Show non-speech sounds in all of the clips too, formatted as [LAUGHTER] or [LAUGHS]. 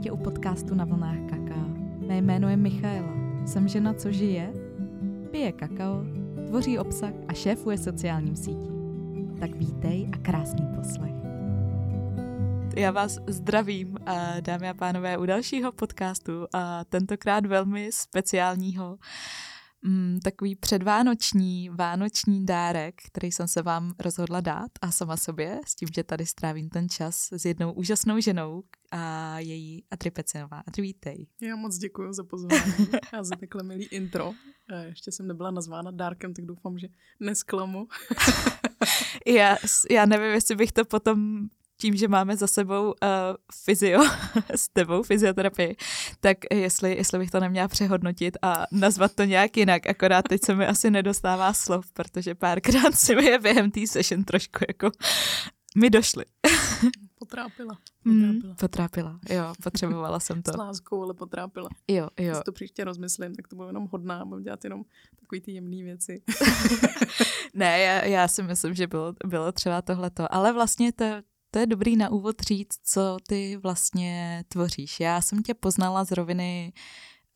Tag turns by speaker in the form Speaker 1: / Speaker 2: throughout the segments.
Speaker 1: Tě u podcastu na vlnách kaká. Mé jméno je Michaela. Jsem žena, co žije, pije kakao, tvoří obsah a šéfuje sociálním sítím. Tak vítej a krásný poslech. Já vás zdravím, dámy a pánové, u dalšího podcastu a tentokrát velmi speciálního mm, takový předvánoční, vánoční dárek, který jsem se vám rozhodla dát a sama sobě, s tím, že tady strávím ten čas s jednou úžasnou ženou a její Adri Pecinová. Adri, vítej.
Speaker 2: Já moc děkuji za pozvání [LAUGHS] a za takhle milý intro. Ještě jsem nebyla nazvána dárkem, tak doufám, že nesklamu. [LAUGHS]
Speaker 1: já, já nevím, jestli bych to potom tím, že máme za sebou uh, fyzio, [LAUGHS] s tebou fyzioterapii, tak jestli, jestli bych to neměla přehodnotit a nazvat to nějak jinak, akorát teď se mi asi nedostává slov, protože párkrát si mi je během té session trošku jako mi došly. [LAUGHS]
Speaker 2: Potrápila.
Speaker 1: Potrápila. Mm, potrápila, jo, potřebovala jsem to.
Speaker 2: S láskou, ale potrápila.
Speaker 1: Jo, jo.
Speaker 2: Když to příště rozmyslím, tak to bylo jenom hodná, budu dělat jenom takový ty jemné věci. [LAUGHS]
Speaker 1: ne, já, já si myslím, že bylo, bylo třeba tohleto, ale vlastně to, to je dobrý na úvod říct, co ty vlastně tvoříš. Já jsem tě poznala z roviny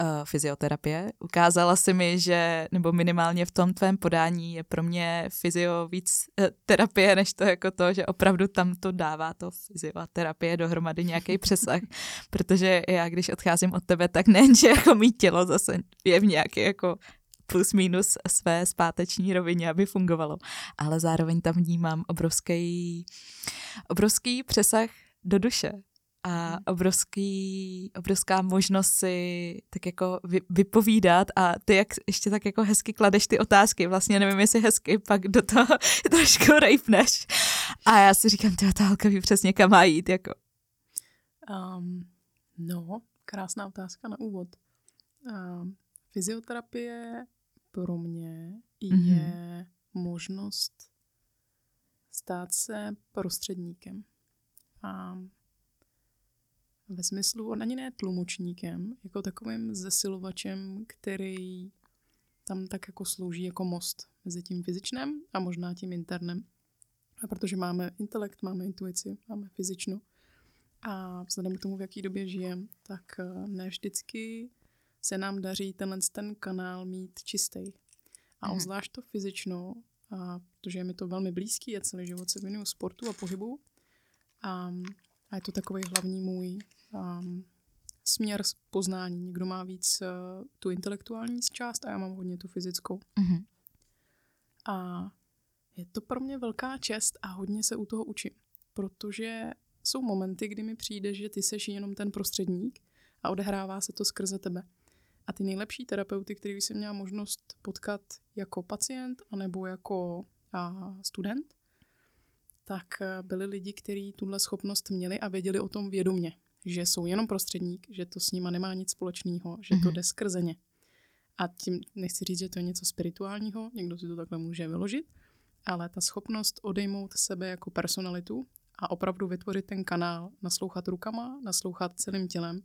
Speaker 1: uh, fyzioterapie. Ukázala si mi, že, nebo minimálně v tom tvém podání je pro mě fyzio víc uh, terapie, než to jako to, že opravdu tam to dává to fyzioterapie dohromady nějaký přesah. [LAUGHS] Protože já, když odcházím od tebe, tak nejen, že jako mý tělo zase je v nějaké jako plus minus své zpáteční rovině, aby fungovalo. Ale zároveň tam vnímám obrovský, obrovský přesah do duše a hmm. obrovský, obrovská možnost si tak jako vy, vypovídat a ty jak ještě tak jako hezky kladeš ty otázky, vlastně nevím, jestli hezky pak do toho [LAUGHS] trošku rejpneš. A já si říkám, ty otálka ví přesně kam má jít, jako.
Speaker 2: Um, no, krásná otázka na úvod. Um, fyzioterapie pro mě mm-hmm. je možnost stát se prostředníkem. A ve smyslu, on ani ne tlumočníkem, jako takovým zesilovačem, který tam tak jako slouží jako most mezi tím fyzičnem a možná tím internem. A protože máme intelekt, máme intuici, máme fyzičnu a vzhledem k tomu, v jaký době žijeme, tak eh, ne vždycky se nám daří tenhle ten kanál mít čistý. A mm. obzvlášť to fyzično, a, protože je mi to velmi blízký, a celý život se věnuju sportu a pohybu. A, a je to takový hlavní můj um, směr poznání. Někdo má víc uh, tu intelektuální část a já mám hodně tu fyzickou. Mm-hmm. A je to pro mě velká čest a hodně se u toho učím. Protože jsou momenty, kdy mi přijde, že ty seš jenom ten prostředník a odehrává se to skrze tebe. A ty nejlepší terapeuty, který jsem měla možnost potkat jako pacient anebo jako a, student, tak eh, byli lidi, kteří tuhle schopnost měli a věděli o tom vědomě, že jsou jenom prostředník, že to s nima nemá nic společného, že mm-hmm. to mhm. jde skrze ně. A tím nechci říct, že to je něco spirituálního, někdo si to takhle může vyložit, ale ta schopnost odejmout sebe jako personalitu a opravdu vytvořit ten kanál, naslouchat rukama, naslouchat celým tělem,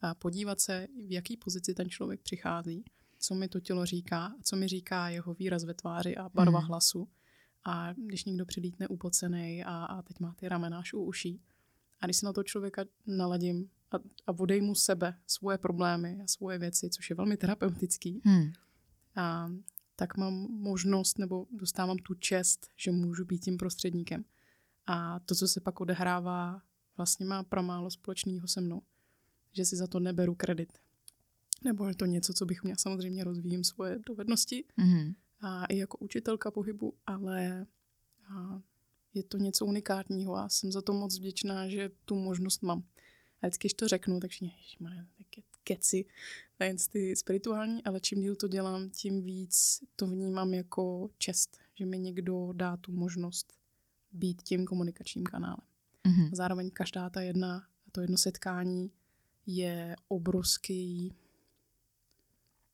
Speaker 2: a podívat se, v jaký pozici ten člověk přichází, co mi to tělo říká, co mi říká jeho výraz ve tváři a barva mm. hlasu. A když někdo přilítne upocený a, a teď má ty ramena až u uší, a když se na to člověka naladím a, a odejmu sebe, svoje problémy a svoje věci, což je velmi terapeutický, mm. a, tak mám možnost nebo dostávám tu čest, že můžu být tím prostředníkem. A to, co se pak odehrává, vlastně má pramálo společného se mnou že si za to neberu kredit. Nebo je to něco, co bych měla samozřejmě rozvíjím svoje dovednosti mm-hmm. a i jako učitelka pohybu, ale a je to něco unikátního a jsem za to moc vděčná, že tu možnost mám. A vždycky, když to řeknu, tak všichni, ke, keci, nejen ty spirituální, ale čím díl to dělám, tím víc to vnímám jako čest, že mi někdo dá tu možnost být tím komunikačním kanálem. Mm-hmm. Zároveň každá ta jedna, to jedno setkání je obrovský,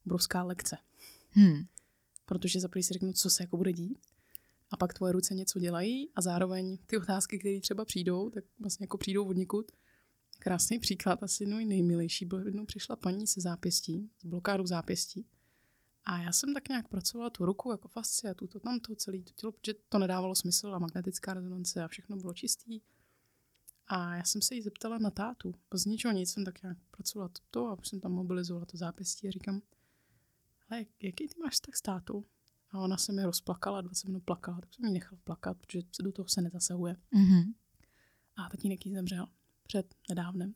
Speaker 2: obrovská lekce. Hmm. Protože za si řeknu, co se jako bude dít, a pak tvoje ruce něco dělají a zároveň ty otázky, které třeba přijdou, tak vlastně jako přijdou od nikud. Krásný příklad, asi no nejmilejší, byl jednou přišla paní se zápěstí, s blokádou zápěstí. A já jsem tak nějak pracovala tu ruku jako fascia, tu, to, tamto, celý to tělo, protože to nedávalo smysl a magnetická rezonance a všechno bylo čistý. A já jsem se jí zeptala na tátu. Z ničeho nic jsem tak nějak pracovala to, a už jsem tam mobilizovala to zápěstí a říkám, ale jaký ty máš tak s tátou? A ona se mi rozplakala, 20 minut plakala, tak jsem jí nechala plakat, protože se do toho se nezasahuje.
Speaker 1: Mm-hmm.
Speaker 2: A tatínek jí zemřel před nedávnem.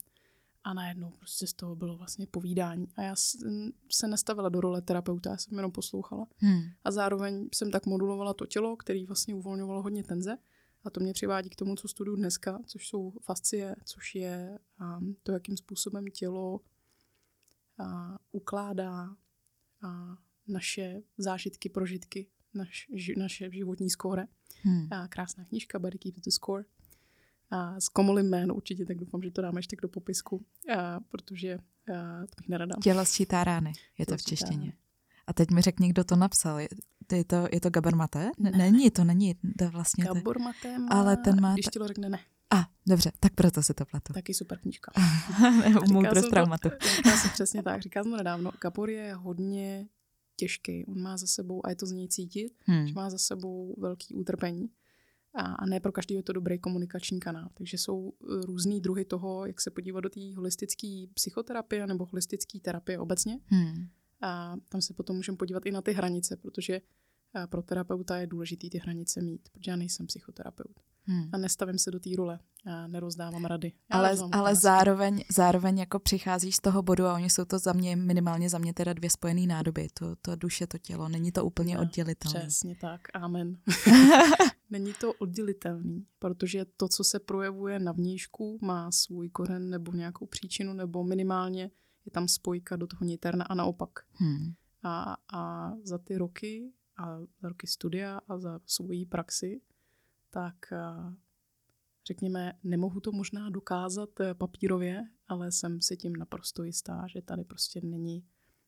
Speaker 2: A najednou prostě z toho bylo vlastně povídání. A já jsem se nestavila do role terapeuta, já jsem jenom poslouchala.
Speaker 1: Hmm.
Speaker 2: A zároveň jsem tak modulovala to tělo, který vlastně uvolňovalo hodně tenze. A to mě přivádí k tomu, co studuju dneska, což jsou fascie, což je um, to, jakým způsobem tělo uh, ukládá uh, naše zážitky, prožitky, naš, naše životní skóre.
Speaker 1: Hmm.
Speaker 2: A krásná knížka, Better Keep the Score. A s komolím jméno určitě, tak doufám, že to dáme ještě do popisku, a, protože a, to bych nerada.
Speaker 1: Tělo sčítá rány, je to
Speaker 2: Tělo
Speaker 1: v
Speaker 2: sčítá
Speaker 1: češtině. A teď mi řekni, kdo to napsal. Je, to, je, to, je to Gabor Mate?
Speaker 2: Ne.
Speaker 1: Není, to není. To vlastně.
Speaker 2: Gabor Maté má,
Speaker 1: Ale ten má
Speaker 2: když tělo řekne ne,
Speaker 1: A, dobře, tak proto si to pletu.
Speaker 2: taky super knížka. [LAUGHS] Jsem to-
Speaker 1: traumatu.
Speaker 2: Říkala jsem přesně tak, říkala jsem nedávno. Gabor je hodně těžký, on má za sebou, a je to z něj cítit,
Speaker 1: Hmm.
Speaker 2: že má za sebou velký utrpení. A, a ne pro každý je to dobrý komunikační kanál. Takže jsou eh, různý druhy toho, jak se podívat do té holistické psychoterapie nebo holistické terapie obecně.
Speaker 1: Hmm.
Speaker 2: A tam se potom můžeme podívat i na ty hranice, protože a, pro terapeuta je důležité ty hranice mít, protože já nejsem psychoterapeut.
Speaker 1: Hmm.
Speaker 2: A nestavím se do té role, a nerozdávám rady. Já
Speaker 1: Ale, ale zároveň, zároveň jako přicházíš z toho bodu a oni jsou to za mě, minimálně za mě teda dvě spojené nádoby. To, to duše, to tělo. Není to úplně
Speaker 2: No,
Speaker 1: oddělitelné.
Speaker 2: Přesně tak, amen. [LAUGHS] [LAUGHS] Není to oddělitelný, protože to, co se projevuje na vnějšku, má svůj kořen nebo nějakou příčinu, nebo minimálně je tam spojka do toho niterna a naopak.
Speaker 1: Hmm.
Speaker 2: A, a za ty roky, a za roky studia a za svoji praxi, tak a, řekněme, nemohu to možná dokázat eh, papírově, ale jsem si tím naprosto jistá, že tady prostě není,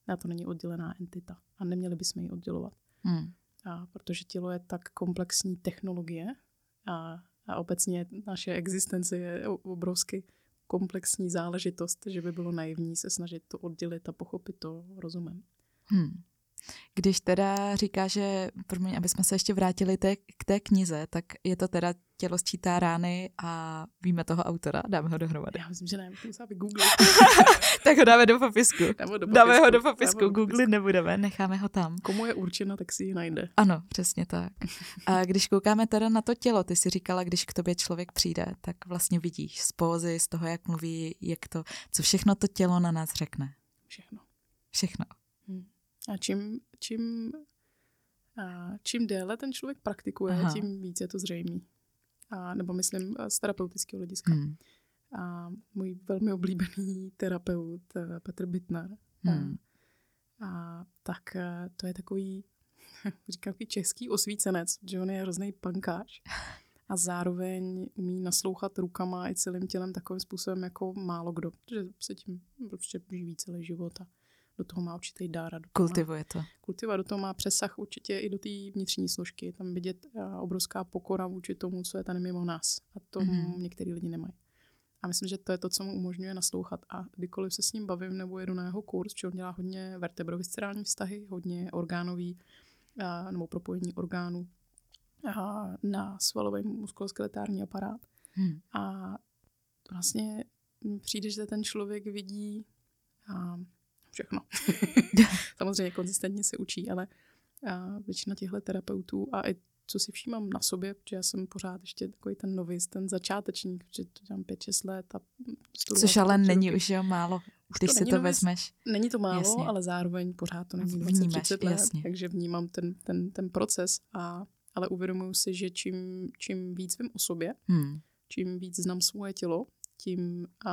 Speaker 2: na to není oddělená entita a neměli bychom ji oddělovat.
Speaker 1: Hmm.
Speaker 2: A protože tělo je tak komplexní technologie a, a obecně naše existence je obrovsky komplexní záležitost, že by bylo naivní se snažit to oddělit a pochopit to rozumem.
Speaker 1: Hmm. Když teda říká, že, promiň, aby jsme se ještě vrátili té, k té knize, tak je to teda tělo sčítá rány a víme toho autora, dáme ho dohromady.
Speaker 2: Já myslím, že ne, musím se vygooglit. [LAUGHS]
Speaker 1: Tak ho dáme do popisku.
Speaker 2: Dáme, do
Speaker 1: Dáme ho do popisku,
Speaker 2: do
Speaker 1: googlit nebudeme, necháme ho tam.
Speaker 2: Komu je určena, tak si ji najde.
Speaker 1: Ano, přesně tak. A když koukáme teda na to tělo, ty si říkala, když k tobě člověk přijde, tak vlastně vidíš z pózy, z toho, jak mluví, jak to, co všechno to tělo na nás řekne.
Speaker 2: Všechno.
Speaker 1: Všechno.
Speaker 2: A čím, čím, a čím déle ten člověk praktikuje,
Speaker 1: Aha.
Speaker 2: Aha. tím víc je to zřejmý. A, nebo myslím eh, z terapeutického hlediska.
Speaker 1: Hmm.
Speaker 2: A můj velmi oblíbený terapeut eh, Petr Bittner.
Speaker 1: Hmm.
Speaker 2: A tak eh, to je takový, [LAUGHS] říkám, takový český osvícenec, že on je hrozný pankáč. A zároveň umí naslouchat rukama i celým tělem takovým způsobem jako málo kdo, že se tím prostě živí celý život a do toho má určitý dár. a do toho má-
Speaker 1: Kultivuje to.
Speaker 2: kultiva do toho má přesah určitě i do té vnitřní složky. Je tam vidět eh, obrovská pokora vůči tomu, co je tady mimo nás. A to
Speaker 1: Mhm.
Speaker 2: mm-hmm. některý lidi nemají. A myslím, že to je to, co mu umožňuje naslouchat. A kdykoliv se s ním bavím nebo jedu na jeho kurz, že on dělá hodně vertebroviscerální vztahy, hodně orgánový a, nebo propojení orgánů a, na svalový muskuloskeletární aparát.
Speaker 1: Hmm.
Speaker 2: A vlastně mi přijde, že ten člověk vidí a všechno. [LAUGHS] Samozřejmě konzistentně se učí, ale a většina těchto terapeutů a i co si všímám na sobě, protože já jsem pořád ještě takový ten novice, ten začátečník, protože to dělám 5-6 let a
Speaker 1: Což ale není
Speaker 2: roky.
Speaker 1: už jo málo,
Speaker 2: Už
Speaker 1: když
Speaker 2: to
Speaker 1: si to
Speaker 2: novice.
Speaker 1: vezmeš.
Speaker 2: Není to málo,
Speaker 1: Jasně.
Speaker 2: ale zároveň pořád to není
Speaker 1: Vnímáš,
Speaker 2: 20-30 let,
Speaker 1: jasně.
Speaker 2: takže vnímám ten, ten, ten proces, a, ale uvědomuji si, že čím, čím víc vím o sobě,
Speaker 1: Hmm.
Speaker 2: čím víc znám svoje tělo, tím, a,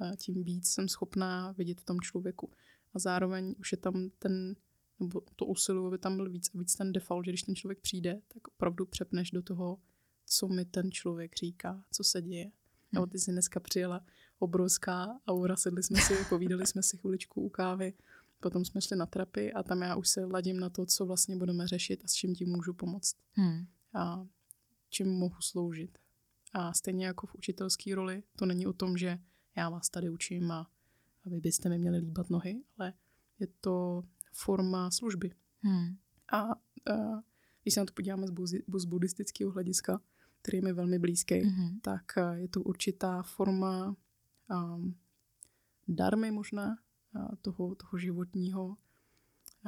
Speaker 2: a tím víc jsem schopná vidět v tom člověku. A zároveň už je tam ten, nebo to usiluju, aby tam byl víc a víc ten default, že když ten člověk přijde, tak opravdu přepneš do toho, co mi ten člověk říká, co se děje. Nebo ty jsi dneska přijela obrovská aura, sedli jsme si, [LAUGHS] povídali jsme si chviličku u kávy, potom jsme šli na terapii a tam já už se ladím na to, co vlastně budeme řešit a s čím ti můžu pomoct
Speaker 1: Hmm.
Speaker 2: a čím mohu sloužit. A stejně jako v učitelské roli, to není o tom, že já vás tady učím a, a vy byste mi měli líbat nohy, ale je to forma služby.
Speaker 1: Hmm.
Speaker 2: A, a když se na to podíváme z, buzi, z buddhistického hlediska, který je mi velmi blízký, mm-hmm. tak eh, je to určitá forma um, darmy možná toho, toho životního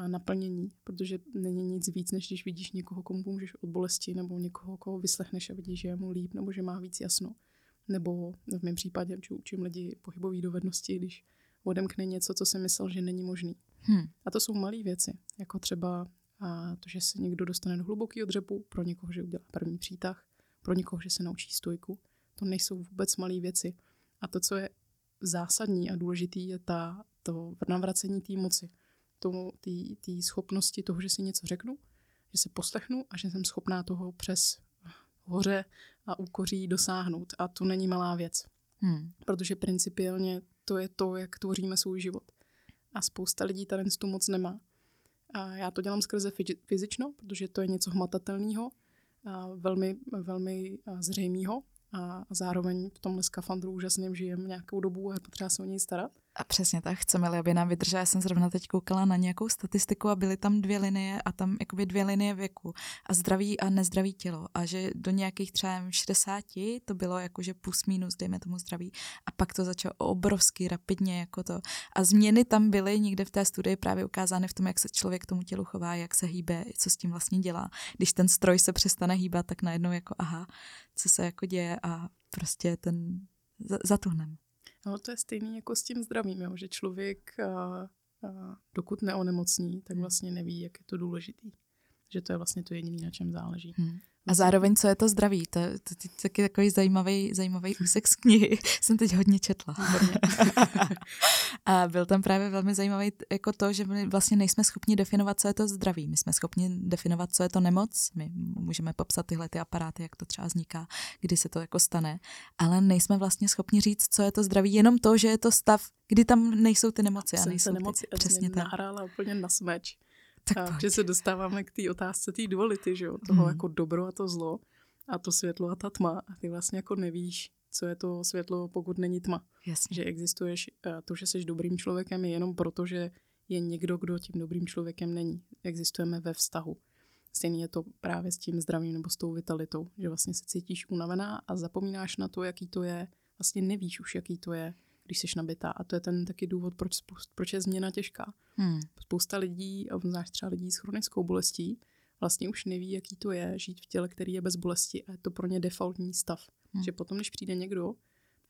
Speaker 2: naplnění, protože není nic víc, než když vidíš někoho, komu pomůžeš od bolesti, nebo někoho, koho vyslechneš a vidíš, že je mu líp, nebo že má víc jasno. Nebo v mém případě, že učím lidi pohybové dovednosti, když odemkne něco, co si myslel, že není možný. Hmm. A to jsou malé věci, jako třeba a to, že se někdo dostane do hlubokého dřepu, pro někoho, že udělá první přítah, pro někoho, že se naučí stojku. To nejsou vůbec malé věci. A to, co je zásadní a důležitý, je ta, to navracení té moci té schopnosti toho, že si něco řeknu, že se poslechnu a že jsem schopná toho přes hoře a úkoří dosáhnout. A to není malá věc. Hmm. Protože principiálně to je to, jak tvoříme svůj život. A spousta lidí tady tu moc nemá. A já to dělám skrze fyzično, protože to je něco hmatatelného, velmi, velmi zřejmého a zároveň v tomhle skafandru úžasným žijem nějakou dobu a je potřeba se o něj starat.
Speaker 1: A přesně tak, chceme-li, aby nám vydržela. Já jsem zrovna teď koukala na nějakou statistiku a byly tam dvě linie a tam jakoby dvě linie věku a zdraví a nezdravý tělo. A že do nějakých třeba 60 to bylo jakože plus minus, dejme tomu zdraví. A pak to začalo obrovsky rapidně jako to. A změny tam byly někde v té studii právě ukázány v tom, jak se člověk tomu tělu chová, jak se hýbe, co s tím vlastně dělá. Když ten stroj se přestane hýbat, tak najednou jako aha, co se jako děje a prostě ten zatuhneme.
Speaker 2: No to je stejný jako s tím zdravím, jo? že člověk, a, a, dokud neonemocní, tak hmm. vlastně neví, jak je to důležitý. Že to je vlastně to jediné, na čem záleží. Hmm.
Speaker 1: A zároveň, co je to zdraví? To, to, to, to taky takový zajímavý, zajímavý úsek z knihy. [LAUGHS] Jsem teď hodně četla. [LAUGHS] a byl tam právě velmi zajímavý jako to, že my vlastně nejsme schopni definovat, co je to zdraví. My jsme schopni definovat, co je to nemoc. My můžeme popsat tyhle ty aparáty, jak to třeba vzniká, kdy se to jako stane. Ale nejsme vlastně schopni říct, co je to zdraví. Jenom to, že je to stav, kdy tam nejsou ty nemoci.
Speaker 2: A nejsou nemoci. Ty, přesně tak. nahrála úplně na smeč. Tak a že se dostáváme k té otázce té duality, že jo? toho hmm. jako dobro a to zlo a to světlo a ta tma a ty vlastně jako nevíš, co je to světlo, pokud není tma.
Speaker 1: Jasně.
Speaker 2: Že existuješ, to, že jsi dobrým člověkem je jenom proto, že je někdo, kdo tím dobrým člověkem není. Existujeme ve vztahu. Stejně je to právě s tím zdravím nebo s tou vitalitou, že vlastně se cítíš unavená a zapomínáš na to, jaký to je. Vlastně nevíš už, jaký to je když jsi nabitá. A to je ten taky důvod, proč, proč je změna těžká. Hmm. Spousta lidí, a znáš třeba lidí s chronickou bolestí, vlastně už neví, jaký to je žít v těle, který je bez bolesti a je to pro ně defaultní stav. Hmm. Že potom, když přijde někdo,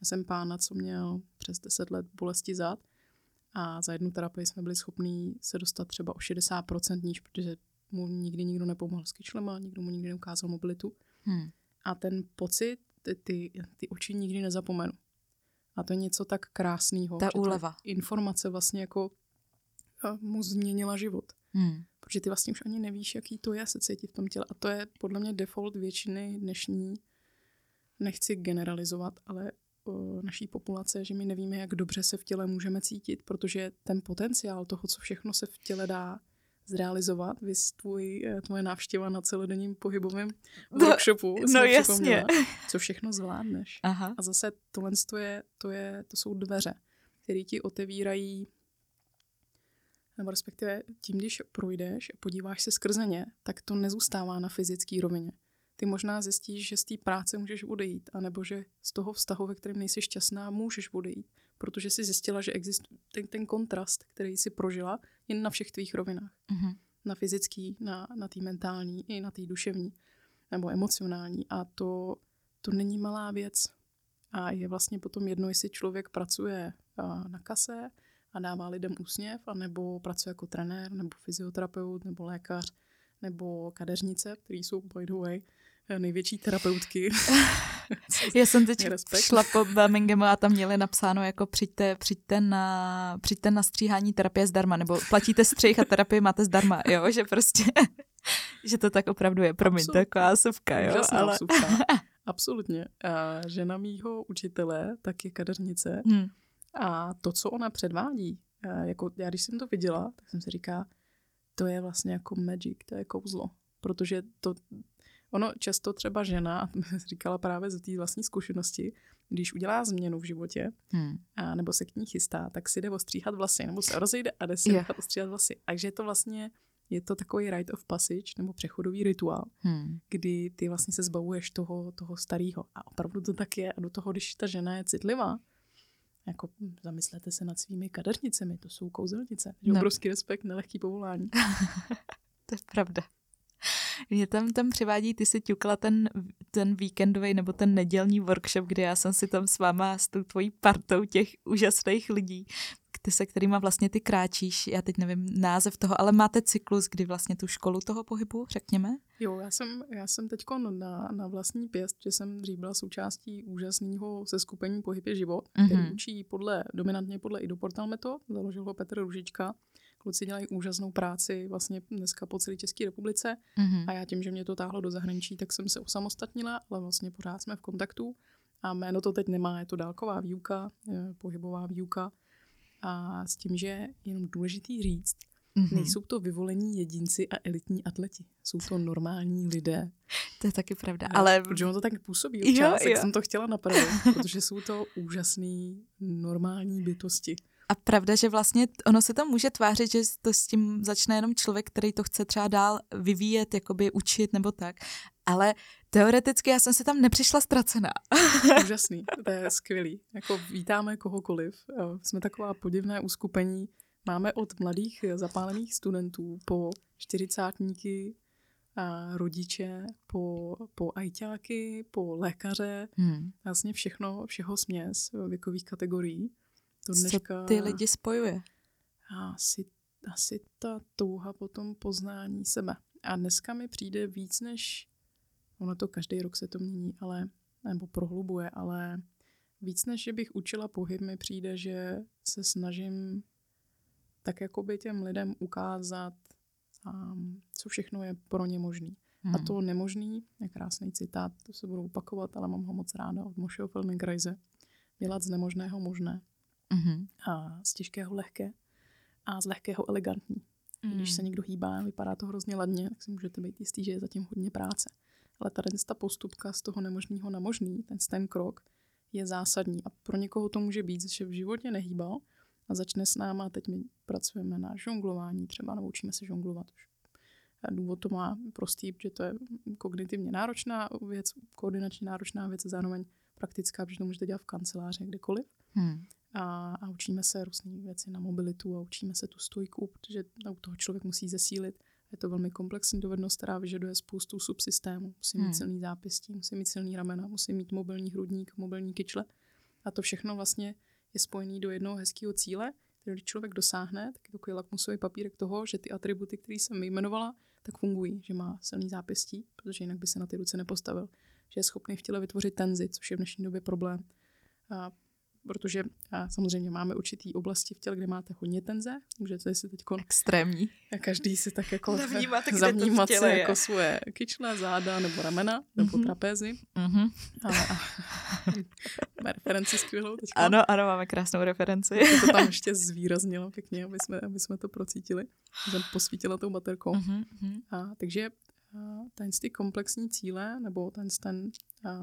Speaker 2: já jsem pána, co měl přes 10 let bolesti zad a za jednu terapii jsme byli schopní se dostat třeba o 60% níž, protože mu nikdy nikdo nepomohl s kyčlema, nikdo mu nikdy neukázal mobilitu. Hmm. A ten pocit, ty, ty, ty oči nikdy nezapomenu. A to je něco tak krásného.
Speaker 1: Ta úleva.
Speaker 2: informace vlastně jako mu změnila život. Hmm. Protože ty vlastně už ani nevíš, jaký to je se cítit v tom těle. A to je podle mě default většiny dnešní, nechci generalizovat, ale o, naší populace, že my nevíme, jak dobře se v těle můžeme cítit, protože ten potenciál toho, co všechno se v těle dá zrealizovat, vys tvůj, eh, tvoje návštěva na celodenním pohybovém no, workshopu.
Speaker 1: No jasně.
Speaker 2: Co všechno zvládneš. Aha. A zase tohle to, je, to, je, to jsou dveře, které ti otevírají nebo respektive tím, když projdeš a podíváš se skrze ně, tak to nezůstává na fyzické rovině. Ty možná zjistíš, že z té práce můžeš odejít, anebo že z toho vztahu, ve kterém nejsi šťastná, můžeš odejít protože si zjistila, že existuje ten, ten kontrast, který si prožila, jen na všech tvých rovinách. Mm-hmm. Na fyzický, na, na té mentální i na té duševní nebo emocionální. A to, to není malá věc. A je vlastně potom jedno, jestli člověk pracuje na kase a dává lidem úsměv, anebo pracuje jako trenér, nebo fyzioterapeut, nebo lékař, nebo kadeřnice, který jsou, by the way, největší terapeutky. [LAUGHS] [LAUGHS]
Speaker 1: Já jsem teď šla po Birminghamu a tam měli napsáno jako přijďte, přijďte, na, přijďte na stříhání terapie zdarma, nebo platíte střih a terapii máte zdarma, jo, že prostě, [LAUGHS] že to tak opravdu je. Promiň, je taková suvka, jo.
Speaker 2: ale... [LAUGHS] Absolutně. A žena mýho učitele tak je kadeřnice hmm. a to, co ona předvádí, jako já když jsem to viděla, tak jsem si říká, to je vlastně jako magic, to je kouzlo. Protože to, Ono často třeba žena, a [LAUGHS] říkala právě z té vlastní zkušenosti, když udělá změnu v životě, hmm. a nebo se k ní chystá, tak si jde ostříhat vlasy, nebo se rozejde a jde si yeah. ostříhat vlasy. Takže je to vlastně je to takový rite of passage nebo přechodový rituál,
Speaker 1: Hmm.
Speaker 2: kdy ty vlastně se zbavuješ toho, toho starého. A opravdu to tak je. A do toho, když ta žena je citlivá, jako zamyslete se nad svými kadeřnicemi, to jsou kouzelnice.
Speaker 1: No.
Speaker 2: obrovský respekt, nelehký povolání. [LAUGHS]
Speaker 1: To je pravda. Mě tam, tam přivádí, ty si ťukla ten, ten víkendový nebo ten nedělní workshop, kde já jsem si tam s váma, s tou tvojí partou těch úžasných lidí, ty se kterýma vlastně ty kráčíš, já teď nevím název toho, ale máte cyklus, kdy vlastně tu školu toho pohybu, řekněme?
Speaker 2: Jo, já jsem, já jsem teď na, na vlastní pěst, že jsem dřív byla součástí úžasného seskupení Pohyb je život, který
Speaker 1: Mhm.
Speaker 2: učí podle, dominantně podle Idoportal Metod, založil ho Petr Ružička. Kluci dělají úžasnou práci vlastně dneska po celé České republice
Speaker 1: Mhm.
Speaker 2: a já tím, že mě to táhlo do zahraničí, tak jsem se osamostatnila, ale vlastně pořád jsme v kontaktu a jméno to teď nemá, je to dálková výuka, pohybová výuka a s tím, že je jenom důležitý říct,
Speaker 1: Mhm.
Speaker 2: nejsou to vyvolení jedinci a elitní atleti, jsou to normální lidé.
Speaker 1: To je taky pravda,
Speaker 2: Jo,
Speaker 1: ale
Speaker 2: Protože on to tak působí
Speaker 1: Jo,
Speaker 2: občas, tak
Speaker 1: jo.
Speaker 2: jsem to chtěla napravit, protože jsou to úžasný normální bytosti.
Speaker 1: A pravda, že vlastně ono se to může tvářit, že to s tím začne jenom člověk, který to chce třeba dál vyvíjet, jakoby učit nebo tak. Ale teoreticky já jsem se tam nepřišla ztracená. [LAUGHS]
Speaker 2: Úžasný, to je skvělý. Jako vítáme kohokoliv. Eh, Jsme taková podivné uskupení. Máme od mladých eh, zapálených studentů po čtyřicátníky, a rodiče, po, po ajťáky, po lékaře,
Speaker 1: Hmm.
Speaker 2: vlastně všechno, všeho směs eh, věkových kategorií. To
Speaker 1: Co
Speaker 2: dneška
Speaker 1: ty lidi spojuje?
Speaker 2: asi, asi ta touha po tom poznání sebe. A dneska mi přijde víc než, ono to každý rok se to mění, ale, nebo prohlubuje, ale víc než, že bych učila pohyb, mi přijde, že se snažím tak jakoby těm lidem ukázat, um, co všechno je pro ně možný.
Speaker 1: Hmm.
Speaker 2: A to nemožný, je krásný citát, to se budu opakovat, ale mám ho moc ráda od Mosheho Feldenkraise. Dělat z nemožného možné
Speaker 1: Mhm.
Speaker 2: a z těžkého lehké a z lehkého elegantní.
Speaker 1: Hmm.
Speaker 2: Když se někdo hýbá, vypadá to hrozně ladně, tak si můžete být jistý, že je zatím hodně práce. Ale tady ta postupka z toho nemožného na možný, ten, ten krok, je zásadní. A pro někoho to může být, že v životě nehýbal a začne s náma, teď my pracujeme na žonglování třeba, nebo učíme se žonglovat už. A důvod to má prostý, že to je kognitivně náročná věc, koordinačně náročná věc a zároveň praktická, protože to můžete dělat v kanceláři, kdekoliv
Speaker 1: Hmm.
Speaker 2: A, a učíme se různé věci na mobilitu a učíme se tu stojku, protože u toho člověk musí zesílit. Je to velmi komplexní dovednost, která vyžaduje spoustu subsystémů. Musí mít
Speaker 1: Hmm.
Speaker 2: silný zápěstí, musí mít silný ramena, musí mít mobilní hrudník, mobilní kyčle. A to všechno vlastně je spojené do jednoho hezkého cíle, který když člověk dosáhne, tak je takový lakmusový papírek toho, že ty atributy, které jsem vyjmenovala, tak fungují, že má silný zápěstí, protože jinak by se na ty ruce nepostavil. Že je schopný v těle vytvořit tenzi, což je v dnešní době problém. A protože samozřejmě máme určitý oblasti v těle, kde máte hodně tenze, můžete si teď
Speaker 1: Extrémní.
Speaker 2: a každý si tak jako
Speaker 1: Zavnímat, kde to v
Speaker 2: zavnímat si
Speaker 1: je.
Speaker 2: jako svoje kyčle, záda nebo ramena, nebo
Speaker 1: Mhm.
Speaker 2: trapézy.
Speaker 1: Mhm.
Speaker 2: A, a [LAUGHS] máme referenci skvělou teď.
Speaker 1: Ano, ano, máme krásnou referenci.
Speaker 2: To tam [LAUGHS] ještě zvýraznilo pěkně, aby jsme, aby jsme to procítili. Jsem posvítila tou baterkou.
Speaker 1: Mhm, mhm.
Speaker 2: A, takže ten ty komplexní cíle, nebo ten, ten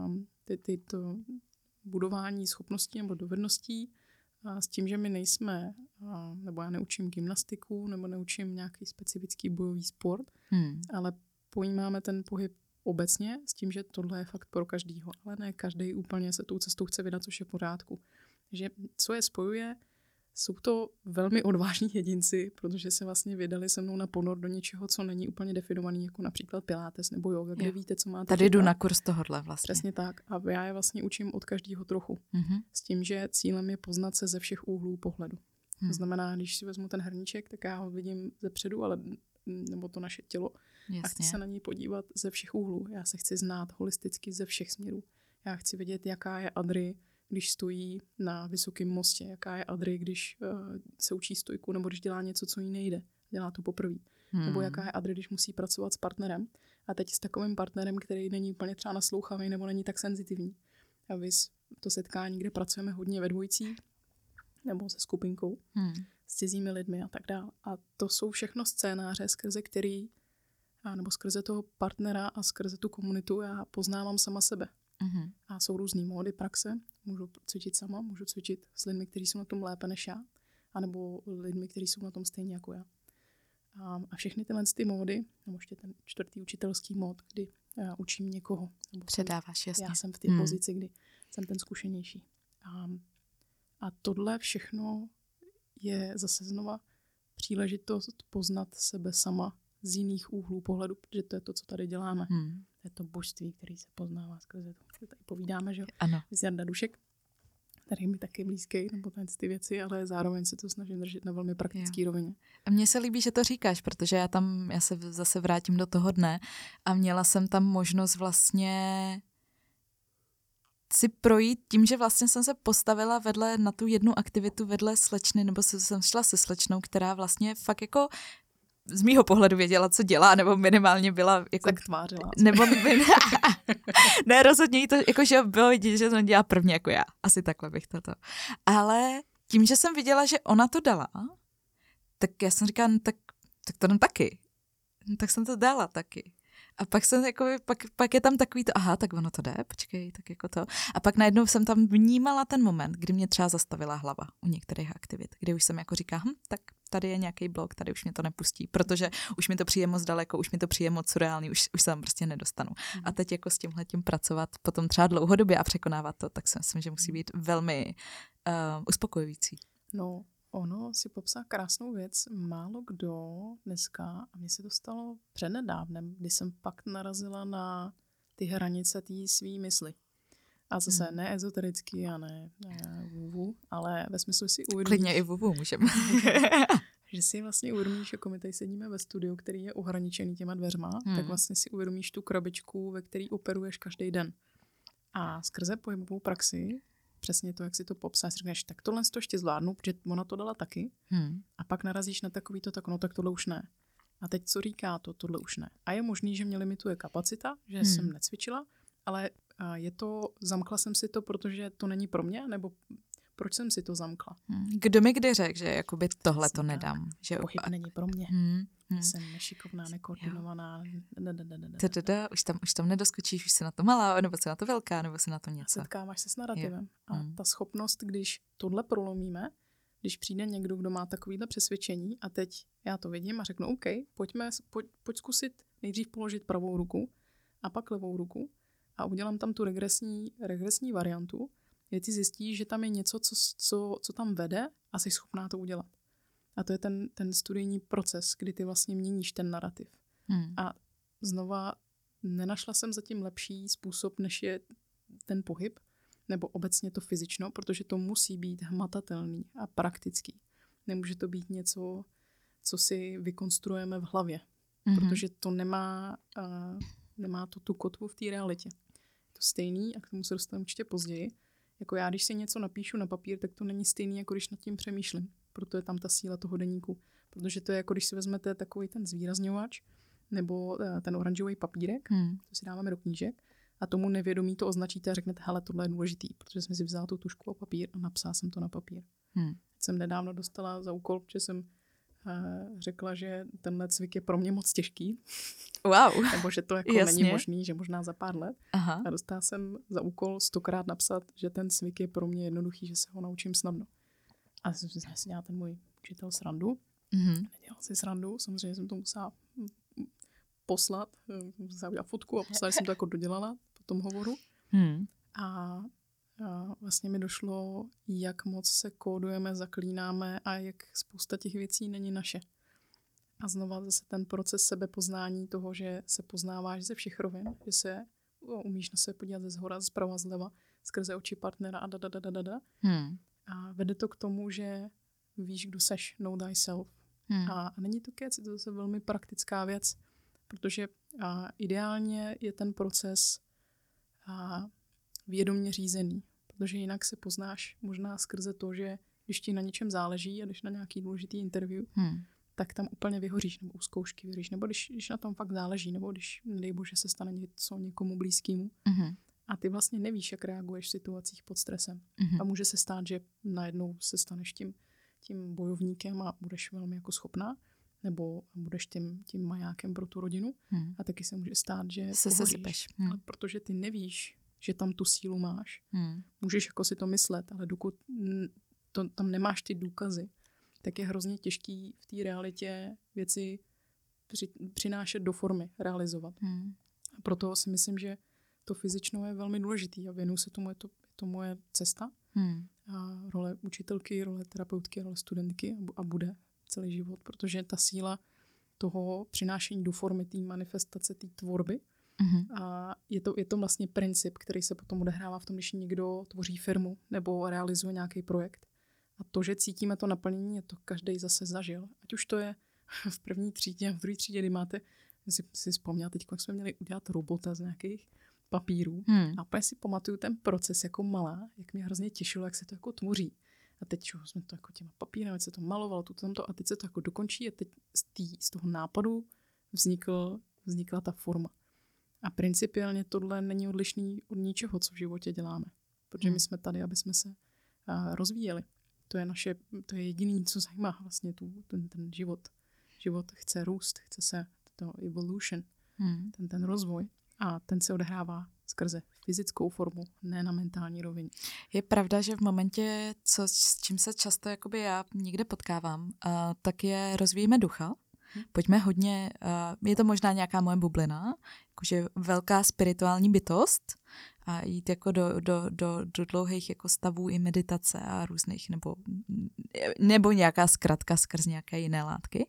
Speaker 2: um, ty, ty to budování schopností nebo dovedností, a s tím, že my nejsme, a, nebo já neučím gymnastiku, nebo neučím nějaký specifický bojový sport,
Speaker 1: Hmm.
Speaker 2: ale pojímáme ten pohyb obecně s tím, že tohle je fakt pro každýho, ale ne každý úplně se tou cestou chce vydat, což je v pořádku. Takže co je spojuje, jsou to velmi odvážní jedinci, protože se vlastně vydali se mnou na ponor do něčeho, co není úplně definovaný, jako například pilates nebo yoga, kde
Speaker 1: Jo.
Speaker 2: víte, co máte
Speaker 1: Tady jdu na kurz tohodle vlastně.
Speaker 2: Přesně tak. A já je vlastně učím od každého trochu.
Speaker 1: Mhm.
Speaker 2: S tím, že cílem je poznat se ze všech úhlů pohledu.
Speaker 1: Hmm.
Speaker 2: To znamená, když si vezmu ten hrníček, tak já ho vidím ze předu, ale nebo to naše tělo, a chci
Speaker 1: Jasně.
Speaker 2: se na něj podívat ze všech úhlů. Já se chci znát holisticky ze všech směrů. Já chci vědět, jaká je Adry, když stojí na vysokém mostě, jaká je Adry, když uh, se učí stojku, nebo když dělá něco, co jí nejde. Dělá to poprvé.
Speaker 1: Hmm.
Speaker 2: Nebo jaká je Adry, když musí pracovat s partnerem. A teď s takovým partnerem, který není úplně třeba naslouchavý nebo není tak senzitivní. A vys to setkání, kde pracujeme hodně ve dvojicích, nebo se skupinkou,
Speaker 1: Hmm.
Speaker 2: s cizími lidmi a tak dále. A to jsou všechno scénáře, skrze který, a nebo skrze toho partnera a skrze tu komunitu já poznávám sama sebe.
Speaker 1: Mhm.
Speaker 2: A jsou různý módy praxe. Můžu cvičit sama, můžu cvičit s lidmi, kteří jsou na tom lépe než já, anebo lidmi, kteří jsou na tom stejně jako já. A, a všechny tyhle ty módy, nebo ještě ten čtvrtý učitelský mód, kdy já učím někoho. Nebo
Speaker 1: Předáváš, jasně.
Speaker 2: Já jsem v té hmm. pozici, kdy jsem ten zkušenější. A, a tohle všechno je zase znova příležitost poznat sebe sama z jiných úhlů pohledu, protože to je to, co tady děláme. Hmm. Je to božství, který se poznává skrze to. Tady povídáme, že
Speaker 1: ano.
Speaker 2: z Jarda Dušek, který mi taky blízký, nebo ty věci, ale zároveň se to snažím držet na velmi praktický jo. rovině.
Speaker 1: A mně se líbí, že to říkáš, protože já tam, já se zase vrátím do toho dne a měla jsem tam možnost vlastně si projít tím, že vlastně jsem se postavila vedle na tu jednu aktivitu vedle slečny, nebo jsem šla se slečnou, která vlastně fakt jako z mýho pohledu věděla, co dělá, nebo minimálně byla jako...
Speaker 2: Tak tvářila.
Speaker 1: Nebo by, [LAUGHS] ne, rozhodně jí to, jako že bylo vidět, že to dělá prvně jako já. Asi takhle bych toto. Ale tím, že jsem viděla, že ona to dala, tak já jsem říkala, no, tak, tak to dám taky. No, tak jsem to dala taky. A pak jsem jako, pak, pak je tam takový to, aha, tak ono to jde, počkej, tak jako to. A pak najednou jsem tam vnímala ten moment, kdy mě třeba zastavila hlava u některých aktivit, kdy už jsem jako říká, hm, tak tady je nějaký blok, tady už mě to nepustí, protože už mi to přijde moc daleko, už mi to přijde moc surreálný, už, už se tam prostě nedostanu. Mm. A teď jako s tímhle tím pracovat potom třeba dlouhodobě a překonávat to, tak si myslím, že musí být velmi uh, uspokojující.
Speaker 2: No, ono si popsá krásnou věc. Málo kdo dneska, a mně se to stalo přednedávnem, kdy jsem pak narazila na ty hranice té svý mysli. A zase hmm. ne ezoterický a ne, ne vuvu, ale ve smyslu si uvědomíš...
Speaker 1: Klidně i vuvu můžeme. [LAUGHS]
Speaker 2: že si vlastně uvědomíš, jako my tady sedíme ve studiu, který je ohraničený těma dveřma, hmm. tak vlastně si uvědomíš tu krabičku, ve který operuješ každý den. A skrze pohybovou praxi přesně to, jak si to popsal, si řekneš, tak tohle to ještě zvládnu, protože ona to dala taky. Hmm. A pak narazíš na takový to, tak no, tak tohle už ne. A teď co říká to, tohle už ne. A je možný, že mě limituje kapacita, že hmm. jsem necvičila, ale je to, zamkla jsem si to, protože to není pro mě, nebo proč jsem si to zamkla.
Speaker 1: Hmm. Kdo mi kdy řekl, že jakoby tohle to nedám? Že
Speaker 2: Pochyb není pro mě. Hmm. Hmm. Jsem nešikovná, nekoordinovaná.
Speaker 1: Už tam, už tam nedoskočíš, už jsi na to malá, nebo jsi na to velká, nebo jsi na to něco.
Speaker 2: Setkáváš se s narrativem. A hmm. ta schopnost, když tohle prolomíme, když přijde někdo, kdo má takovýhle přesvědčení a teď já to vidím a řeknu, OK, pojďme, pojď, pojď zkusit nejdřív položit pravou ruku a pak levou ruku a udělám tam tu regresní, regresní variantu, kde ty zjistíš, že tam je něco, co, co, co tam vede a jsi schopná to udělat. A to je ten, ten studijní proces, kdy ty vlastně měníš ten narrativ. Hmm. A znova nenašla jsem zatím lepší způsob, než je ten pohyb, nebo obecně to fyzično, protože to musí být hmatatelný a praktický. Nemůže to být něco, co si vykonstruujeme v hlavě, mm-hmm. protože to nemá, uh, nemá to tu kotvu v té realitě. To stejný, a k tomu se dostanu určitě později, jako já, když si něco napíšu na papír, tak to není stejný, jako když nad tím přemýšlím. Proto je tam ta síla toho deníku. Protože to je jako když si vezmete takový ten zvýrazňovač nebo uh, ten oranžový papírek, hmm. to si dáváme do knížek, a tomu nevědomí to označíte a řeknete, hele, tohle je důležitý, protože jsem si vzala tu tušku a papír a napsala jsem to na papír. Hmm. Jsem nedávno dostala za úkol, že jsem řekla, že tenhle cvik je pro mě moc těžký.
Speaker 1: Wow. [LAUGHS]
Speaker 2: Nebo že to jako Jasně. není možný, že možná za pár let. Aha. A dostala jsem za úkol stokrát napsat, že ten cvik je pro mě jednoduchý, že se ho naučím snadno. A jsem si dělala ten můj učitel srandu. Mm-hmm. Nedělal si srandu, samozřejmě jsem to musela poslat, eh, musela udělat fotku a poslala jsem to jako dodělala po tom hovoru. Hmm. A vlastně mi došlo, jak moc se kódujeme, zaklínáme a jak spousta těch věcí není naše. A znova zase ten proces sebepoznání toho, že se poznáváš ze všech rovin, že se umíš na sebe podívat ze zhora, zprava, zleva, skrze oči partnera a da, da, da, da, da. Hmm. A vede to k tomu, že víš, kdo seš, know thyself. Hmm. A, a není to kec, je to zase velmi praktická věc, protože a, ideálně je ten proces a, vědomě řízený, protože jinak se poznáš možná skrze to, že když ti na něčem záleží a když na nějaký důležitý interview, hmm. tak tam úplně vyhoříš, nebo u zkoušky vyhoříš, nebo když, když na tom fakt záleží, nebo když, nedej bože, se stane něco někomu blízkému. Hmm. A ty vlastně nevíš, jak reaguješ v situacích pod stresem. Hmm. A může se stát, že najednou se staneš tím, tím bojovníkem a budeš velmi jako schopná, nebo budeš tím, tím majákem pro tu rodinu. Hmm. A taky se může stát, že
Speaker 1: se sesypeš.
Speaker 2: Hmm. Ale protože ty nevíš, že tam tu sílu máš. Hmm. Můžeš jako si to myslet, ale dokud to, tam nemáš ty důkazy, tak je hrozně těžký v té realitě věci při, přinášet do formy, realizovat.
Speaker 1: Hmm.
Speaker 2: A proto si myslím, že to fyzično je velmi důležitý a věnuju se tomu, je to, je to moje cesta.
Speaker 1: Hmm.
Speaker 2: A role učitelky, role terapeutky, role studentky a, a bude celý život, protože ta síla toho přinášení do formy té manifestace, té tvorby,
Speaker 1: Mhm.
Speaker 2: a je to, je to vlastně princip, který se potom odehrává v tom, když někdo tvoří firmu nebo realizuje nějaký projekt. A to, že cítíme to naplnění, je to každý zase zažil. Ať už to je [LAUGHS] v první třídě, v druhé třídě, kdy máte, si, si vzpomněla teď, jak jsme měli udělat robota z nějakých papírů.
Speaker 1: Hmm.
Speaker 2: A úplně si pamatuju ten proces jako malá, jak mě hrozně těšilo, jak se to jako tvoří. A teď čo, jsme to jako těma papírem, se to malovalo, tu tamto, a teď se to jako dokončí a teď z, tý, z toho nápadu vznikl, vznikla ta forma. A principiálně tohle není odlišný od ničeho, co v životě děláme. Protože my
Speaker 1: Hmm.
Speaker 2: jsme tady, aby jsme se a, rozvíjeli. To je naše, to je jediný, co zajímá vlastně tu, ten, ten život. Život chce růst, chce se to evolution,
Speaker 1: Hmm.
Speaker 2: ten, ten rozvoj. A ten se odehrává skrze fyzickou formu, ne na mentální rovině.
Speaker 1: Je pravda, že v momentě, co, s čím se často jakoby já někde potkávám, uh, tak je rozvíjíme ducha.
Speaker 2: Hm.
Speaker 1: Pojďme hodně, uh, je to možná nějaká moje bublina, jakože velká spirituální bytost a jít jako do, do, do, do dlouhých jako stavů i meditace a různých, nebo, nebo nějaká zkratka skrz nějaké jiné látky.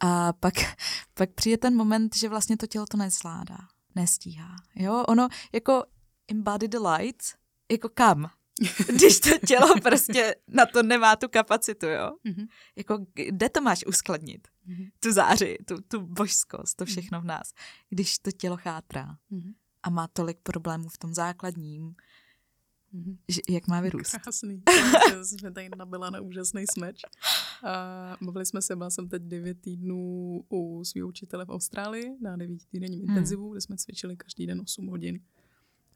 Speaker 1: A pak, [LAUGHS] pak přijde ten moment, že vlastně to tělo to nezvládá, nestíhá. Jo, ono jako embody the light, jako kam? [LAUGHS] Když to tělo prostě na to nemá tu kapacitu, jo?
Speaker 2: Mhm.
Speaker 1: Jako kde to máš uskladnit?
Speaker 2: Mhm.
Speaker 1: Tu záři, tu, tu božskost, to všechno v nás. Když to tělo chátrá
Speaker 2: Mhm.
Speaker 1: a má tolik problémů v tom základním,
Speaker 2: Mhm.
Speaker 1: že, jak má vyrůst.
Speaker 2: Krásný. [LAUGHS] Jsme- tady nabila na úžasný smeč. A bavili jsme se, byla jsem teď 9 týdnů u svého učitele v Austrálii na 9 týdenním
Speaker 1: Hmm.
Speaker 2: intenzivu, kde jsme cvičili každý den 8 hodin.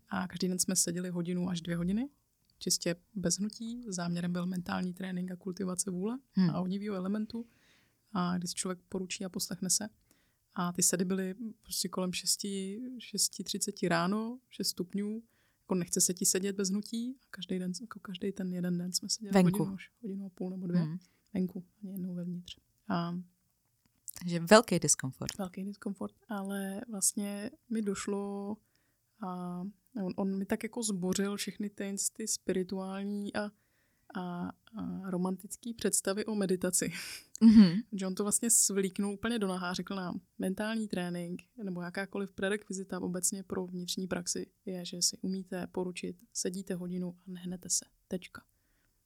Speaker 2: A každý den jsme seděli hodinu až dvě hodiny, čistě bez hnutí. Záměrem byl mentální trénink a kultivace vůle
Speaker 1: Hmm.
Speaker 2: a ohnivého elementu. A když člověk poručí a poslechne se. A ty sedy byly prostě kolem 6, 6.30 ráno, 6 stupňů. Jako nechce se ti sedět bez hnutí. A každý den, jako každý ten jeden den jsme seděli
Speaker 1: Venku.
Speaker 2: hodinu, až hodinu a půl nebo dvě.
Speaker 1: Hmm.
Speaker 2: Venku, ani jednou vevnitř. A
Speaker 1: Takže velký diskomfort.
Speaker 2: velký diskomfort, ale vlastně mi došlo a on, on mi tak jako zbořil všechny ty, ty spirituální a, a, a romantické představy o meditaci.
Speaker 1: Mhm. [LAUGHS]
Speaker 2: Že on to vlastně svlíknul úplně do nahá, řekl nám, mentální trénink nebo jakákoliv prerekvizita obecně pro vnitřní praxi je, že si umíte poručit, sedíte hodinu a nehnete se. Tečka.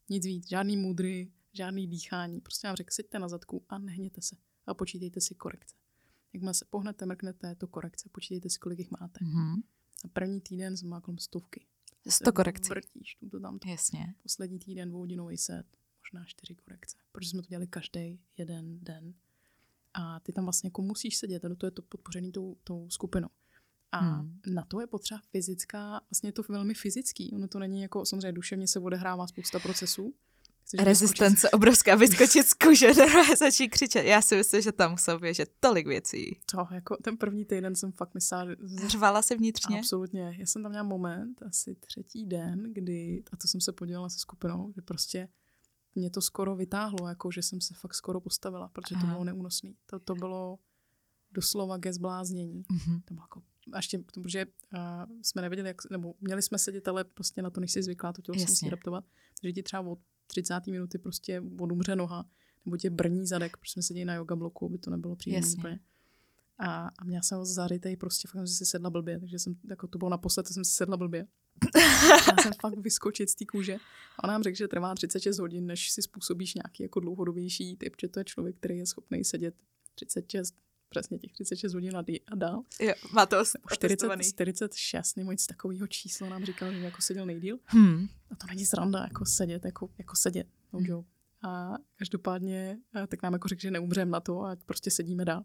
Speaker 2: Nic víc, žádný můdry, žádný dýchání. Prostě vám řekl, seďte na zadku a nehněte se a počítejte si korekce. Jakmile se pohnete, mrknete, je to korekce. Počítejte si, kolik jich máte.
Speaker 1: Mhm.
Speaker 2: A první týden jsem má kolem stovky.
Speaker 1: Sto korekcí.
Speaker 2: Vrtíš, tu to tam.
Speaker 1: Jasně.
Speaker 2: Poslední týden dvouhodinový set, možná čtyři korekce. Protože jsme to dělali každý jeden den. A ty tam vlastně jako musíš sedět, a toho je to podpořený tou, tou skupinou. A
Speaker 1: Hmm.
Speaker 2: na to je potřeba fyzická, vlastně je to velmi fyzický. Ono to není jako, samozřejmě duševně se odehrává spousta procesů. Chceš
Speaker 1: Rezistence obrovská, vyskočit z [LAUGHS] normálně začít křičet. Já si myslím, že tam musel běžet tolik věcí.
Speaker 2: To, jako ten první týden jsem fakt myslela, že-
Speaker 1: Řvala se vnitřně?
Speaker 2: Absolutně. Já jsem tam měla moment, asi třetí den, kdy, a to jsem se podělala se skupinou, že prostě mě to skoro vytáhlo, jako že jsem se fakt skoro postavila, protože to
Speaker 1: Aha.
Speaker 2: bylo neúnosný. To, to bylo doslova ke zbláznění.
Speaker 1: Mhm.
Speaker 2: To bylo jako, a ještě, protože uh, jsme nevěděli, jak, nebo měli jsme sedět, ale prostě na to nejsi zvyklá, to tělo se musí adaptovat. Takže ti třeba od 30. minuty prostě odumře noha, nebo tě brní zadek, protože jsme seděli na yoga bloku, aby to nebylo příjemné úplně. A, a měla jsem ho zarytej, prostě fakt jsem si sedla blbě, takže jsem, jako to bylo naposled, co jsem si sedla blbě. Chtěla jsem fakt vyskočit z té kůže. A on nám řekl, že trvá 36 hodin, než si způsobíš nějaký jako dlouhodobější typ, že to je člověk, který je schopný sedět 36, přesně těch 36 hodin a, a dál.
Speaker 1: Jo, má to
Speaker 2: Nebo 40, 46 nebo nic takového číslo nám říkal, že jako seděl nejdíl.
Speaker 1: Hmm.
Speaker 2: A to není sranda, jako sedět, jako, jako sedět. No
Speaker 1: Hmm.
Speaker 2: joke. A každopádně, a tak nám jako řekl, že neumřeme na to a prostě sedíme dál.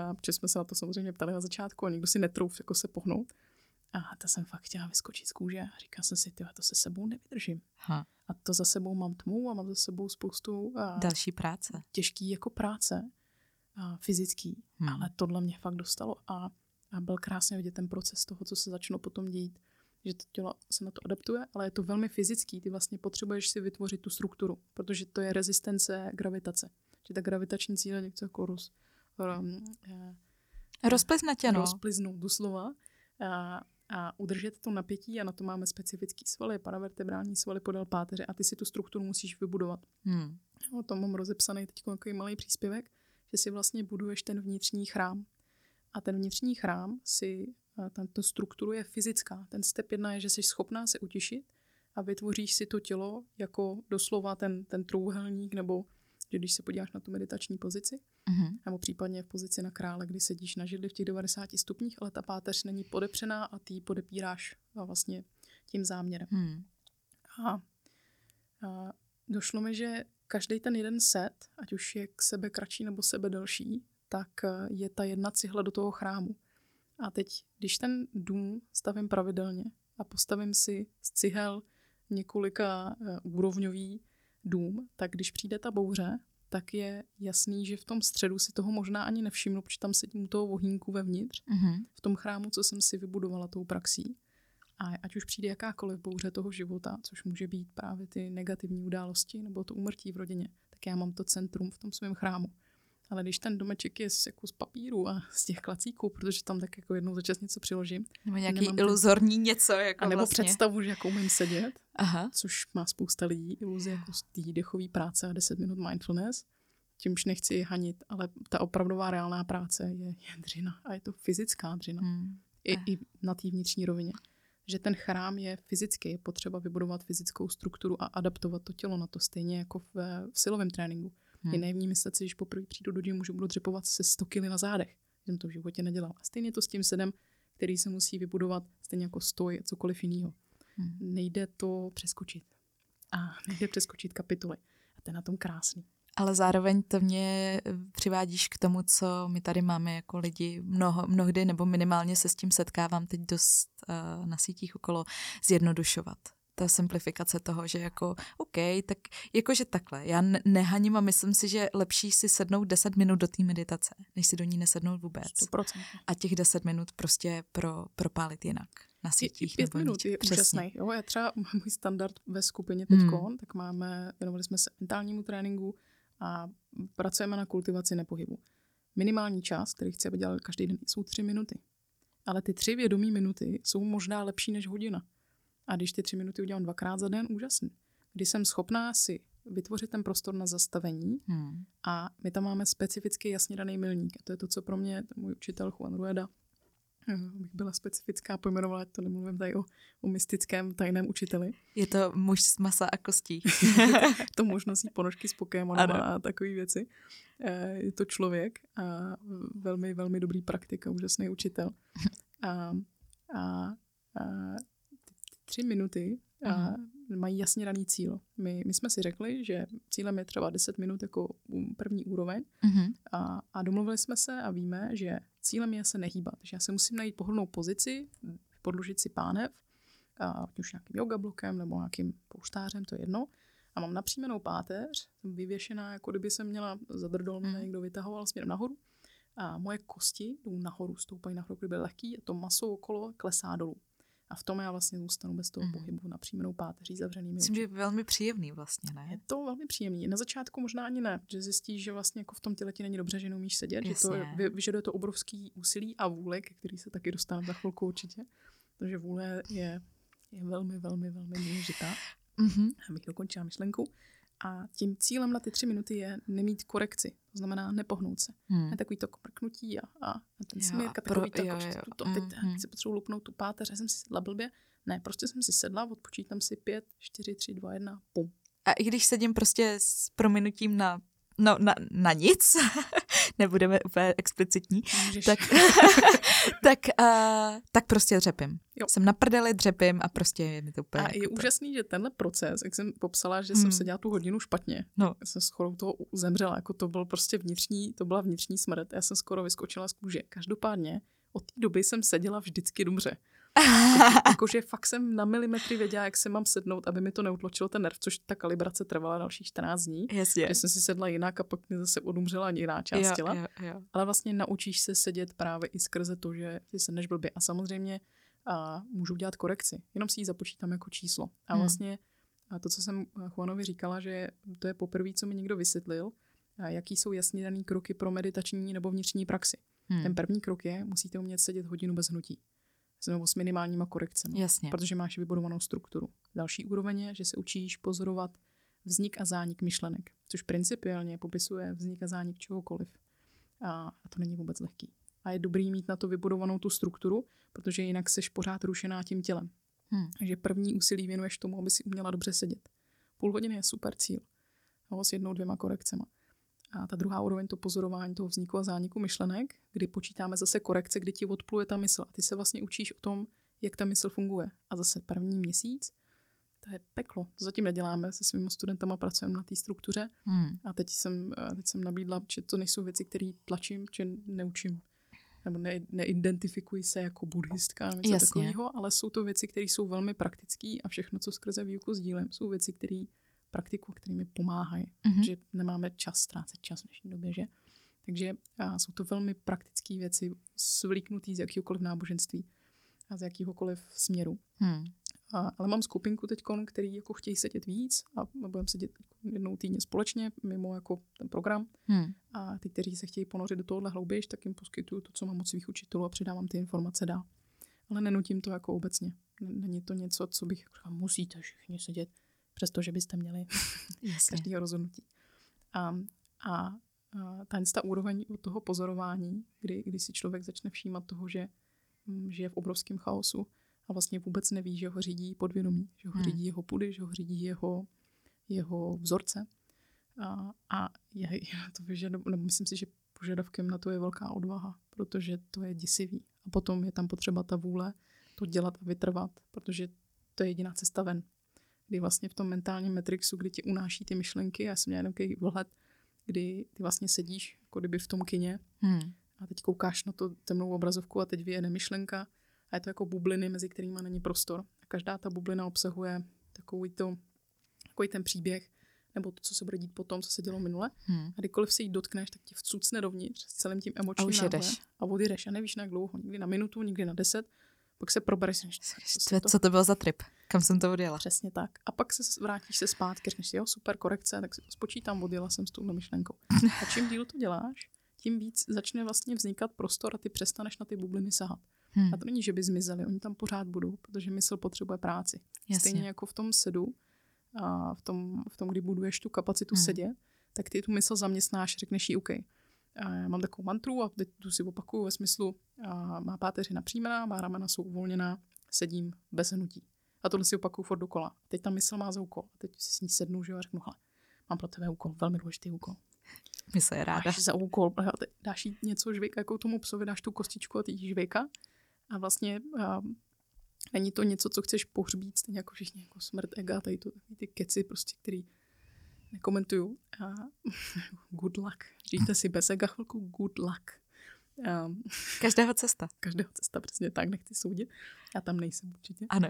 Speaker 2: A protože jsme se na to samozřejmě ptali na začátku a nikdo si netrouf jako se pohnout. A to jsem fakt chtěla vyskočit z kůže a říkal jsem si, tyhle, to se sebou nevydržím.
Speaker 1: Ha.
Speaker 2: A to za sebou mám tmu a mám za sebou spoustu a
Speaker 1: Další práce.
Speaker 2: těžký jako práce, fyzický,
Speaker 1: Hmm.
Speaker 2: ale tohle mě fakt dostalo a, a byl krásně vidět ten proces toho, co se začalo potom dít že to tělo se na to adaptuje, ale je to velmi fyzický. Ty vlastně potřebuješ si vytvořit tu strukturu, protože to je rezistence gravitace. Že ta gravitační síla něco jako roz,
Speaker 1: Rozplizne tě, no.
Speaker 2: Rozpliznout doslova. A, a udržet to napětí a na to máme specifický svaly, paravertebrální svaly podél páteře a ty si tu strukturu musíš vybudovat. Hmm. O tom mám rozepsaný teď takový malý příspěvek, že si vlastně buduješ ten vnitřní chrám. A ten vnitřní chrám si, tento strukturu je fyzická. Ten step jedna je, že jsi schopná se utišit a vytvoříš si to tělo jako doslova ten, ten trůhelník nebo že když se podíváš na tu meditační pozici, mm-hmm. nebo případně v pozici na krále, kdy sedíš na židli v těch 90 stupních, ale ta páteř není podepřená a ty ji podepíráš vlastně tím záměrem. Mm. A, a došlo mi, že každý ten jeden set, ať už je k sebe kratší nebo sebe delší, tak e, je ta jedna cihla do toho chrámu. A teď, když ten dům stavím pravidelně a postavím si z cihel několika uh, úrovňový dům, tak když přijde ta bouře, tak je jasný, že v tom středu si toho možná ani nevšimnu, protože tam sedím u toho vohínku vevnitř, mm-hmm. v tom chrámu, co jsem si vybudovala tou praxí. A ať už přijde jakákoliv bouře toho života, což může být právě ty negativní události nebo to umrtí v rodině, tak já mám to centrum v tom svém chrámu. Ale když ten domeček je z, jako z papíru a z těch klacíků, protože tam tak jako jednou za čas něco přiložím.
Speaker 1: Nebo nějaký iluzorní ten... něco. Jako
Speaker 2: a nebo
Speaker 1: vlastně.
Speaker 2: představu, že jako umím sedět, Aha. což má spousta lidí, iluze jako z té dechové práce a 10 minut mindfulness. Tímž nechci hanit, ale ta opravdová reálná práce je, je dřina. A je to fyzická dřina. Hmm. I, eh. I na té vnitřní rovině. Že ten chrám je fyzický, je potřeba vybudovat fyzickou strukturu a adaptovat to tělo na to, stejně jako v, v silovém tréninku Hmm. Je naivní myslet si, když poprvé přijdu do gymu, že budu dřepovat se 100 kg na zádech. Jsem to v životě nedělal. A stejně to s tím sedem, který se musí vybudovat stejně jako stoj a cokoliv jiného. Hmm. Nejde to přeskočit. A nejde přeskočit kapitoly. A to je na tom krásný.
Speaker 1: Ale zároveň to mě přivádíš k tomu, co my tady máme jako lidi mnoho, mnohdy, nebo minimálně se s tím setkávám teď dost uh, na sítích okolo, zjednodušovat ta simplifikace toho, že jako OK, tak jakože takhle, já nehaním a myslím si, že lepší si sednout 10 minut do té meditace, než si do ní nesednout vůbec.
Speaker 2: 100%.
Speaker 1: A těch 10 minut prostě pro, propálit jinak na sítích.
Speaker 2: I, pět nebo minut je Přesně. úžasný. Jo, já třeba [LAUGHS] můj standard ve skupině teď, hmm. tak máme, věnovali jsme se mentálnímu tréninku a pracujeme na kultivaci nepohybu. Minimální čas, který chci, aby dělal každý den, jsou tři minuty. Ale ty tři vědomí minuty jsou možná lepší než hodina. A když ty tři minuty udělám dvakrát za den, úžasný. Kdy jsem schopná si vytvořit ten prostor na zastavení hmm. a my tam máme specificky jasně daný milník. A to je to, co pro mě můj učitel Juan Rueda, bych byla specifická, pojmenovala, to nemluvím tady o, o mystickém tajném učiteli.
Speaker 1: Je to muž z masa a kostí. [LAUGHS] [LAUGHS]
Speaker 2: to možnost jí ponožky s Pokémonem a takové věci. Eh, je to člověk a velmi, velmi dobrý praktik a úžasný učitel. A, a, a tři minuty a mají jasně daný cíl. My, my jsme si řekli, že cílem je třeba 10 minut jako první úroveň uh-huh. a, a domluvili jsme se a víme, že cílem je se nehýbat. že já se musím najít pohodlnou pozici, podložit si pánev, a už nějakým yoga blokem nebo nějakým pouštářem, to je jedno. A mám napřímenou páteř, jsem vyvěšená, jako kdyby se měla zadrdol, mě někdo vytahoval směrem nahoru. A moje kosti jdou nahoru, stoupají nahoru, kdyby lehký a to maso okolo klesá dolů. A v tom já vlastně zůstanu bez toho mm. pohybu na příjemnou páteří zavřenými
Speaker 1: Myslím, že je velmi příjemný vlastně, ne?
Speaker 2: Je to velmi příjemný. Na začátku možná ani ne, že zjistíš, že vlastně jako v tom těle ti není dobře, že neumíš sedět, Jasně. že to vyžaduje to obrovský úsilí a vůle, který se taky dostane za chvilku určitě. Takže vůle je, je velmi, velmi, velmi důležitá. Mm-hmm. Abych dokončila myšlenku. A tím cílem na ty tři minuty je nemít korekci, to znamená nepohnout se. Hmm. Ne takový to prknutí a, a, a ten smírka, takový to, jo, jako, jo. to teď mm, si potřebuji lupnout tu páteř, já jsem si sedla blbě. Ne, prostě jsem si sedla, odpočítám si pět, čtyři, tři, dva, jedna, pum.
Speaker 1: A i když sedím prostě s prominutím na no, na, na nic, nebudeme úplně explicitní, Můžeš. tak, [LAUGHS] tak, uh, tak prostě dřepím. Jo. Jsem na prdeli, dřepím a prostě je mi to úplně...
Speaker 2: A
Speaker 1: jako
Speaker 2: je to... úžasný, že tenhle proces, jak jsem popsala, že hmm. jsem se dělala tu hodinu špatně, no. já jsem skoro toho zemřela, jako to byl prostě vnitřní, to byla vnitřní smrt, já jsem skoro vyskočila z kůže. Každopádně od té doby jsem seděla vždycky dobře. [LAUGHS] Jakože fakt jsem na milimetry věděla, jak se mám sednout, aby mi to neutločilo ten nerv, což ta kalibrace trvala dalších 14 dní.
Speaker 1: Jasně.
Speaker 2: Že jsem si sedla jinak a pak mi zase odumřela jiná část jo, těla. Jo, jo. Ale vlastně naučíš se sedět právě i skrze to, že ty se než blbě. A samozřejmě a můžu dělat korekci. Jenom si ji započítám jako číslo. A
Speaker 1: Hmm.
Speaker 2: vlastně a to, co jsem Juanovi říkala, že to je poprvé, co mi někdo vysvětlil, a jaký jsou jasně daný kroky pro meditační nebo vnitřní praxi.
Speaker 1: Hmm.
Speaker 2: Ten první krok je, musíte umět sedět hodinu bez hnutí. Nebo s minimálníma korekcemi.
Speaker 1: Jasně.
Speaker 2: Protože máš vybudovanou strukturu. Další úroveň je, že se učíš pozorovat vznik a zánik myšlenek, což principiálně popisuje vznik a zánik čehokoliv. A, a to není vůbec lehký. A je dobrý mít na to vybudovanou tu strukturu, protože jinak seš pořád rušená tím tělem.
Speaker 1: Hmm.
Speaker 2: Takže první úsilí věnuješ tomu, aby si uměla dobře sedět. Půl hodiny je super cíl. No, s jednou, dvěma korekcemi. A ta druhá úroveň, to pozorování toho vzniku a zániku myšlenek, kdy počítáme zase korekce, kdy ti odpluje ta mysl. A ty se vlastně učíš o tom, jak ta mysl funguje. A zase první měsíc, to je peklo. To zatím neděláme, se svými studentama pracujeme na té struktuře.
Speaker 1: Hmm.
Speaker 2: A teď jsem, a teď jsem nabídla, že to nejsou věci, které tlačím, či neučím. Nebo ne, neidentifikuji se jako buddhistka nebo něco takového, ale jsou to věci, které jsou velmi praktické a všechno, co skrze výuku sdílím, jsou věci, které praktiku, které mi pomáhají.
Speaker 1: Mhm.
Speaker 2: Že nemáme čas ztrácet čas v dnešní době, že? Takže a jsou to velmi praktické věci, svlíknutý z jakéhokoliv náboženství a z jakéhokoliv směru.
Speaker 1: Hmm.
Speaker 2: A, ale mám skupinku teď, který jako chtějí sedět víc a budeme sedět jednou týdně společně, mimo jako ten program.
Speaker 1: Hmm.
Speaker 2: A ty, kteří se chtějí ponořit do tohohle hlouběji, tak jim poskytuju to, co mám od svých učitelů a předávám ty informace dál. Ale nenutím to jako obecně. Není to něco, co bych říkal, musíte všichni sedět, přestože byste měli [LAUGHS]
Speaker 1: Jasně.
Speaker 2: každého rozhodnutí. A, a, a ta, ta úroveň od toho pozorování, kdy, kdy si člověk začne všímat toho, že mm, žije v obrovském chaosu a vlastně vůbec neví, že ho řídí podvědomí, že ho
Speaker 1: Hmm.
Speaker 2: řídí jeho pudy, že ho řídí jeho, jeho vzorce. A, a je, je to vyžadu, nebo myslím si, že požadavkem na to je velká odvaha, protože to je děsivý. A potom je tam potřeba ta vůle to dělat a vytrvat, protože to je jediná cesta ven kdy vlastně v tom mentálním metrixu, kdy ti unáší ty myšlenky, já jsem měla jenom takový vhled, kdy ty vlastně sedíš jako kdyby v tom kině
Speaker 1: Hmm.
Speaker 2: a teď koukáš na to temnou obrazovku a teď vyjede myšlenka a je to jako bubliny, mezi kterými není prostor. A každá ta bublina obsahuje takový, to, takový ten příběh, nebo to, co se bude dít potom, co se dělo minule.
Speaker 1: Hmm.
Speaker 2: A kdykoliv se jí dotkneš, tak ti vcucne dovnitř s celým tím emočním
Speaker 1: A už jedeš.
Speaker 2: A odjedeš a nevíš na jak dlouho, někdy na minutu, někdy na deset, pak se probereš.
Speaker 1: To, co to bylo za trip? Kam jsem to odjela?
Speaker 2: Přesně tak. A pak se vrátíš se zpátky, řekneš si, jo, super korekce, tak si to spočítám, odjela jsem s touhle myšlenkou. A čím díl to děláš, tím víc začne vlastně vznikat prostor a ty přestaneš na ty bubliny sahat.
Speaker 1: Hmm.
Speaker 2: A to není, že by zmizely, oni tam pořád budou, protože mysl potřebuje práci.
Speaker 1: Jasně.
Speaker 2: Stejně jako v tom sedu, a v tom, v tom, kdy buduješ tu kapacitu
Speaker 1: hmm.
Speaker 2: sedět, tak ty tu mysl zaměstnáš, řekneš jí OK. Mám takovou mantru a teď tu si opakuju ve smyslu, má páteřina příjmená, má ramena jsou uvolněná, sedím bez hnutí. A tohle si opakuju furt dokola. Teď ta mysl má za úkol. A teď si s ní sednu, že jo, a řeknu, hele, mám pro tebe úkol, velmi důležitý úkol.
Speaker 1: My se je ráda.
Speaker 2: Máš za úkol, dáš jí něco žvejka, jako tomu psovi dáš tu kostičku a ty jí žvejka. A vlastně a, není to něco, co chceš pohřbít, stejně jako všichni, jako smrt ega, tady to, ty keci, prostě, který nekomentuju. [LAUGHS] Good luck. Žijte si bez ega chvilku, good luck. A,
Speaker 1: Každého cesta. [LAUGHS]
Speaker 2: každého cesta přesně tak, nechci soudit. Já tam nejsem určitě.
Speaker 1: Ano.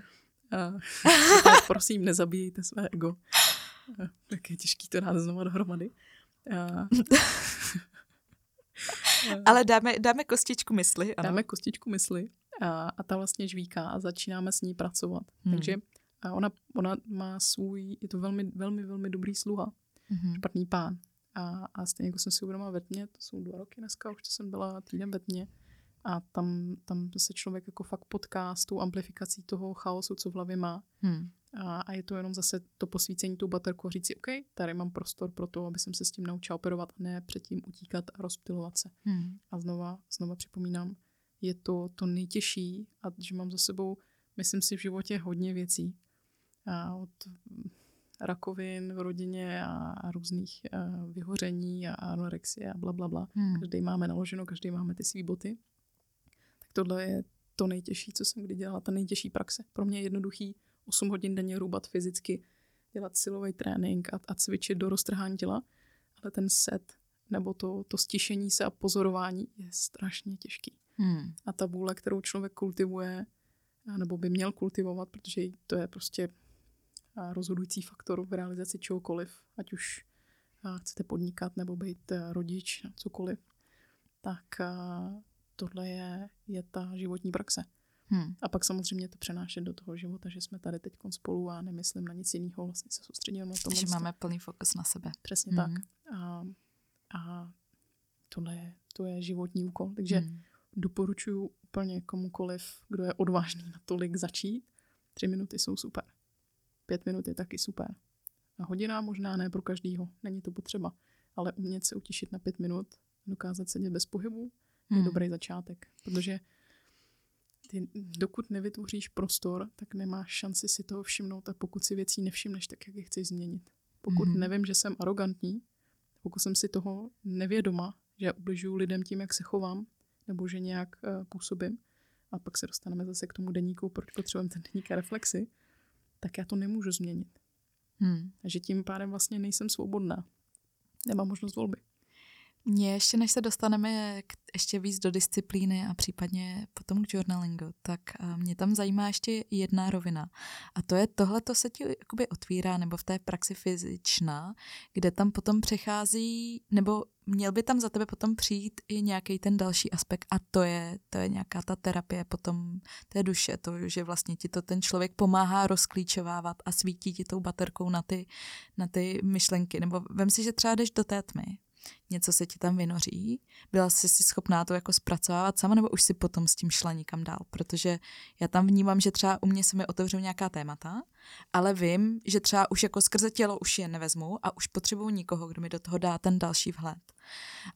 Speaker 1: [LAUGHS]
Speaker 2: Prosím, nezabíjejte své ego. Tak je těžký to dát znova dohromady.
Speaker 1: Ale dáme, dáme kostičku mysli. Ano.
Speaker 2: dáme kostičku mysli a, a ta vlastně žvíká a začínáme s ní pracovat.
Speaker 1: Hmm.
Speaker 2: Takže a ona, ona má svůj, je to velmi, velmi, velmi dobrý sluha,
Speaker 1: Mhm.
Speaker 2: špatný pán. A, a stejně jako jsem si uvědomila ve tmě, to jsou dva roky dneska, už to jsem byla týden ve tmě, a tam, tam se člověk jako fakt potká s tou amplifikací toho chaosu, co v hlavě má.
Speaker 1: Hmm.
Speaker 2: A, a je to jenom zase to posvícení tou baterku a říct si, OK, tady mám prostor pro to, aby jsem se s tím naučila operovat, a ne předtím utíkat a rozptilovat se.
Speaker 1: Hmm.
Speaker 2: A znova, znova připomínám, je to to nejtěžší a že mám za sebou, myslím si, v životě hodně věcí. A od mm, rakovin v rodině a, a různých uh, vyhoření a anorexie a bla, bla, bla.
Speaker 1: Hmm.
Speaker 2: Každý máme naloženo, každý máme ty svý boty. Tak tohle je to nejtěžší, co jsem kdy dělala, ta nejtěžší praxe. Pro mě je jednoduchý 8 hodin denně hrubat fyzicky, dělat silový trénink a, a cvičit do roztrhání těla, ale ten set nebo to, to stišení se a pozorování je strašně těžký.
Speaker 1: Hmm.
Speaker 2: A ta vůle, kterou člověk kultivuje, nebo by měl kultivovat, protože to je prostě rozhodující faktor v realizaci čehokoliv, ať už a, chcete podnikat nebo být a, rodič, cokoliv, tak a, tohle je, je ta životní praxe. Hmm. A pak samozřejmě to přenášet do toho života, že jsme tady teď spolu a nemyslím na nic jiného, vlastně se soustředím na to.
Speaker 1: Že máme plný fokus na sebe.
Speaker 2: Přesně hmm. tak. A, a tohle je, to je životní úkol. Takže hmm. doporučuji úplně komukoliv, kdo je odvážný na tolik začít. Tři minuty jsou super. Pět minut je taky super. A hodina možná ne pro každýho, není to potřeba. Ale umět se utišit na pět minut, dokázat sedět bez pohybu, je hmm. dobrý začátek. Protože ty, dokud nevytvoříš prostor, tak nemáš šanci si toho všimnout a pokud si věcí nevšimneš, tak jak je chceš změnit. Pokud hmm. nevím, že jsem arrogantní, pokud jsem si toho nevědoma, že ubližuju lidem tím, jak se chovám, nebo že nějak uh, působím, a pak se dostaneme zase k tomu deníku, proč potřebujeme ten deník a reflexy, tak já to nemůžu změnit. Hmm. A že tím pádem vlastně nejsem svobodná. Nemám možnost volby.
Speaker 1: Mě ještě, než se dostaneme k, ještě víc do disciplíny a případně potom k journalingu, tak mě tam zajímá ještě jedna rovina. A to je tohle, to se ti jakoby otvírá, nebo v té praxi fyzičná, kde tam potom přechází, nebo měl by tam za tebe potom přijít i nějaký ten další aspekt a to je, to je nějaká ta terapie potom té duše, to, že vlastně ti to ten člověk pomáhá rozklíčovávat a svítí ti tou baterkou na ty, na ty myšlenky. Nebo vem si, že třeba jdeš do té tmy něco se ti tam vynoří, byla jsi si schopná to jako zpracovávat sama, nebo už si potom s tím šla nikam dál? Protože já tam vnímám, že třeba u mě se mi otevřou nějaká témata, ale vím, že třeba už jako skrze tělo už je nevezmu a už potřebuju nikoho, kdo mi do toho dá ten další vhled.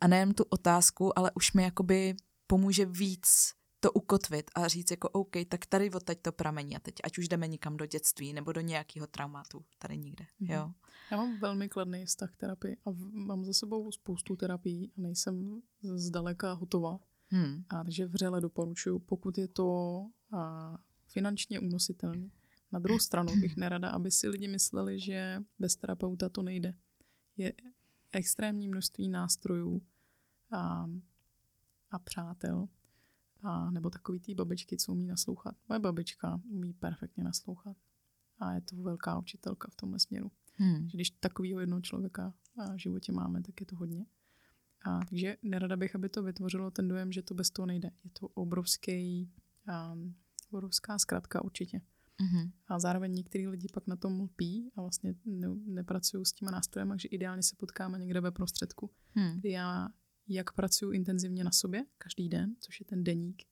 Speaker 1: A nejen tu otázku, ale už mi jakoby pomůže víc to ukotvit a říct jako OK, tak tady odtaď to pramení a teď ať už jdeme někam do dětství nebo do nějakého traumatu, tady nikde, mm-hmm. jo.
Speaker 2: Já mám velmi kladný vztah k terapii a mám za sebou spoustu terapií a nejsem zdaleka hotová. Hmm. A takže vřele doporučuji, pokud je to a, finančně unositelné. Na druhou stranu bych nerada, aby si lidi mysleli, že bez terapeuta to nejde. Je extrémní množství nástrojů a, a přátel, a nebo takový ty babičky, co umí naslouchat. Moje babička umí perfektně naslouchat a je to velká učitelka v tomhle směru. Hmm. Když takového jednoho člověka v životě máme, tak je to hodně. A, takže nerada bych, aby to vytvořilo ten dojem, že to bez toho nejde. Je to obrovský, um, obrovská zkratka určitě. Mm-hmm. A zároveň některý lidi pak na tom lpí a vlastně ne, nepracují s těma nástrojem, takže ideálně se potkáme někde ve prostředku. Hmm. Kdy já jak pracuji intenzivně na sobě každý den, což je ten deník,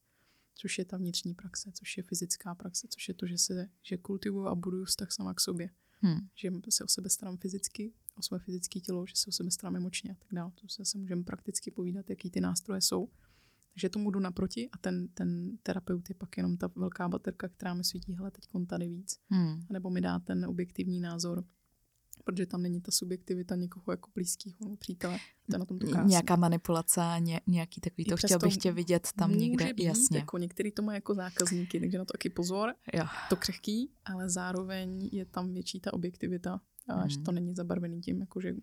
Speaker 2: což je ta vnitřní praxe, což je fyzická praxe, což je to, že se že kultivuju a buduju vztah sama k sobě. Hmm. Že se o sebe starám fyzicky, o své fyzické tělo, že se o sebe starám emočně a tak dále. To se, se můžeme prakticky povídat, jaký ty nástroje jsou. Takže tomu jdu naproti a ten, ten terapeut je pak jenom ta velká baterka, která mi svítí, hele, teď tady víc. Hmm. Nebo mi dá ten objektivní názor, protože tam není ta subjektivita někoho jako blízkého přítele. To na tom to.
Speaker 1: Nějaká manipulace, ně, nějaký takový, to chtěl bych tě vidět tam někde, být, jasně.
Speaker 2: Jako některý to má jako zákazníky, takže na to taky pozor. Jo. To křehký, ale zároveň je tam větší ta objektivita a že to není zabarvený tím, jako že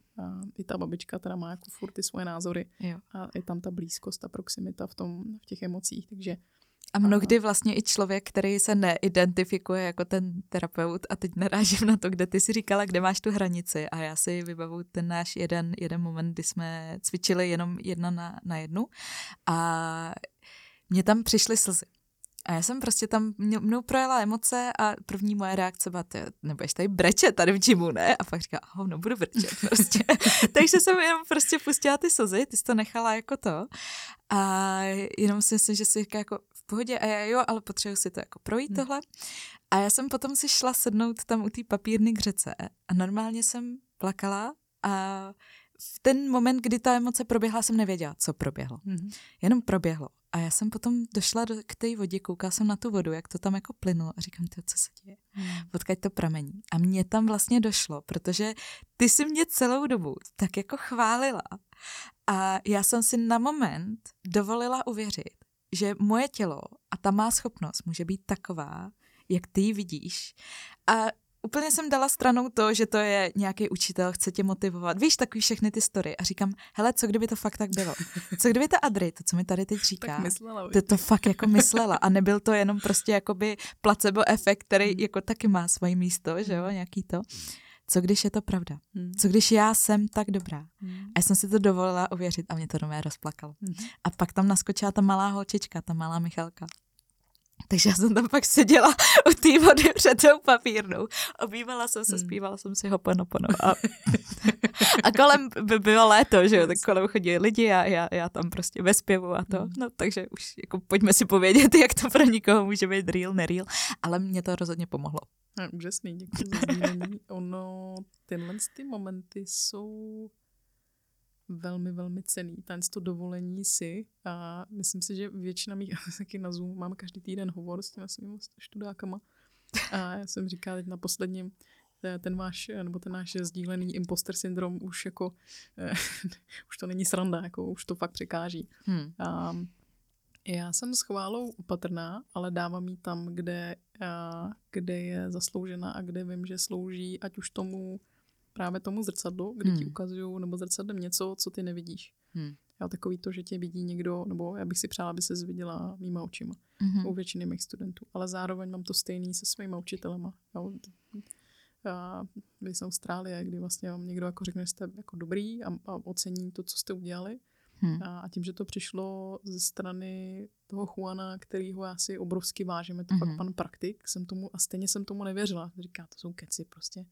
Speaker 2: i ta babička teda má jako furt ty svoje názory jo. a je tam ta blízkost, ta proximita v, tom, v těch emocích, takže
Speaker 1: a mnohdy vlastně i člověk, který se neidentifikuje jako ten terapeut a teď narážím na to, kde ty si říkala, kde máš tu hranici a já si vybavu ten náš jeden, jeden moment, kdy jsme cvičili jenom jedna na, na jednu a mně tam přišly slzy. A já jsem prostě tam, mnou projela emoce a první moje reakce byla, ty nebudeš tady brečet tady v gymu, ne? A pak říká, oh, no budu brečet [LAUGHS] prostě. [LAUGHS] Takže jsem jenom prostě pustila ty slzy, ty jsi to nechala jako to. A jenom si myslím, že si říká jako pohodě a já jo, ale potřebuji si to jako projít hmm. tohle. A já jsem potom si šla sednout tam u té papírny k řece a normálně jsem plakala a v ten moment, kdy ta emoce proběhla, jsem nevěděla, co proběhlo. Mm-hmm. Jenom proběhlo. A já jsem potom došla do, k té vodě, koukala jsem na tu vodu, jak to tam jako plynulo a říkám, ty, co se děje? Mm. Odkaď to pramení. A mně tam vlastně došlo, protože ty si mě celou dobu tak jako chválila. A já jsem si na moment dovolila uvěřit, že moje tělo a ta má schopnost může být taková, jak ty ji vidíš. A úplně jsem dala stranou to, že to je nějaký učitel, chce tě motivovat. Víš, takový všechny ty story. A říkám, hele, co kdyby to fakt tak bylo? Co kdyby ta Adry, to, co mi tady teď říká,
Speaker 2: myslela,
Speaker 1: to, to fakt jako myslela. A nebyl to jenom prostě jakoby placebo efekt, který mm. jako taky má svoje místo, že jo, nějaký to. Co když je to pravda? Hmm. Co když já jsem tak dobrá? Hmm. A já jsem si to dovolila uvěřit a mě to doma rozplakalo. Hmm. A pak tam naskočila ta malá holčička, ta malá Michalka. Takže já jsem tam pak seděla u té vody před tou papírnou. Obývala jsem se, hmm. zpívala jsem si ho ponopono. A, a kolem by bylo léto, že jo, tak kolem chodí lidi a já, já tam prostě ve zpěvu a to. Hmm. No takže už jako pojďme si povědět, jak to pro někoho může být real, nereal. Ale mě to rozhodně pomohlo.
Speaker 2: No, úžasný, děkuji za sdílení. Ono, tyhle ty momenty jsou velmi, velmi cený. Ten to dovolení si a myslím si, že většina mých, [LAUGHS] taky na Zoom máme každý týden hovor s těmi svými študákama a já jsem říkala teď na posledním, eh, ten váš, nebo ten náš sdílený imposter syndrom už jako, eh, [LAUGHS] už to není sranda, jako už to fakt překáží. Hmm. A já jsem s chválou opatrná, ale dávám jí tam, kde, kde je zasloužena a kde vím, že slouží, ať už tomu právě tomu zrcadlu, kdy hmm. ti ukazují, nebo zrcadlem něco, co ty nevidíš. Hmm. Já takový to, že tě vidí někdo, nebo já bych si přála, aby se zviděla mýma očima mm-hmm. u většiny mých studentů. Ale zároveň mám to stejný se svými učitelema. Jo. A vy z Austrálie, kdy vlastně vám někdo jako řekne, že jste jako dobrý a, a ocení to, co jste udělali. Hmm. A, tím, že to přišlo ze strany toho Juana, kterýho já si obrovsky vážím, je to mm-hmm. fakt pan praktik, jsem tomu, a stejně jsem tomu nevěřila. Říká, to jsou keci prostě.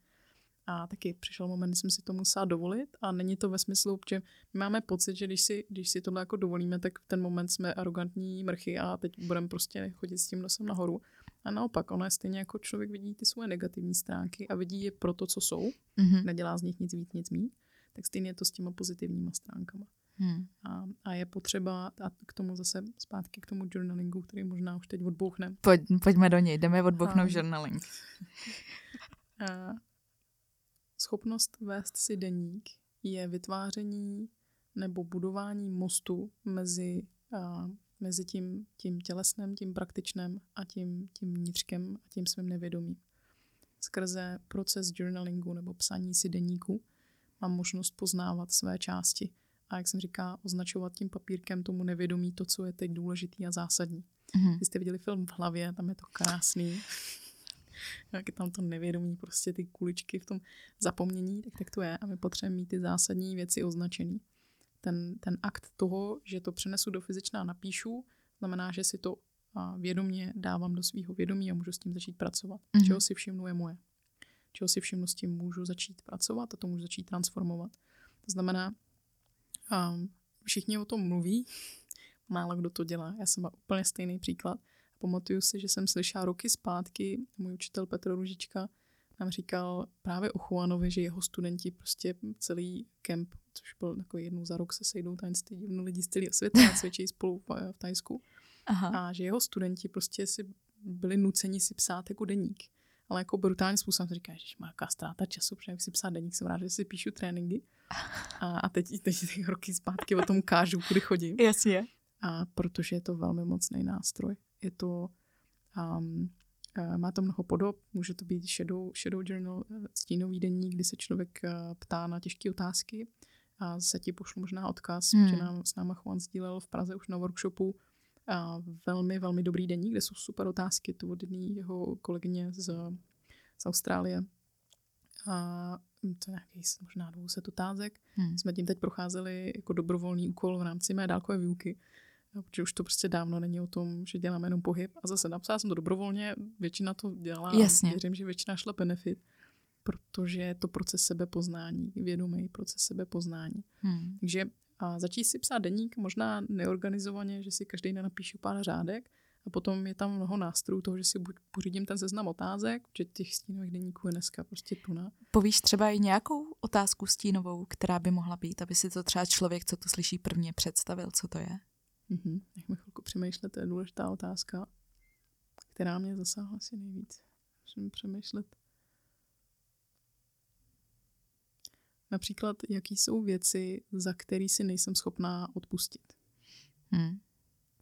Speaker 2: A taky přišel moment, kdy jsem si to musela dovolit a není to ve smyslu, že my máme pocit, že když si, když si tohle jako dovolíme, tak v ten moment jsme arrogantní mrchy a teď budeme prostě chodit s tím nosem nahoru. A naopak, ono je stejně jako člověk vidí ty svoje negativní stránky a vidí je pro to, co jsou, mm-hmm. nedělá z nich nic víc, nic míň, tak stejně je to s těma pozitivníma stránkama. Hmm. A, a je potřeba, a k tomu zase zpátky k tomu journalingu, který možná už teď odbouchne.
Speaker 1: Pojď, pojďme do něj, jdeme odbouchnout a, journaling. [LAUGHS]
Speaker 2: A, schopnost vést si deník je vytváření nebo budování mostu mezi, a, mezi tím, tím tělesným, tím praktičným a tím, tím vnitřkem a tím svým nevědomím. Skrze proces journalingu nebo psaní si deníku mám možnost poznávat své části a jak jsem říká, označovat tím papírkem tomu nevědomí to, co je teď důležitý a zásadní. Mm-hmm. Vy jste viděli film v hlavě, tam je to krásný [LAUGHS] jak je tam to nevědomí, prostě ty kuličky v tom zapomnění, tak, tak to je. A my potřebujeme mít ty zásadní věci označený. Ten, ten akt toho, že to přenesu do fyzičná napíšu, znamená, že si to vědomě dávám do svého vědomí a můžu s tím začít pracovat. Mm-hmm. Čeho si všimnu je moje. Čeho si všimnu s tím můžu začít pracovat a to můžu začít transformovat. To znamená, um, všichni o tom mluví, málo kdo to dělá. Já jsem má úplně stejný příklad. Pamatuju si, že jsem slyšela roky zpátky, můj učitel Petr Ružička nám říkal právě o Juanovi, že jeho studenti prostě celý kemp, což byl jako jednou za rok se sejdou tajemství divno lidi z celého světa a cvičí [LAUGHS] spolu v, v Tajsku. Aha. A že jeho studenti prostě si byli nuceni si psát jako deník. Ale jako brutální způsobem říká, že má jaká ztráta času, protože jak si psát deník, jsem rád, že si píšu tréninky. A, a teď, teď ty roky zpátky o tom kážu, kudy chodím.
Speaker 1: Jasně.
Speaker 2: A protože je to velmi mocný nástroj je to, um, uh, má to mnoho podob, může to být shadow, shadow journal, uh, stínový denní, kdy se člověk uh, ptá na těžké otázky a zase ti pošlu možná odkaz, hmm. že nám s náma Juan sdílel v Praze už na workshopu a velmi, velmi dobrý denní, kde jsou super otázky, to od jedný jeho kolegyně z, z Austrálie. A to je nějaký možná 200 otázek. Hmm. Jsme tím teď procházeli jako dobrovolný úkol v rámci mé dálkové výuky. Protože už to prostě dávno není o tom, že děláme jenom pohyb. A zase napsala jsem to dobrovolně, většina to dělá.
Speaker 1: Jasně.
Speaker 2: Věřím, že většina šla benefit, protože je to proces sebepoznání, vědomý proces sebepoznání. Hmm. Takže a začít si psát deník, možná neorganizovaně, že si každý den napíšu pár řádek, a potom je tam mnoho nástrojů toho, že si buď pořídím ten seznam otázek, že těch stínových deníků je dneska prostě tuna.
Speaker 1: Povíš třeba i nějakou otázku stínovou, která by mohla být, aby si to třeba člověk, co to slyší prvně, představil, co to je?
Speaker 2: Mm-hmm. Nechme chvilku přemýšlet, to je důležitá otázka, která mě zasáhla asi nejvíc. Musím přemýšlet. Například, jaký jsou věci, za které si nejsem schopná odpustit. Hmm.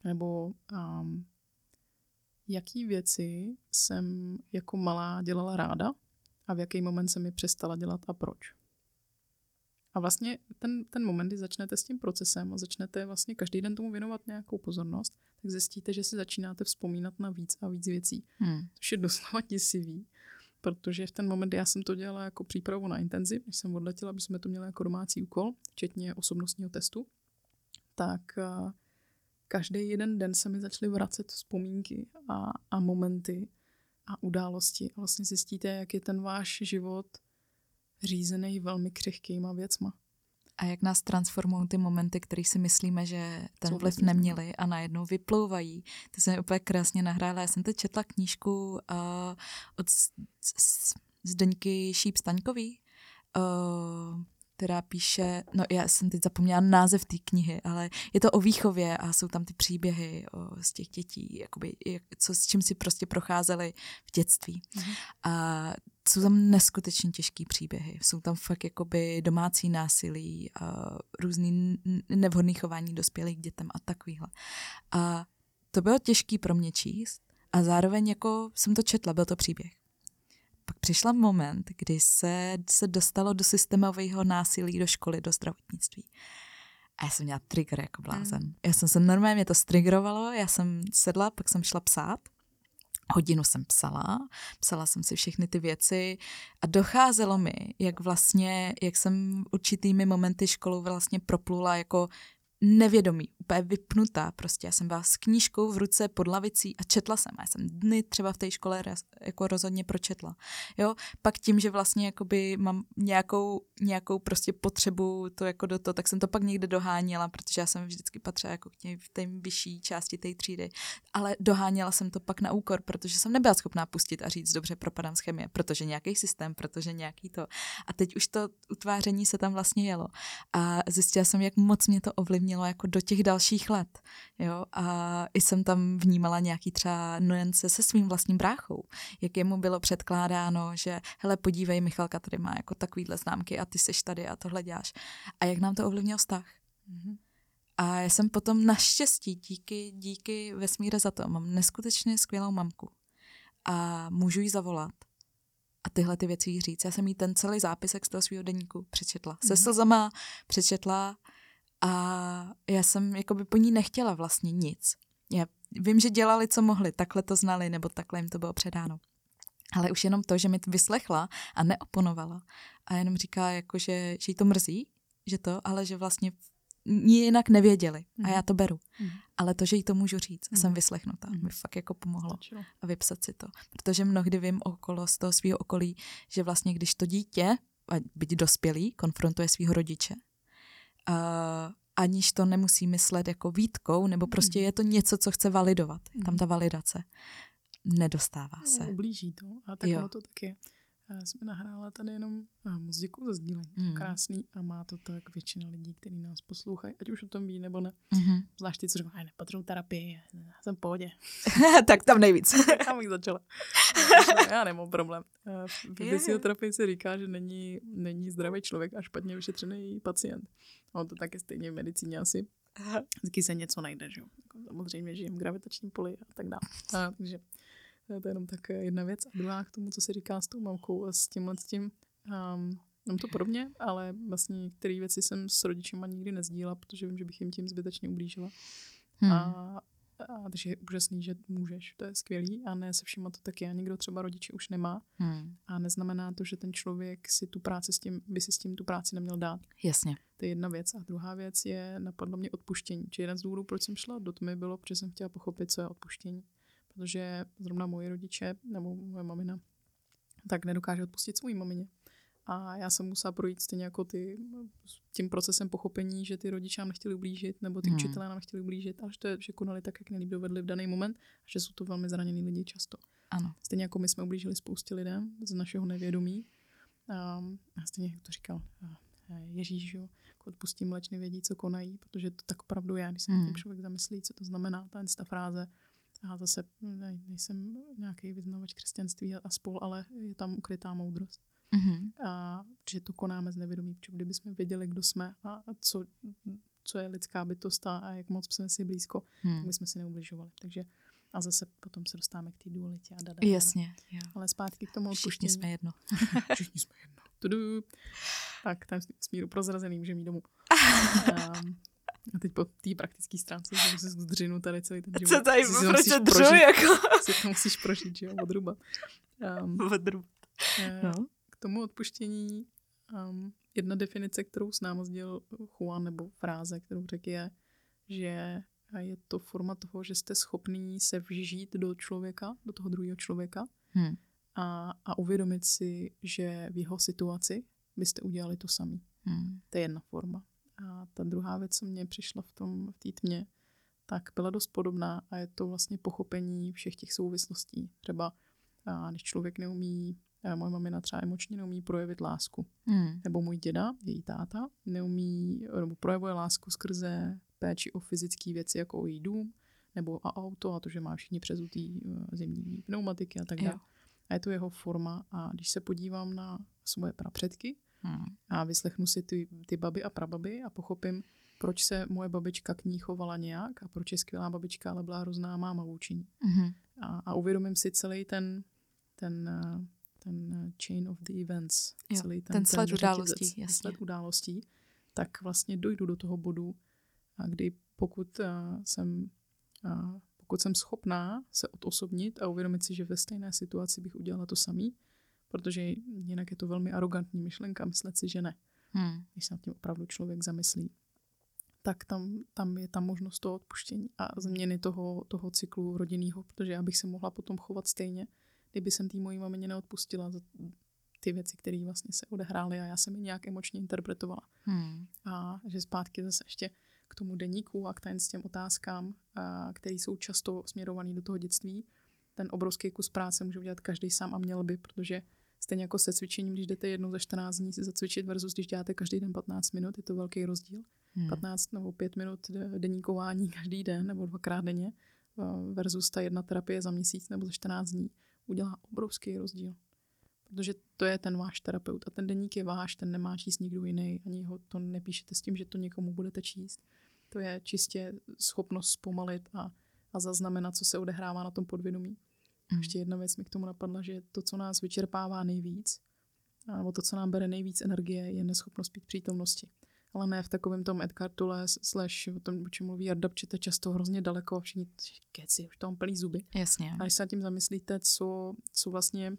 Speaker 2: Nebo um, jaký věci jsem jako malá dělala ráda a v jaký moment jsem mi přestala dělat a proč. A vlastně ten, ten moment, kdy začnete s tím procesem a začnete vlastně každý den tomu věnovat nějakou pozornost, tak zjistíte, že si začínáte vzpomínat na víc a víc věcí. Hmm. Což je doslova [LAUGHS] děsivý, protože v ten moment, já jsem to dělala jako přípravu na intenziv, když jsem odletěla, aby jsme to měli jako domácí úkol, včetně osobnostního testu, tak každý jeden den se mi začaly vracet vzpomínky a, a momenty a události. A vlastně zjistíte, jak je ten váš život řízený velmi křehkýma věcma.
Speaker 1: A jak nás transformují ty momenty, které si myslíme, že ten vliv neměli a najednou vyplouvají. To se mi úplně krásně nahrála. Já jsem teď četla knížku uh, od Zdeňky Šíp-Staňkový, uh, která píše, no já jsem teď zapomněla název té knihy, ale je to o výchově a jsou tam ty příběhy o, z těch dětí, jakoby, jak, co, s čím si prostě procházeli v dětství. Mm-hmm. A jsou tam neskutečně těžký příběhy. Jsou tam fakt jakoby domácí násilí, a různý nevhodný chování dospělých dětem a takovýhle. A to bylo těžký pro mě číst a zároveň jako jsem to četla, byl to příběh přišla moment, kdy se, se dostalo do systémového násilí do školy, do zdravotnictví. A já jsem měla trigger jako blázen. Mm. Já jsem se normálně, mě to striggerovalo, já jsem sedla, pak jsem šla psát. Hodinu jsem psala, psala jsem si všechny ty věci a docházelo mi, jak vlastně, jak jsem určitými momenty školu vlastně proplula jako nevědomí, úplně vypnutá prostě. Já jsem byla s knížkou v ruce pod lavicí a četla jsem. Já jsem dny třeba v té škole jako rozhodně pročetla. Jo? Pak tím, že vlastně jakoby mám nějakou, nějakou prostě potřebu to jako do toho, tak jsem to pak někde doháněla, protože já jsem vždycky patřila jako k těm, v té vyšší části té třídy. Ale doháněla jsem to pak na úkor, protože jsem nebyla schopná pustit a říct, dobře, propadám z chemie, protože nějaký systém, protože nějaký to. A teď už to utváření se tam vlastně jelo. A zjistila jsem, jak moc mě to ovlivnilo jako do těch dalších let. Jo? A i jsem tam vnímala nějaký třeba nuance se svým vlastním bráchou, jak jemu bylo předkládáno, že hele, podívej, Michalka tady má jako takovýhle známky a ty seš tady a tohle děláš. A jak nám to ovlivnilo vztah. Mm-hmm. A já jsem potom naštěstí, díky, díky vesmíre za to, mám neskutečně skvělou mamku. A můžu jí zavolat a tyhle ty věci jí říct. Já jsem jí ten celý zápisek z toho svého deníku přečetla. Se slzama přečetla a já jsem jakoby po ní nechtěla vlastně nic. Já vím, že dělali, co mohli, takhle to znali, nebo takhle jim to bylo předáno. Ale už jenom to, že mi to vyslechla a neoponovala a jenom říká, jako, že, že jí to mrzí, že to, ale že vlastně ní jinak nevěděli a já mhm. to beru. Mm. Ale to, že jí to můžu říct a jsem vyslechnuta, mm. mi fakt jako pomohlo a vypsat si to. Protože mnohdy vím okolo z toho svého okolí, že vlastně když to dítě, byť dospělý, konfrontuje svého rodiče, uh, aniž to nemusí myslet jako výtkou, nebo prostě mhm. je to něco, co chce validovat. Je tam ta validace. Nedostává no, se.
Speaker 2: No, ublíží to. A tak jo. ono to tak je. Já jsme nahrála tady jenom muziku za sdílení. Mm. Krásný a má to tak většina lidí, kteří nás poslouchají, ať už o tom ví nebo ne. Mm-hmm. Zvlášť ty, co říkají, nepotřebuji terapii, jsem v pohodě. [LAUGHS]
Speaker 1: tak tam nejvíc. [LAUGHS]
Speaker 2: tam bych začala. Já nemám problém. V fyzioterapii se říká, že není, není zdravý člověk a špatně vyšetřený pacient. No to také stejně v medicíně asi. Vždycky se něco najde, že jo. Jako samozřejmě žijem v gravitačním poli a tak dále. A, takže to je jenom tak jedna věc. A druhá k tomu, co se říká s tou mamkou a s tímhle s tím, um, Mám to podobně, ale vlastně některé věci jsem s rodičima nikdy nezdílela, protože vím, že bych jim tím zbytečně ublížila. Hmm. A, a takže je úžasný, že můžeš, to je skvělý a ne se všima to taky. A někdo třeba rodiče už nemá hmm. a neznamená to, že ten člověk si tu práci s tím, by si s tím tu práci neměl dát.
Speaker 1: Jasně.
Speaker 2: To je jedna věc. A druhá věc je napadlo mě odpuštění. Či jeden z důvodů, proč jsem šla do tmy, bylo, protože jsem chtěla pochopit, co je odpuštění protože zrovna moje rodiče nebo moje mamina tak nedokáže odpustit svůj mamině. A já jsem musela projít stejně jako ty, tím procesem pochopení, že ty rodiče nám nechtěli ublížit, nebo ty hmm. učitelé nám nechtěli ublížit, ale že to je, že konali tak, jak nelíp dovedli v daný moment, a že jsou to velmi zranění lidi často.
Speaker 1: Ano.
Speaker 2: Stejně jako my jsme ublížili spoustě lidem z našeho nevědomí. A stejně jak to říkal Ježíš, jo, jako odpustím mlečny vědí, co konají, protože to tak opravdu je, když se hmm. tím člověk zamyslí, co to znamená, ta, ta fráze, já zase ne, nejsem nějaký vyznavač křesťanství a spol, ale je tam ukrytá moudrost. Mm-hmm. A že to konáme z nevědomí, protože kdyby jsme věděli, kdo jsme a, co, co je lidská bytost a, jak moc jsme si blízko, hmm. tak bychom si neubližovali. Takže a zase potom se dostáváme k té dualitě a dada.
Speaker 1: Jasně. Jo.
Speaker 2: Ale zpátky k tomu
Speaker 1: odpuštění. [LAUGHS] Všichni jsme jedno.
Speaker 2: Všichni jsme jedno. Tudu. Tak, tam smíru prozrazený můžeme jít domů. Um, A teď po té praktické stránce že se zdřinu tady celý ten život.
Speaker 1: Co tady, proč dřu, prožít, jako?
Speaker 2: Si to musíš prožít, že jo, odruba. Um,
Speaker 1: Odruba.
Speaker 2: Uh, no. Tomu odpuštění um, jedna definice, kterou s námi sdělil Juan, nebo fráze, kterou řekl, je, že a je to forma toho, že jste schopný se vžít do člověka, do toho druhého člověka
Speaker 1: Hmm.
Speaker 2: a, a uvědomit si, že v jeho situaci byste udělali to samý.
Speaker 1: Hmm.
Speaker 2: To je jedna forma. A ta druhá věc, co mě přišla v tom v té tmě, tak byla dost podobná a je to vlastně pochopení všech těch souvislostí. Třeba a když člověk neumí, moje mamina třeba emočně neumí projevit lásku,
Speaker 1: Hmm.
Speaker 2: nebo můj děda, její táta, neumí, nebo projevuje lásku skrze péči o fyzické věci, jako o její dům, nebo o auto a to, že má všichni přezutý eh, zimní pneumatiky a tak dále. A je to jeho forma a když se podívám na svoje prapředky
Speaker 1: Hmm.
Speaker 2: a vyslechnu si ty, ty baby a prababy a pochopím, proč se moje babička k ní chovala nějak a proč je skvělá babička, ale byla hrozná máma vůči ní.
Speaker 1: Mhm.
Speaker 2: A, a uvědomím si celý ten, ten, eh, ten eh, chain of the events,
Speaker 1: Jo,
Speaker 2: celý ten,
Speaker 1: ten sled
Speaker 2: řetězec,
Speaker 1: událostí,
Speaker 2: ten
Speaker 1: jasně.
Speaker 2: sled událostí, tak vlastně dojdu do toho bodu, a kdy pokud uh, jsem, uh, pokud jsem schopná se odosobnit a uvědomit si, že ve stejné situaci bych udělala to samý, protože jinak je to velmi arrogantní myšlenka myslet si, že ne,
Speaker 1: Hmm.
Speaker 2: když se nad tím opravdu člověk zamyslí, tak tam, tam je ta možnost toho odpuštění a změny toho, toho cyklu rodinného, protože já bych se mohla potom chovat stejně, kdyby jsem tý mojí mamině neodpustila za ty věci, které vlastně se odehrály a já jsem je nějak emočně interpretovala.
Speaker 1: Hmm.
Speaker 2: A že zpátky zase ještě k tomu deníku a k s těm otázkám, které jsou často směrované do toho dětství. Ten obrovský kus práce může udělat každý sám a měl by, protože stejně jako se cvičením, když jdete jednou za 14 dní si zacvičit versus když děláte každý den 15 minut, je to velký rozdíl.
Speaker 1: Hmm.
Speaker 2: 15 nebo 5 minut de- deníkování [LAUGHS] každý den nebo dvakrát denně versus ta jedna terapie za měsíc nebo za 14 dní udělá obrovský rozdíl. Protože to je ten váš terapeut a ten deník je váš, ten nemá číst nikdo jiný, ani ho to nepíšete s tím, že to někomu budete číst. To je čistě schopnost zpomalit a, a zaznamenat, co se odehrává na tom podvědomí.
Speaker 1: Hmm.
Speaker 2: Ještě jedna věc mi k tomu napadla, že to, co nás vyčerpává nejvíc, nebo to, co nám bere nejvíc energie, je neschopnost být přítomnosti. Ale ne v takovém tom Edgar Tolle slash o tom, o čem mluví Jarda, čte často hrozně daleko a všichni keci, už mám plný zuby.
Speaker 1: Jasně.
Speaker 2: A když se nad tím zamyslíte, co, co vlastně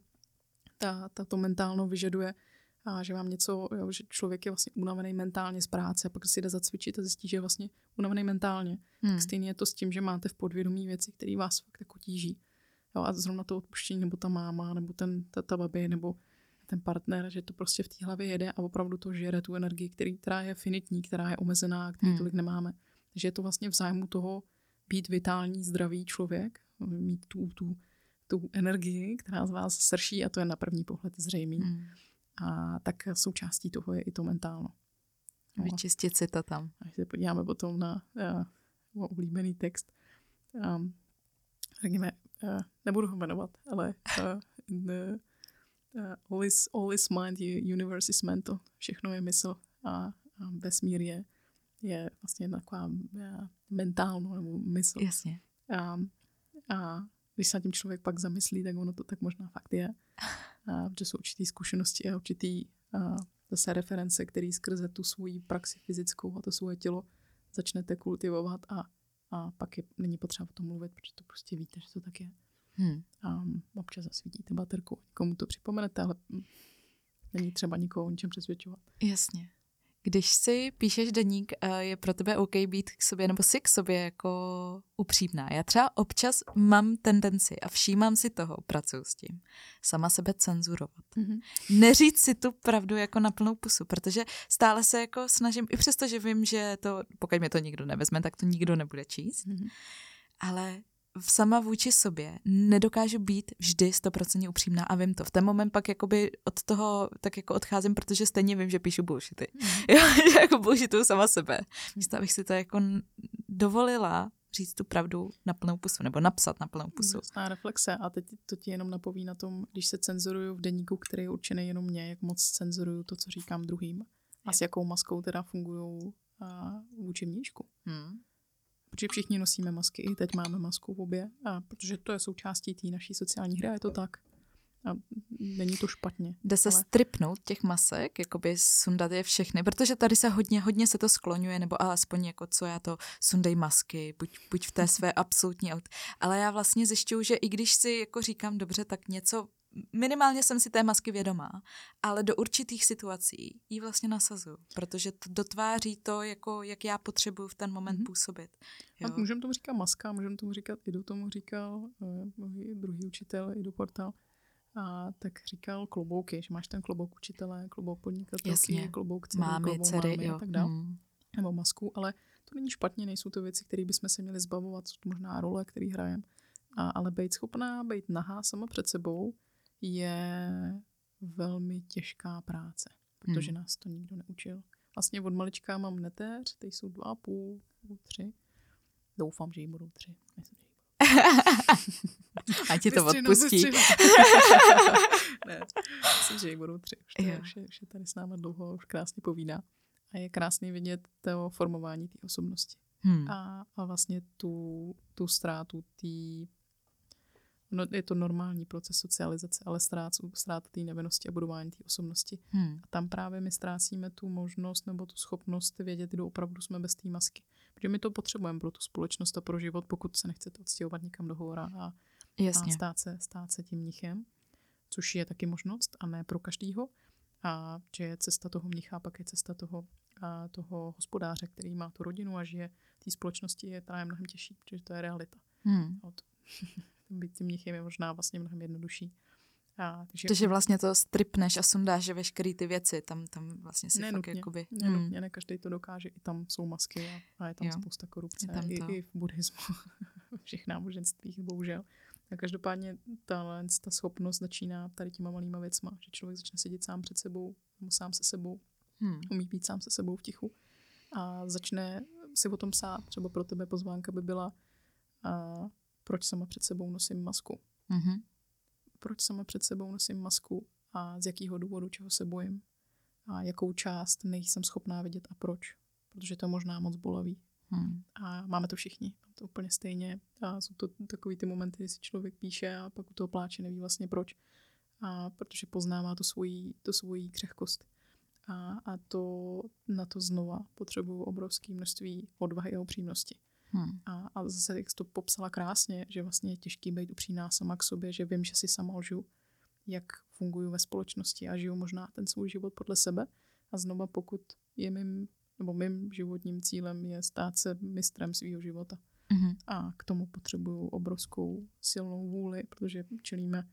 Speaker 2: ta, ta to mentálno vyžaduje, a že vám něco, jo, že člověk je vlastně unavený mentálně z práce a pak si jde zacvičit a zjistí, že je vlastně unavený mentálně.
Speaker 1: Hmm.
Speaker 2: Tak stejně je to s tím, že máte v podvědomí věci, které vás fakt jako tíží. Jo, a zrovna to odpuštění, nebo ta máma, nebo ten, ta, ta babi, nebo ten partner, že to prostě v té hlavě jede a opravdu to žere tu energii, který, která je finitní, která je omezená, který
Speaker 1: Hmm.
Speaker 2: tolik nemáme. Takže je to vlastně v zájmu toho být vitální, zdravý člověk, mít tu, tu, tu energii, která z vás srší a to je na první pohled zřejmý.
Speaker 1: Hmm.
Speaker 2: A tak součástí toho je i to mentálno. No.
Speaker 1: Vyčistit si to tam.
Speaker 2: A když se podíváme potom na uh, oblíbený text, um, řekněme, uh, nebudu ho jmenovat, ale uh, uh, all, is, all is mind, u- universe is mental. Všechno je mysl a, a vesmír je, je vlastně taková uh, mentálno nebo mysl.
Speaker 1: Jasně.
Speaker 2: A, a když se nad tím člověk pak zamyslí, tak ono to tak možná fakt je. A, protože jsou určitý zkušenosti a určitý a, zase reference, který skrze tu svoji praxi fyzickou a to svoje tělo začnete kultivovat a, a pak je, není potřeba o tom mluvit, protože to prostě víte, že to tak je.
Speaker 1: Hmm.
Speaker 2: A občas zasvítíte baterku, někomu to připomenete, ale mm, není třeba nikoho o ničem přesvědčovat.
Speaker 1: Jasně. Když si píšeš deník, eh, je pro tebe OK být k sobě, nebo si k sobě jako upřímná. Já třeba občas mám tendenci a všímám si toho, pracuji s tím, sama sebe cenzurovat.
Speaker 2: Mm-hmm.
Speaker 1: Neříct si tu pravdu jako na plnou pusu, protože stále se jako snažím, i přesto, že vím, že to, pokud mě to nikdo nevezme, tak to nikdo nebude číst,
Speaker 2: Mm-hmm.
Speaker 1: ale sama vůči sobě nedokážu být vždy stoprocentně upřímná a vím to. V ten moment pak jakoby od toho tak jako odcházím, protože stejně vím, že píšu bullshity. Jo, [LAUGHS] že jako bullshituju sama sebe. Místo, abych si to jako dovolila říct tu pravdu na plnou pusu, nebo napsat na plnou pusu.
Speaker 2: Jasná reflexe a teď to ti jenom napoví na tom, když se cenzuruju v deníku, který je určený jenom mě, jak moc cenzuruju to, co říkám druhým a s jakou maskou teda fungují vůči mnížku.
Speaker 1: Hmm.
Speaker 2: Protože všichni nosíme masky, i teď máme masku v obě, a protože to je součástí té naší sociální hry a je to tak. A není to špatně.
Speaker 1: Jde se
Speaker 2: ale-
Speaker 1: stripnout těch masek, jakoby sundat je všechny, protože tady se hodně, hodně se to skloňuje, nebo alespoň jako co já to sundej masky, buď, buď v té své [LAUGHS] absolutní aut. Ale já vlastně zjišťuju, že i když si jako říkám dobře, tak něco minimálně jsem si té masky vědomá, ale do určitých situací ji vlastně nasazuju, protože to dotváří to, jako, jak já potřebuju v ten moment mm-hmm. působit.
Speaker 2: Jo. A můžeme tomu říkat maska, můžeme tomu říkat, i do tomu říkal uh, můj druhý učitel, i do portál, a tak říkal klobouky, že máš ten klobouk učitele, klobouk podnikatelky, klobouk dcery,
Speaker 1: mámy,
Speaker 2: klobouk
Speaker 1: dcery,
Speaker 2: mámy
Speaker 1: jo.
Speaker 2: a tak dále.
Speaker 1: Mm.
Speaker 2: Nebo masku, ale to není špatně, nejsou to věci, které bychom se měli zbavovat, jsou to možná role, které hrajeme. A, ale být schopná být nahá sama před sebou je velmi těžká práce, protože hmm. nás to nikdo neučil. Vlastně od malička mám netéř, teď jsou dva a půl, tři. Doufám, že jí budou tři. Myslím, že jí budou.
Speaker 1: A ti [LAUGHS] to odpustí. [LAUGHS]
Speaker 2: ne, myslím, že jí budou tři. Už, to, už, je, už je tady s náma dlouho, už krásně povídá. A je krásný vidět to formování té osobnosti. Hmm. A, a vlastně tu, tu ztrátu té no, je to normální proces socializace, ale ztráta té nevinnosti a budování té osobnosti. Hmm. A tam právě my ztrácíme tu možnost nebo tu schopnost vědět, kdo opravdu jsme bez té masky. Protože my to potřebujeme pro tu společnost a pro život, pokud se nechcete odstěhovat někam do hora a,
Speaker 1: Jasně.
Speaker 2: a stát, se, stát se tím mnichem, což je taky možnost a ne pro každýho. A že je cesta toho mnicha, pak je cesta toho, a toho hospodáře, který má tu rodinu a žije v té společnosti, je právě mnohem těžší, protože to je realita. Hmm. Od [LAUGHS] být tím mnichem je možná vlastně mnohem jednodušší. A,
Speaker 1: takže, takže vlastně to stripneš a sundáš, že veškeré ty věci, tam, tam vlastně si
Speaker 2: nenutně,
Speaker 1: fakt jakoby...
Speaker 2: Nenutně, hmm. ne každý to dokáže, i tam jsou masky a, a je tam jo. spousta korupce, tam i, i v buddhismu, [LAUGHS] všech náboženstvích, bohužel. A každopádně ta, ta schopnost začíná tady těma malýma věcma, že člověk začne sedět sám před sebou, sám se sebou, hmm. umí být sám se sebou v tichu a začne si o tom psát. Třeba pro tebe pozvánka by byla a, proč sama před sebou nosím masku. Mm-hmm. Proč sama před sebou nosím masku a z jakého důvodu, čeho se bojím a jakou část nejsem schopná vidět a proč. Protože to je možná moc bolavý. Hmm. A máme to všichni. To úplně stejně. A jsou to takový ty momenty, kdy si člověk píše a pak u toho pláče neví vlastně proč. A protože poznává to svoji, to svoji křehkost. A, a to na to znova potřebuju obrovské množství odvahy a upřímnosti. Hmm. A, a zase, jak jsi to popsala krásně, že vlastně je těžký být upřímná sama k sobě, že vím, že si sama lžu, jak funguju ve společnosti a žiju možná ten svůj život podle sebe. A znova, pokud je mým, nebo mým životním cílem je stát se mistrem svého života. hmm A k tomu potřebuju obrovskou silnou vůli, protože čelíme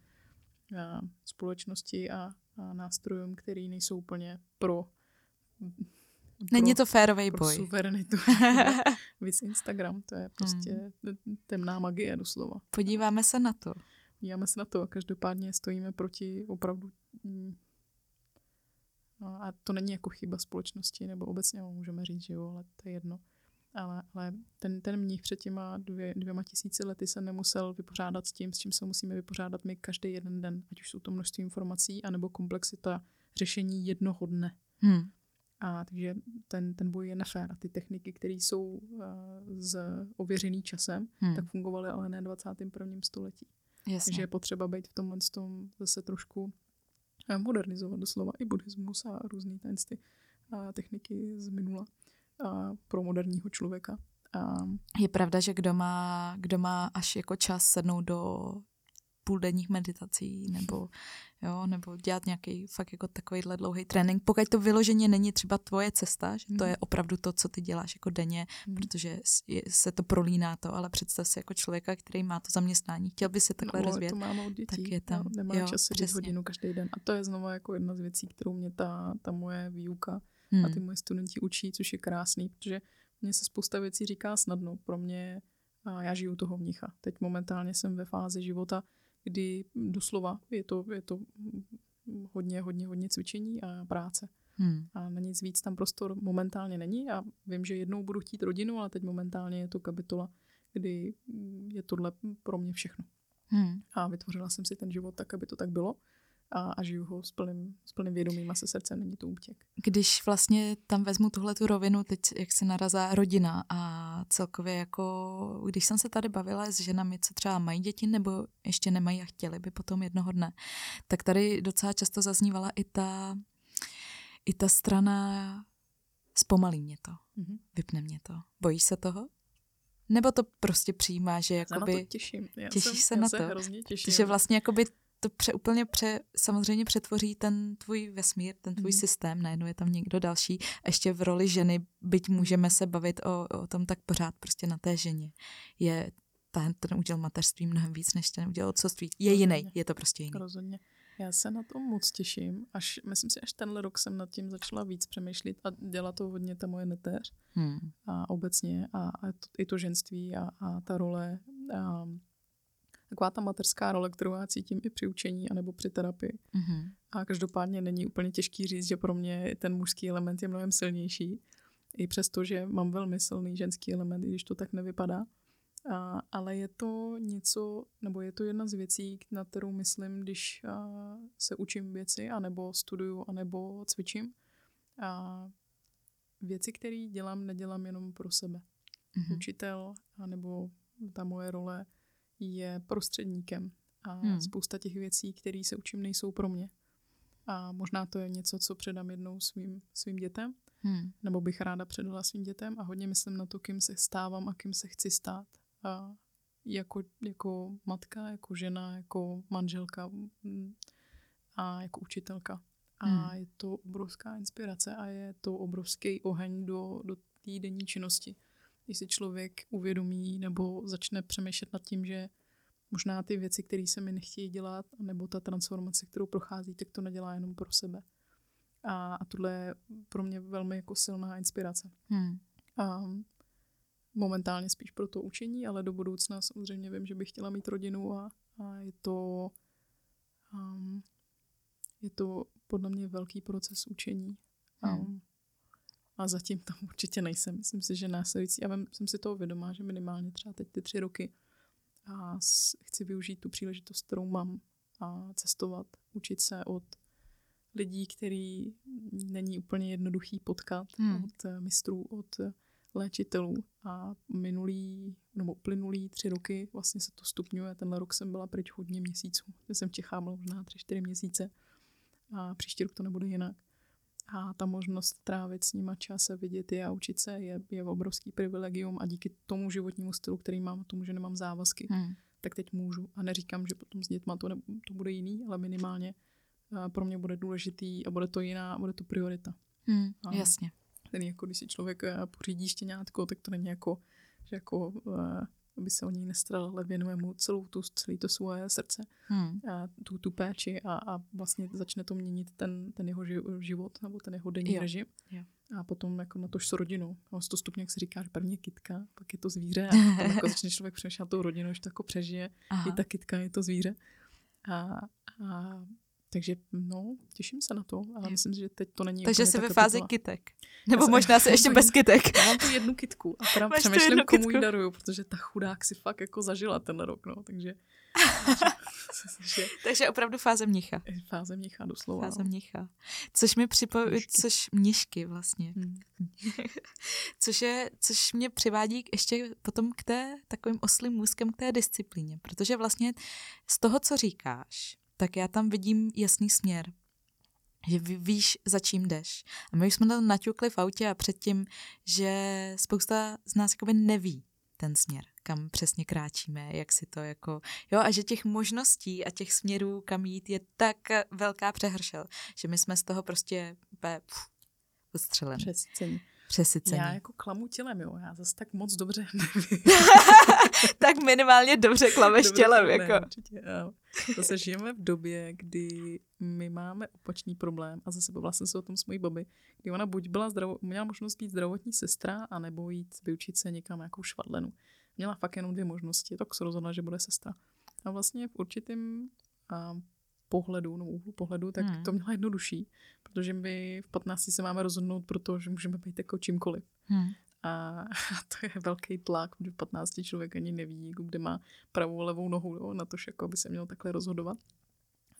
Speaker 2: a, společnosti a, a nástrojům, které nejsou úplně pro
Speaker 1: Není to férový boj.
Speaker 2: suverenitu. [LAUGHS] [LAUGHS] Vys Instagram, to je prostě hmm. temná magie doslova.
Speaker 1: Podíváme se na to.
Speaker 2: Podíváme se na to. Každopádně stojíme proti opravdu mm, No, a to není jako chyba společnosti, nebo obecně můžeme říct, že jo, ale to je jedno. Ale, ale ten, ten mních před těma dvě, dvěma tisíci lety se nemusel vypořádat s tím, s čím se musíme vypořádat my každý jeden den, ať už jsou to množství informací, anebo komplexita řešení jednoho dne. Hmm. A takže ten, ten boj je nefér. A ty techniky, které jsou uh, z ověřený časem, hmm. tak fungovaly ale ne 21. století. Jasně. Takže je potřeba být v tomhle tom zase trošku uh, modernizovat doslova i buddhismus a různé tajemství a techniky z minula uh, pro moderního člověka.
Speaker 1: Uh, je pravda, že kdo má, kdo má až jako čas sednout do půldenních meditací nebo, jo, nebo dělat nějaký fakt jako takovýhle dlouhý trénink, pokud to vyloženě není třeba tvoje cesta, že to je hmm. opravdu to, co ty děláš jako denně, mm. protože se to prolíná to, ale představ si jako člověka, který má to zaměstnání, chtěl by se takhle no, rozvíjet.
Speaker 2: To máme od dětí, tak je tam, no, nemá jo, čas sedět hodinu každý den. A to je znovu jako jedna z věcí, kterou mě ta, ta moje výuka mm. a ty hmm. moje studenti učí, což je krásný, protože mně se spousta věcí říká snadno. Pro mě, a já žiju toho mnicha. Teď momentálně jsem ve fázi života, kdy doslova je to, je to hodně, hodně, hodně cvičení a práce. Hmm. A na nic víc tam prostor momentálně není a vím, že jednou budu chtít rodinu, ale teď momentálně je to kapitola, kdy je tohle pro mě všechno. Hmm. A vytvořila jsem si ten život tak, aby to tak bylo a, a žiju ho s plným, s plným vědomím a se srdcem, není to útěk.
Speaker 1: Když vlastně tam vezmu tuhle tu rovinu, teď jak se narazá rodina a celkově jako, když jsem se tady bavila s ženami, co třeba mají děti nebo ještě nemají a chtěli by potom jednoho dne, tak tady docela často zaznívala i ta, i ta strana zpomalí mě to, mm-hmm. vypne mě to. Bojíš se toho? Nebo to prostě přijímá, že jakoby...
Speaker 2: Já na to těším. Já
Speaker 1: těšíš
Speaker 2: jsem,
Speaker 1: se
Speaker 2: já
Speaker 1: na
Speaker 2: se
Speaker 1: to?
Speaker 2: hrozně těším.
Speaker 1: Že vlastně jakoby to pře, úplně pře, samozřejmě přetvoří ten tvůj vesmír, ten tvůj mm. systém, najednou je tam někdo další ještě v roli ženy, byť můžeme se bavit o, o tom, tak pořád prostě na té ženě je ten, ten úděl mateřství mnohem víc než ten úděl otcovství. Je jiný, je to prostě jiný.
Speaker 2: Rozhodně. Já se na to moc těším. Až, myslím si, až tenhle rok jsem nad tím začala víc přemýšlet a dělá to hodně ta moje netéř. Hmm. A obecně a, a to, i to ženství a, a ta role a, taková ta mateřská role, kterou já cítím i při učení anebo při terapii. Mm-hmm. A každopádně není úplně těžký říct, že pro mě ten mužský element je mnohem silnější. I přesto, že mám velmi silný ženský element, i když to tak nevypadá. A, ale je to něco, nebo je to jedna z věcí, na kterou myslím, když a, se učím věci, anebo studuju, anebo cvičím. A věci, které dělám, nedělám jenom pro sebe. Mm-hmm. Učitel, anebo ta moje role je prostředníkem. A hmm. spousta těch věcí, které se učím, nejsou pro mě. A možná to je něco, co předám jednou svým, svým dětem, hmm. nebo bych ráda předala svým dětem a hodně myslím na to, kým se stávám a kým se chci stát. A jako, jako matka, jako žena, jako manželka mm, a jako učitelka. A hmm. je to obrovská inspirace a je to obrovský oheň do, do té denní činnosti když si člověk uvědomí nebo začne přemýšlet nad tím, že možná ty věci, které se mi nechtějí dělat, nebo ta transformace, kterou prochází, tak to nedělá jenom pro sebe. A, a tohle je pro mě velmi jako silná inspirace. Hmm. A momentálně spíš pro to učení, ale do budoucna samozřejmě vím, že bych chtěla mít rodinu a, a je to um, je to podle mě velký proces učení. Hmm. A zatím tam [LAUGHS] určitě nejsem. Myslím si, že následující, já jsem si toho vědomá, že minimálně třeba teď ty tři roky a chci využít tu příležitost, kterou mám a cestovat, učit se od lidí, který není úplně jednoduchý potkat, hmm. od eh, mistrů, od eh, léčitelů a minulý, nebo plynulý tři roky vlastně se to stupňuje. Tenhle rok jsem byla pryč hodně měsíců. Já jsem v Čechách byla možná tři, čtyři měsíce a příští rok to nebude jinak a ta možnost trávit s nima čas a vidět je a učit se je, je obrovský privilegium a díky tomu životnímu stylu, který mám, tomu, že nemám závazky, hmm. tak teď můžu. A neříkám, že potom s dětma to, ne, to bude jiný, ale minimálně pro mě bude důležitý a bude to jiná, bude to priorita.
Speaker 1: Hmm, a jasně.
Speaker 2: Ten jako když si člověk pořídí štěňátko, tak to není jako, že jako aby se o něj nestaral, ale věnuje mu celou tu, celý to svoje srdce, hmm. a tu, tu péči a, a vlastně začne to měnit ten, ten jeho život nebo ten jeho denní jo. režim. Jo. A potom jako na to s rodinou. A to stupně, jak se říká, že první je kitka, pak je to zvíře a [LAUGHS] potom jako začne člověk přemýšlet tou rodinu, že to jako přežije. Aha. I ta kitka, je to zvíře. A, a takže no, těším se na to, ale myslím si, že teď to není
Speaker 1: Takže jsi ve fázi kapitola. kytek. Nebo já možná se ještě bez kytek.
Speaker 2: Já mám tu jednu kitku a teda přemýšlím, komu ji daruju, protože ta chudák si fakt jako zažila ten rok, no, takže... [LAUGHS]
Speaker 1: takže, takže opravdu fáze mnicha.
Speaker 2: Fáze mnicha, doslova.
Speaker 1: Fáze no. mnicha. Což mi připojí, což mnišky vlastně. Hmm. [LAUGHS] což, je, což mě přivádí ještě potom k té takovým oslým můzkem k té disciplíně, protože vlastně z toho, co říkáš, tak já tam vidím jasný směr. Že víš, za čím jdeš. A my už jsme to naťukli v autě a předtím, že spousta z nás jakoby neví ten směr, kam přesně kráčíme, jak si to jako, jo, a že těch možností a těch směrů, kam jít, je tak velká přehršel, že my jsme z toho prostě ustřeleni.
Speaker 2: Přesně
Speaker 1: přesycení.
Speaker 2: Já jako klamu tělem, jo. Já zase tak moc dobře [LAUGHS] nevím. [LAUGHS]
Speaker 1: tak minimálně dobře klameš dobře, tělem, ne, jako.
Speaker 2: Určitě, jo. Zase žijeme v době, kdy my máme opačný problém a zase bavila jsem se o tom s mojí baby, kdy ona buď byla zdravo, měla možnost být zdravotní sestra, anebo jít vyučit se někam nějakou švadlenu. Měla fakt jenom dvě možnosti, tak se rozhodla, že bude sestra. A vlastně v určitým pohledu, nebo úhlu pohledu, tak hmm. to měla jednodušší, protože my v 15 se máme rozhodnout, protože můžeme být jako čímkoliv. Hmm. A, to je velký tlak, protože v 15 člověk ani neví, jako kde má pravou a levou nohu jo, na to, jako by se měl takhle rozhodovat.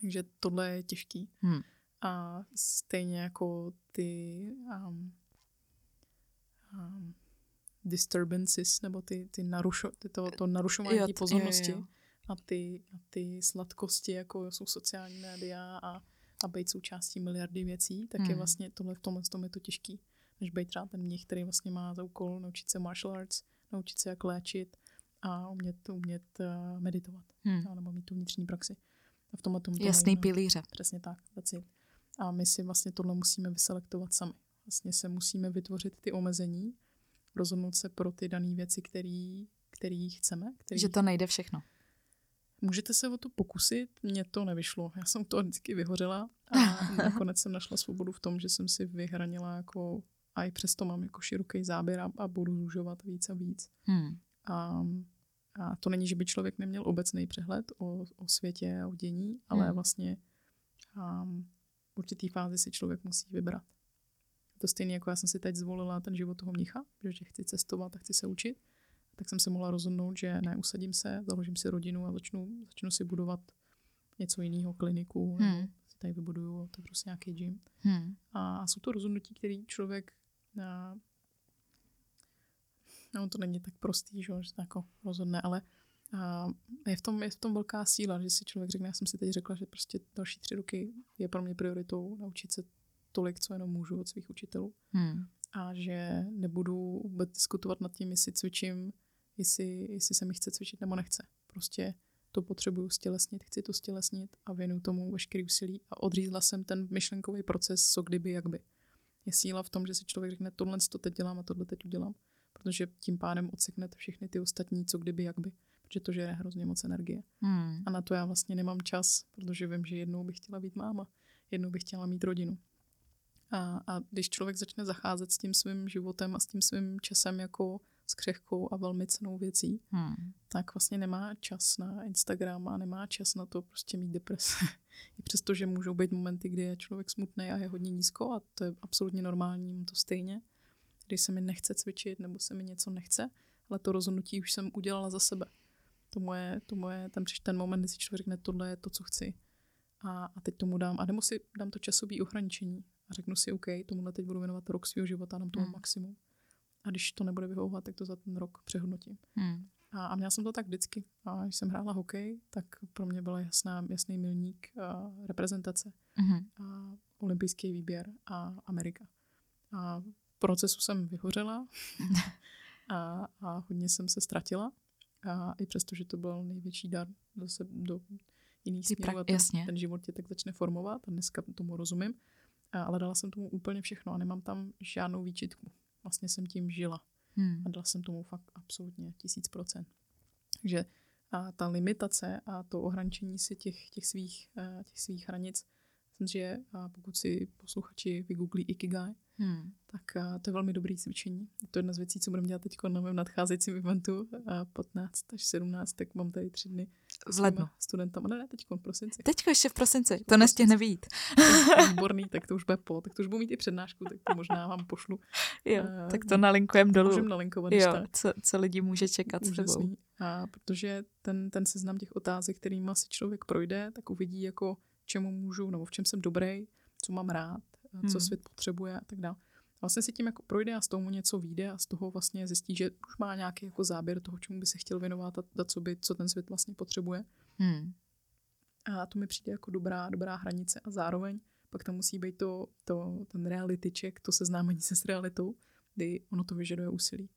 Speaker 2: Takže tohle je těžký. Hmm. A stejně jako ty um, um, disturbances, nebo ty, ty, narušo, ty to, to narušování jo, pozornosti, jo, jo a ty, a ty sladkosti, jako jsou sociální média a, a být součástí miliardy věcí, tak hmm. je vlastně tohle v tomhle tom je to těžký, než být třeba ten mnich, který vlastně má za úkol naučit se martial arts, naučit se, jak léčit a umět, umět uh, meditovat, hmm. nebo mít tu vnitřní praxi. A v tomhle tomu to
Speaker 1: Jasný
Speaker 2: nejíme.
Speaker 1: pilíře.
Speaker 2: Přesně tak, that's it. A my si vlastně tohle musíme vyselektovat sami. Vlastně se musíme vytvořit ty omezení, rozhodnout se pro ty dané věci, který, který chceme. Který...
Speaker 1: Že to nejde všechno.
Speaker 2: Můžete se o to pokusit, mně to nevyšlo. Já jsem to vždycky vyhořela a [LAUGHS] nakonec jsem našla svobodu v tom, že jsem si vyhranila jako a i přesto mám jako široký záběr a, a budu zúžovat víc a víc.
Speaker 1: Hmm.
Speaker 2: A, a to není, že by člověk neměl obecný přehled o, o světě a o dění, ale
Speaker 1: Hmm.
Speaker 2: vlastně um, v určitý fázi si člověk musí vybrat. To stejně jako já jsem si teď zvolila ten život toho mnicha, že chci cestovat a chci se učit, tak jsem se mohla rozhodnout, že ne, usadím se, založím si rodinu a začnu, začnu si budovat něco jiného, kliniku, nebo
Speaker 1: Hmm.
Speaker 2: si tady vybuduju, otevřu si nějaký gym.
Speaker 1: Hmm.
Speaker 2: A jsou to rozhodnutí, který člověk a, no to není tak prostý, že se jako rozhodne, ale a, je, v tom, je v tom velká síla, že si člověk řekne, já jsem si teď řekla, že prostě další tři roky je pro mě prioritou naučit se tolik, co jenom můžu od svých učitelů
Speaker 1: Hmm.
Speaker 2: a že nebudu vůbec diskutovat nad tím, jestli cvičím, jestli, jestli se mi chce cvičit nebo nechce. Prostě to potřebuju stělesnit, chci to stělesnit a věnuju tomu veškerý úsilí a odřízla jsem ten myšlenkový proces, co kdyby, jak by. Je síla v tom, že si člověk řekne, tohle to teď dělám a tohle teď udělám, protože tím pádem odseknete všechny ty ostatní, co kdyby, jak by, protože to žere hrozně moc energie.
Speaker 1: Hmm.
Speaker 2: A na to já vlastně nemám čas, protože vím, že jednou bych chtěla být máma, jednou bych chtěla mít rodinu. A, a když člověk začne zacházet s tím svým životem a s tím svým časem jako s křehkou a velmi cenou věcí,
Speaker 1: Hmm.
Speaker 2: tak vlastně nemá čas na Instagram a nemá čas na to prostě mít deprese. [LAUGHS] I přesto, že můžou být momenty, kdy je člověk smutný a je hodně nízko a to je absolutně normální, to stejně. Když se mi nechce cvičit nebo se mi něco nechce, ale to rozhodnutí už jsem udělala za sebe. To moje, to moje, tam přišel ten moment, kdy si člověk řekne, tohle je to, co chci. A, a teď tomu dám, a nebo si dám to časové ohraničení a řeknu si, OK, tomuhle teď budu věnovat rok svého života, dám tomu
Speaker 1: Hmm.
Speaker 2: maximum. A když to nebude vyhovovat, tak to za ten rok přehodnotím.
Speaker 1: Hmm.
Speaker 2: A, a měla jsem to tak vždycky. A když jsem hrála hokej, tak pro mě byl jasná, jasný milník a reprezentace
Speaker 1: Hmm.
Speaker 2: a olympijský výběr a Amerika. A v procesu jsem vyhořela [LAUGHS] a, a hodně jsem se ztratila. A i přesto, že to byl největší dar do, se, do jiný
Speaker 1: Ty
Speaker 2: směru
Speaker 1: prak-
Speaker 2: a ten,
Speaker 1: jasně.
Speaker 2: ten život tě tak začne formovat a dneska tomu rozumím. A, ale dala jsem tomu úplně všechno a nemám tam žádnou výčitku. Vlastně jsem tím žila
Speaker 1: Hmm.
Speaker 2: a dala jsem tomu fakt absolutně tisíc procent. Takže a ta limitace a to ohraničení si těch, těch, svých, eh, těch svých hranic, myslím, že a pokud si posluchači vygooglí Ikigai,
Speaker 1: Hmm.
Speaker 2: tak to je velmi dobrý cvičení. Je to jedna z věcí, co budeme dělat teď na mém nadcházejícím eventu a 15 až 17, tak mám tady tři dny
Speaker 1: V lednu.
Speaker 2: studentama. Ne, ne, teď v prosinci.
Speaker 1: Teďko ještě v prosinci. To nestihne být. [LAUGHS]
Speaker 2: Výborný, tak to už bude po, tak to už budu mít i přednášku, tak to možná vám pošlu.
Speaker 1: Jo,
Speaker 2: Eh,
Speaker 1: tak to nalinkujem dolů.
Speaker 2: Můžeme nalinkovat,
Speaker 1: Jo,
Speaker 2: tak.
Speaker 1: co, co lidi může čekat s tebou.
Speaker 2: Úžasný. A protože ten, ten seznam těch otázek, kterýma si člověk projde, tak uvidí, jako čemu můžu, nebo v čem jsem dobrý, co mám rád, co
Speaker 1: Hmm.
Speaker 2: svět potřebuje a tak dále. Vlastně si tím jako projde a z toho mu něco vyjde a z toho vlastně zjistí, že už má nějaký jako záběr toho, čemu by se chtěl věnovat a, a co, by, co ten svět vlastně potřebuje.
Speaker 1: Hmm.
Speaker 2: A to mi přijde jako dobrá, dobrá hranice a zároveň pak tam musí být to, to, ten reality check, to seznámení se s realitou, kdy ono to vyžaduje úsilí.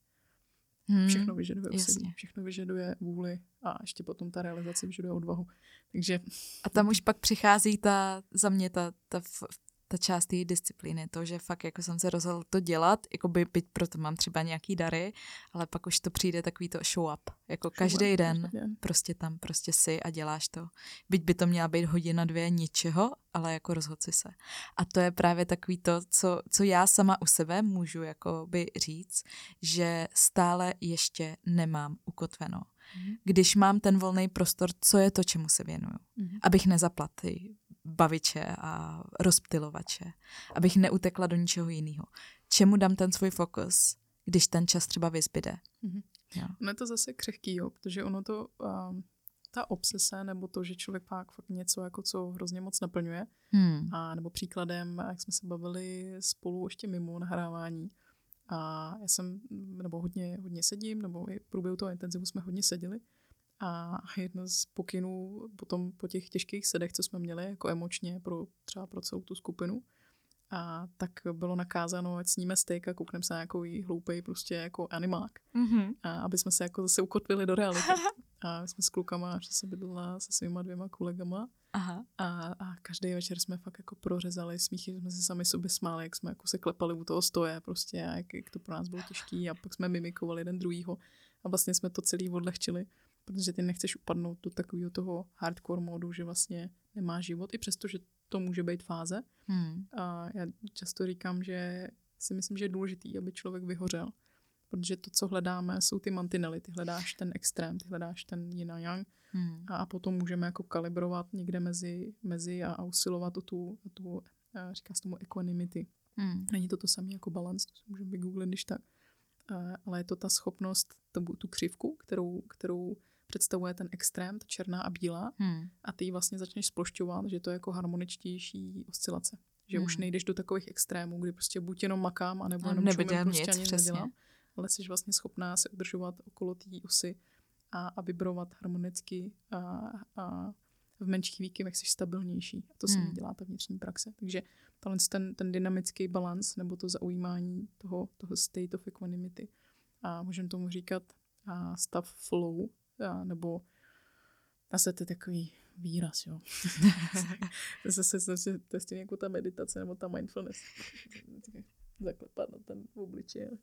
Speaker 1: Hmm.
Speaker 2: Všechno vyžaduje úsilí,
Speaker 1: jasně.
Speaker 2: všechno vyžaduje vůli a ještě potom ta realizace vyžaduje odvahu. Takže
Speaker 1: A tam už pak přichází ta, za mě ta, ta, ta část té disciplíny, to, že fakt jako jsem se rozhodl to dělat, jako by, byť proto mám třeba nějaký dary, ale pak už to přijde takový to show up, jako každý den,
Speaker 2: Každý den.
Speaker 1: prostě tam prostě si a děláš to. Byť by to měla být hodina, dvě ničeho, ale jako rozhod si se. A to je právě takový to, co, co já sama u sebe můžu jako by říct, že stále ještě nemám ukotveno.
Speaker 2: Mhm.
Speaker 1: Když mám ten volný prostor, co je to, čemu se věnuju.
Speaker 2: Mhm.
Speaker 1: Abych nezapla ty baviče a rozptilovače. Abych neutekla do ničeho jiného. Čemu dám ten svůj fokus, když ten čas třeba vyzbyde.
Speaker 2: Mhm.
Speaker 1: Jo.
Speaker 2: Ono je to zase křehký, jo, protože ono to, um, ta obsese, nebo to, že člověk pak fakt něco, jako co hrozně moc naplňuje,
Speaker 1: Hmm.
Speaker 2: a nebo příkladem, jak jsme se bavili spolu ještě mimo nahrávání, a já jsem, nebo hodně, hodně sedím, nebo i v průběhu toho intenzivu jsme hodně seděli. A jedno z pokynů potom po těch těžkých sedech, co jsme měli, jako emočně pro třeba pro celou tu skupinu, a tak bylo nakázáno, ať sníme steak a koukneme se na nějaký hloupej prostě jako animák.
Speaker 1: Mm-hmm.
Speaker 2: A aby jsme se jako zase ukotvili do reality. A my jsme s klukama, že se bydlela se svýma dvěma kolegama
Speaker 1: Aha.
Speaker 2: A, a každý večer jsme fakt jako prořezali smíchy, jsme se sami sobě smáli, jak jsme jako se klepali u toho stoje prostě a jak, jak to pro nás bylo těžký a pak jsme mimikovali jeden druhýho a vlastně jsme to celý odlehčili, protože ty nechceš upadnout do takového toho hardcore modu, že vlastně nemá život, i přesto, že to může být fáze.
Speaker 1: Hmm.
Speaker 2: A já často říkám, že si myslím, že je důležitý, aby člověk vyhořel, protože to, co hledáme, jsou ty mantinely. Ty hledáš ten extrém, ty hledáš ten yin a yang
Speaker 1: Hmm.
Speaker 2: a, a potom můžeme jako kalibrovat někde mezi, mezi a, a usilovat o tu, o tu říká se tomu equanimity.
Speaker 1: Hmm.
Speaker 2: Není to to samé jako balance, to si můžeme vygooglit, když tak. Ale je to ta schopnost, tu, tu křivku, kterou, kterou představuje ten extrém, ta černá a bílá,
Speaker 1: Hmm.
Speaker 2: a ty ji vlastně začneš splošťovat, že to je jako harmoničtější oscilace. Že už
Speaker 1: Hmm.
Speaker 2: nejdeš do takových extrémů, kdy prostě buď jenom makám, anebo
Speaker 1: A
Speaker 2: jenom
Speaker 1: nebo
Speaker 2: čumím, prostě
Speaker 1: nic,
Speaker 2: ani
Speaker 1: přesně.
Speaker 2: nedělám, ale jsi vlastně schopná se udržovat okolo té osy a, a vibrovat harmonicky a, a v menších výkyvech jsi stabilnější. A to se
Speaker 1: Hmm.
Speaker 2: mi dělá ta vnitřní praxe. Takže ten, ten dynamický balans nebo to zaujímání toho, toho state of equanimity. A můžeme tomu říkat a stav flow, nebo zase to je takový výraz, jo. [LAUGHS] zase, zase, to je stejně jako ta meditace nebo ta mindfulness. Zaklepat na ten obličej.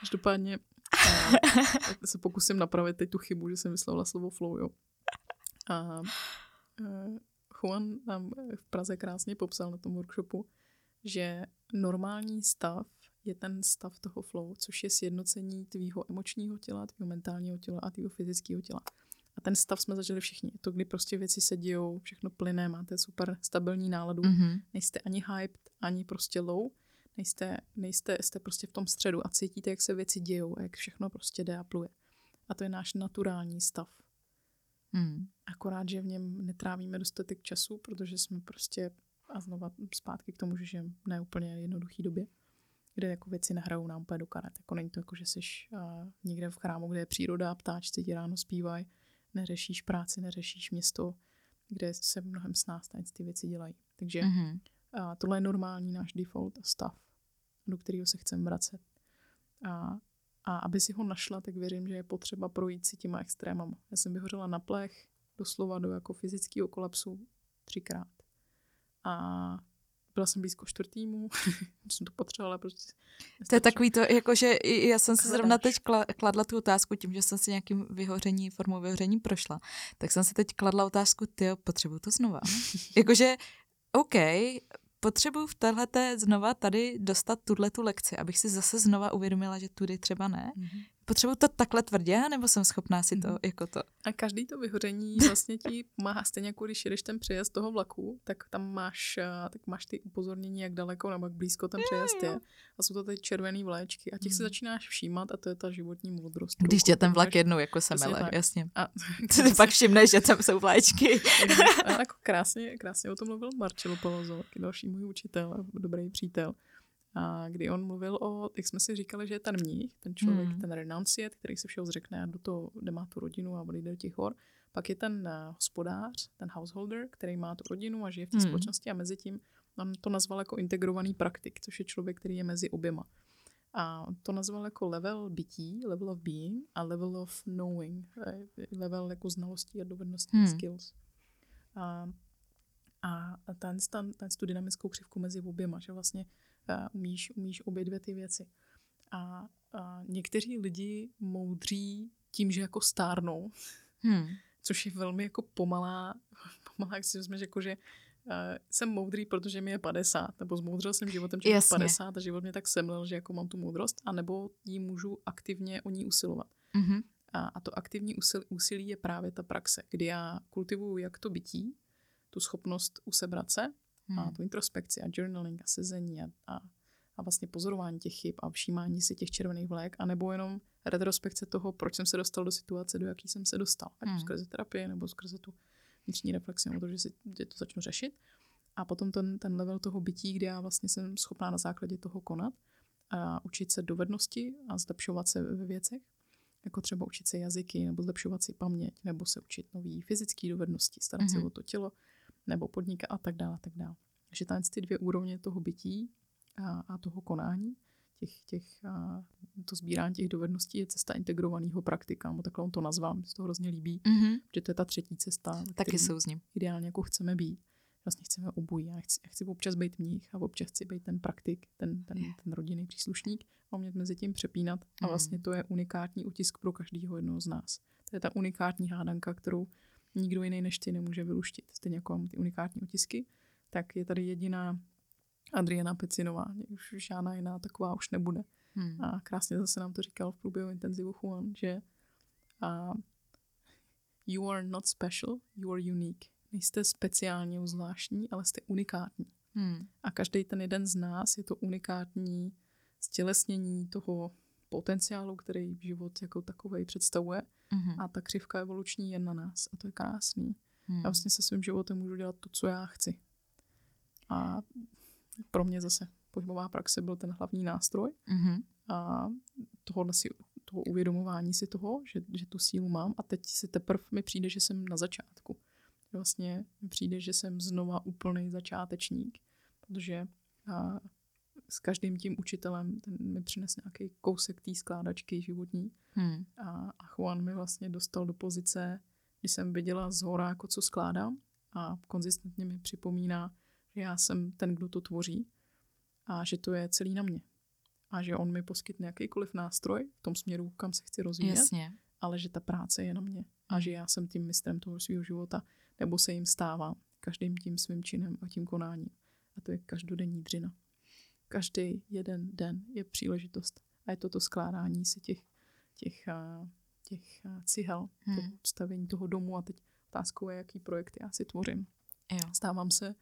Speaker 2: Každopádně a, se pokusím napravit teď tu chybu, že jsem vyslovila slovo flow, jo. A, a Juan nám v Praze krásně popsal na tom workshopu, že normální stav je ten stav toho flow, což je sjednocení tvýho emočního těla, tvýho mentálního těla a tvýho fyzického těla. A ten stav jsme zažili všichni. To, kdy prostě věci se dějou, všechno plyne, máte super stabilní náladu,
Speaker 1: Mhm.
Speaker 2: nejste ani hyped, ani prostě low, nejste, nejste, jste prostě v tom středu a cítíte, jak se věci dějou a jak všechno prostě jde a pluje. A to je náš naturální stav.
Speaker 1: Hmm.
Speaker 2: Akorát, že v něm netrávíme dostatek času, protože jsme prostě, a znova zpátky k tomu, že žijeme v neúplně jednoduchý době, kde jako věci nehrajou nám úplně do karet. Jako není to jako, že jsi uh, někde v chrámu, kde je příroda a ptáčci ti ráno zpívají, neřešíš práci, neřešíš město, kde se mnohem s nás ty věci dělají. Takže
Speaker 1: Mhm.
Speaker 2: a tohle je normální náš default a stav, do kterého se chceme vracet. A, a aby si ho našla, tak věřím, že je potřeba projít si těma extrémama. Já jsem vyhořela na plech, doslova do jako fyzického kolapsu třikrát. A byla jsem blízko čtvrtýmu, [LAUGHS] jsem to potřebovala prostě.
Speaker 1: To je takový to, jako že i já jsem si zrovna teď kla- kladla tu otázku tím, že jsem si nějakým vyhoření, formou vyhoření prošla, tak jsem si teď kladla otázku, ty potřebuju to znova. [LAUGHS] Jakože, OK, potřebuju v téhleté znova tady dostat tuhle tu lekci, abych si zase znova uvědomila, že tudy třeba ne.
Speaker 2: Mhm.
Speaker 1: Potřebuju to takhle tvrdě, nebo jsem schopná si to
Speaker 2: Mhm.
Speaker 1: jako to?
Speaker 2: A každý to vyhoření [LAUGHS] vlastně ti pomáhá stejně jako když jedeš ten přejezd toho vlaku, tak tam máš, eh, tak máš ty upozornění, jak daleko nebo jak blízko ten přejezd je. A jsou to ty červené vlaječky. A těch si
Speaker 1: Hmm.
Speaker 2: začínáš všímat a to je ta životní moudrost.
Speaker 1: Když tě ten vlak jednou jako semele,
Speaker 2: tak.
Speaker 1: jasně.
Speaker 2: A, [LAUGHS]
Speaker 1: Ty pak všimneš, že tam jsou vlaječky. [LAUGHS]
Speaker 2: a jako krásně, krásně o tom mluvil Marcello Palazzo, taky další můj učitel, a dobrý přítel. A kdy on mluvil o, jak jsme si říkali, že je ten mních, ten člověk,
Speaker 1: Hmm.
Speaker 2: ten renunciat, který se všeho zřekne a do toho, kde má tu rodinu a odejde do těch hor. Pak je ten uh, hospodář, ten householder, který má tu rodinu a žije v té
Speaker 1: Hmm.
Speaker 2: společnosti a mezi tím on to nazval jako integrovaný praktik, což je člověk, který je mezi oběma. A to nazval jako level bytí, level of being a level of knowing, level jako znalostí a dovedností
Speaker 1: Hmm.
Speaker 2: skills. A, a ten, ten, ten tu dynamickou křivku mezi oběma, že vlastně umíš, umíš obě dvě ty věci. A, a někteří lidi moudří tím, že jako stárnou,
Speaker 1: Hmm.
Speaker 2: což je velmi jako pomalá, [LAUGHS] pomalá, jak si vezmeš, jako že uh, jsem moudrý, protože mi je 50, nebo zmoudřil jsem životem, že mi je
Speaker 1: Jasně.
Speaker 2: 50 a život mě tak semlel, že jako mám tu moudrost, anebo jí můžu aktivně o ní usilovat.
Speaker 1: Mhm.
Speaker 2: A, a to aktivní úsil, úsilí je právě ta praxe, kdy já kultivuju jak to bytí, tu schopnost usebrat se, a
Speaker 1: Hmm.
Speaker 2: tu introspekci a journaling a sezení a, a, a vlastně pozorování těch chyb a všímání si těch červených vlek, anebo jenom retrospekce toho, proč jsem se dostal do situace, do jaký jsem se dostal. Ať
Speaker 1: Hmm.
Speaker 2: skrze terapii, nebo skrze tu vnitřní reflexi, nebo to, že, si, že to začnu řešit. A potom ten, ten level toho bytí, kde já vlastně jsem schopná na základě toho konat a učit se dovednosti a zlepšovat se ve věcech, jako třeba učit se jazyky, nebo zlepšovat si paměť, nebo se učit nové fyzické dovednosti, starat mm-hmm. se
Speaker 1: Mhm.
Speaker 2: o to tělo, nebo podnikat a tak dále, a tak dále. Takže tady ty dvě úrovně toho bytí a, a toho konání těch, těch, a to sbírání těch dovedností je cesta integrovaného praktika, nebo takhle on to nazval, mi se to hrozně líbí,
Speaker 1: Mm-hmm.
Speaker 2: že to je ta třetí cesta,
Speaker 1: Taky jsou s ním.
Speaker 2: ideálně jako chceme být. Vlastně chceme obojí. Já chci, já chci občas být mních a občas chci být ten praktik, ten, ten,
Speaker 1: Je.
Speaker 2: ten rodinný příslušník a umět mezi tím přepínat. A
Speaker 1: Mm.
Speaker 2: vlastně to je unikátní otisk pro každého jednoho z nás. To je ta unikátní hádanka, kterou nikdo jiný než ty nemůže vyluštit. Stejně jako mám ty unikátní otisky, tak je tady jediná Adriana Pecinová. Už žádná jiná taková už nebude.
Speaker 1: Hmm.
Speaker 2: A krásně zase nám to říkal v průběhu intenzivu Juan, že uh, you are not special, you are unique. Nejste speciálně zvláštní, ale jste unikátní.
Speaker 1: Hmm.
Speaker 2: A každý ten jeden z nás je to unikátní stělesnění toho potenciálu, který život jako takový představuje.
Speaker 1: Mhm.
Speaker 2: A ta křivka evoluční je na nás. A to je krásný.
Speaker 1: Hmm.
Speaker 2: Já vlastně se svým životem můžu dělat to, co já chci. A pro mě zase pohybová praxe byl ten hlavní nástroj
Speaker 1: Mhm.
Speaker 2: a tohohle si, toho uvědomování si toho, že, že tu sílu mám a teď si teprve mi přijde, že jsem na začátku. Vlastně mi přijde, že jsem znova úplný začátečník, protože a, s každým tím učitelem ten mi přines nějaký kousek té skládačky životní
Speaker 1: Hmm.
Speaker 2: a, a Juan mi vlastně dostal do pozice, kdy jsem viděla z hora, jako co skládám a konzistentně mi připomíná, že já jsem ten, kdo to tvoří a že to je celý na mě. A že on mi poskytne jakýkoliv nástroj v tom směru, kam se chci rozvíjet,
Speaker 1: Jasně.
Speaker 2: ale že ta práce je na mě a že já jsem tím mistrem toho svého života, nebo se jim stávám každým tím svým činem a tím konáním. A to je každodenní dřina. Každý jeden den je příležitost. A je to to skládání si těch, těch, a, těch a, cihel,
Speaker 1: Hmm.
Speaker 2: toho stavění toho domu. A teď otázkou je, jaký projekt já si tvořím.
Speaker 1: Jo.
Speaker 2: Stávám se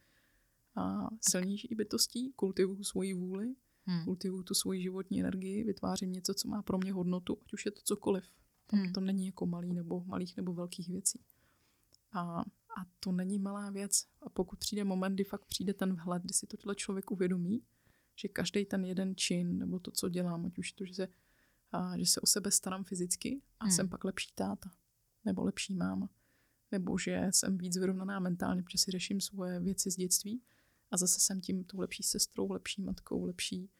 Speaker 2: a, silnější bytostí, kultivuju svoji vůli,
Speaker 1: Hmm.
Speaker 2: kultivuju tu svoji životní energii, vytvářím něco, co má pro mě hodnotu, ať už je to cokoliv. Tam
Speaker 1: Hmm.
Speaker 2: to není jako malý nebo malých nebo velkých věcí. A, a to není malá věc. A pokud přijde moment, kdy fakt přijde ten vhled, kdy si tohle člověk uvědomí, že každý ten jeden čin, nebo to, co dělám, ať už to, že se, a, že se o sebe starám fyzicky a
Speaker 1: Hmm.
Speaker 2: jsem pak lepší táta, nebo lepší máma, nebo že jsem víc vyrovnaná mentálně, protože si řeším svoje věci z dětství a zase jsem tím tou lepší sestrou, lepší matkou, lepší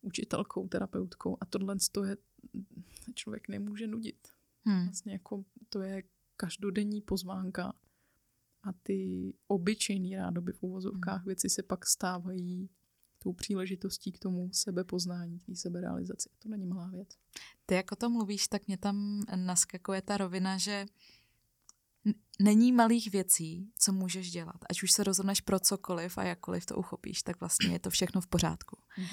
Speaker 2: učitelkou, terapeutkou a tohle to je, člověk nemůže nudit.
Speaker 1: Hmm.
Speaker 2: Vlastně jako to je každodenní pozvánka a ty obyčejný rádoby v uvozovkách věci se pak stávají tou příležitostí k tomu sebepoznání, k té seberealizaci. To není malá věc.
Speaker 1: Ty jak o tom mluvíš, tak mě tam naskakuje ta rovina, že není malých věcí, co můžeš dělat. Ať už se rozhodneš pro cokoliv a jakkoliv to uchopíš, tak vlastně je to všechno v pořádku.
Speaker 2: Mhm.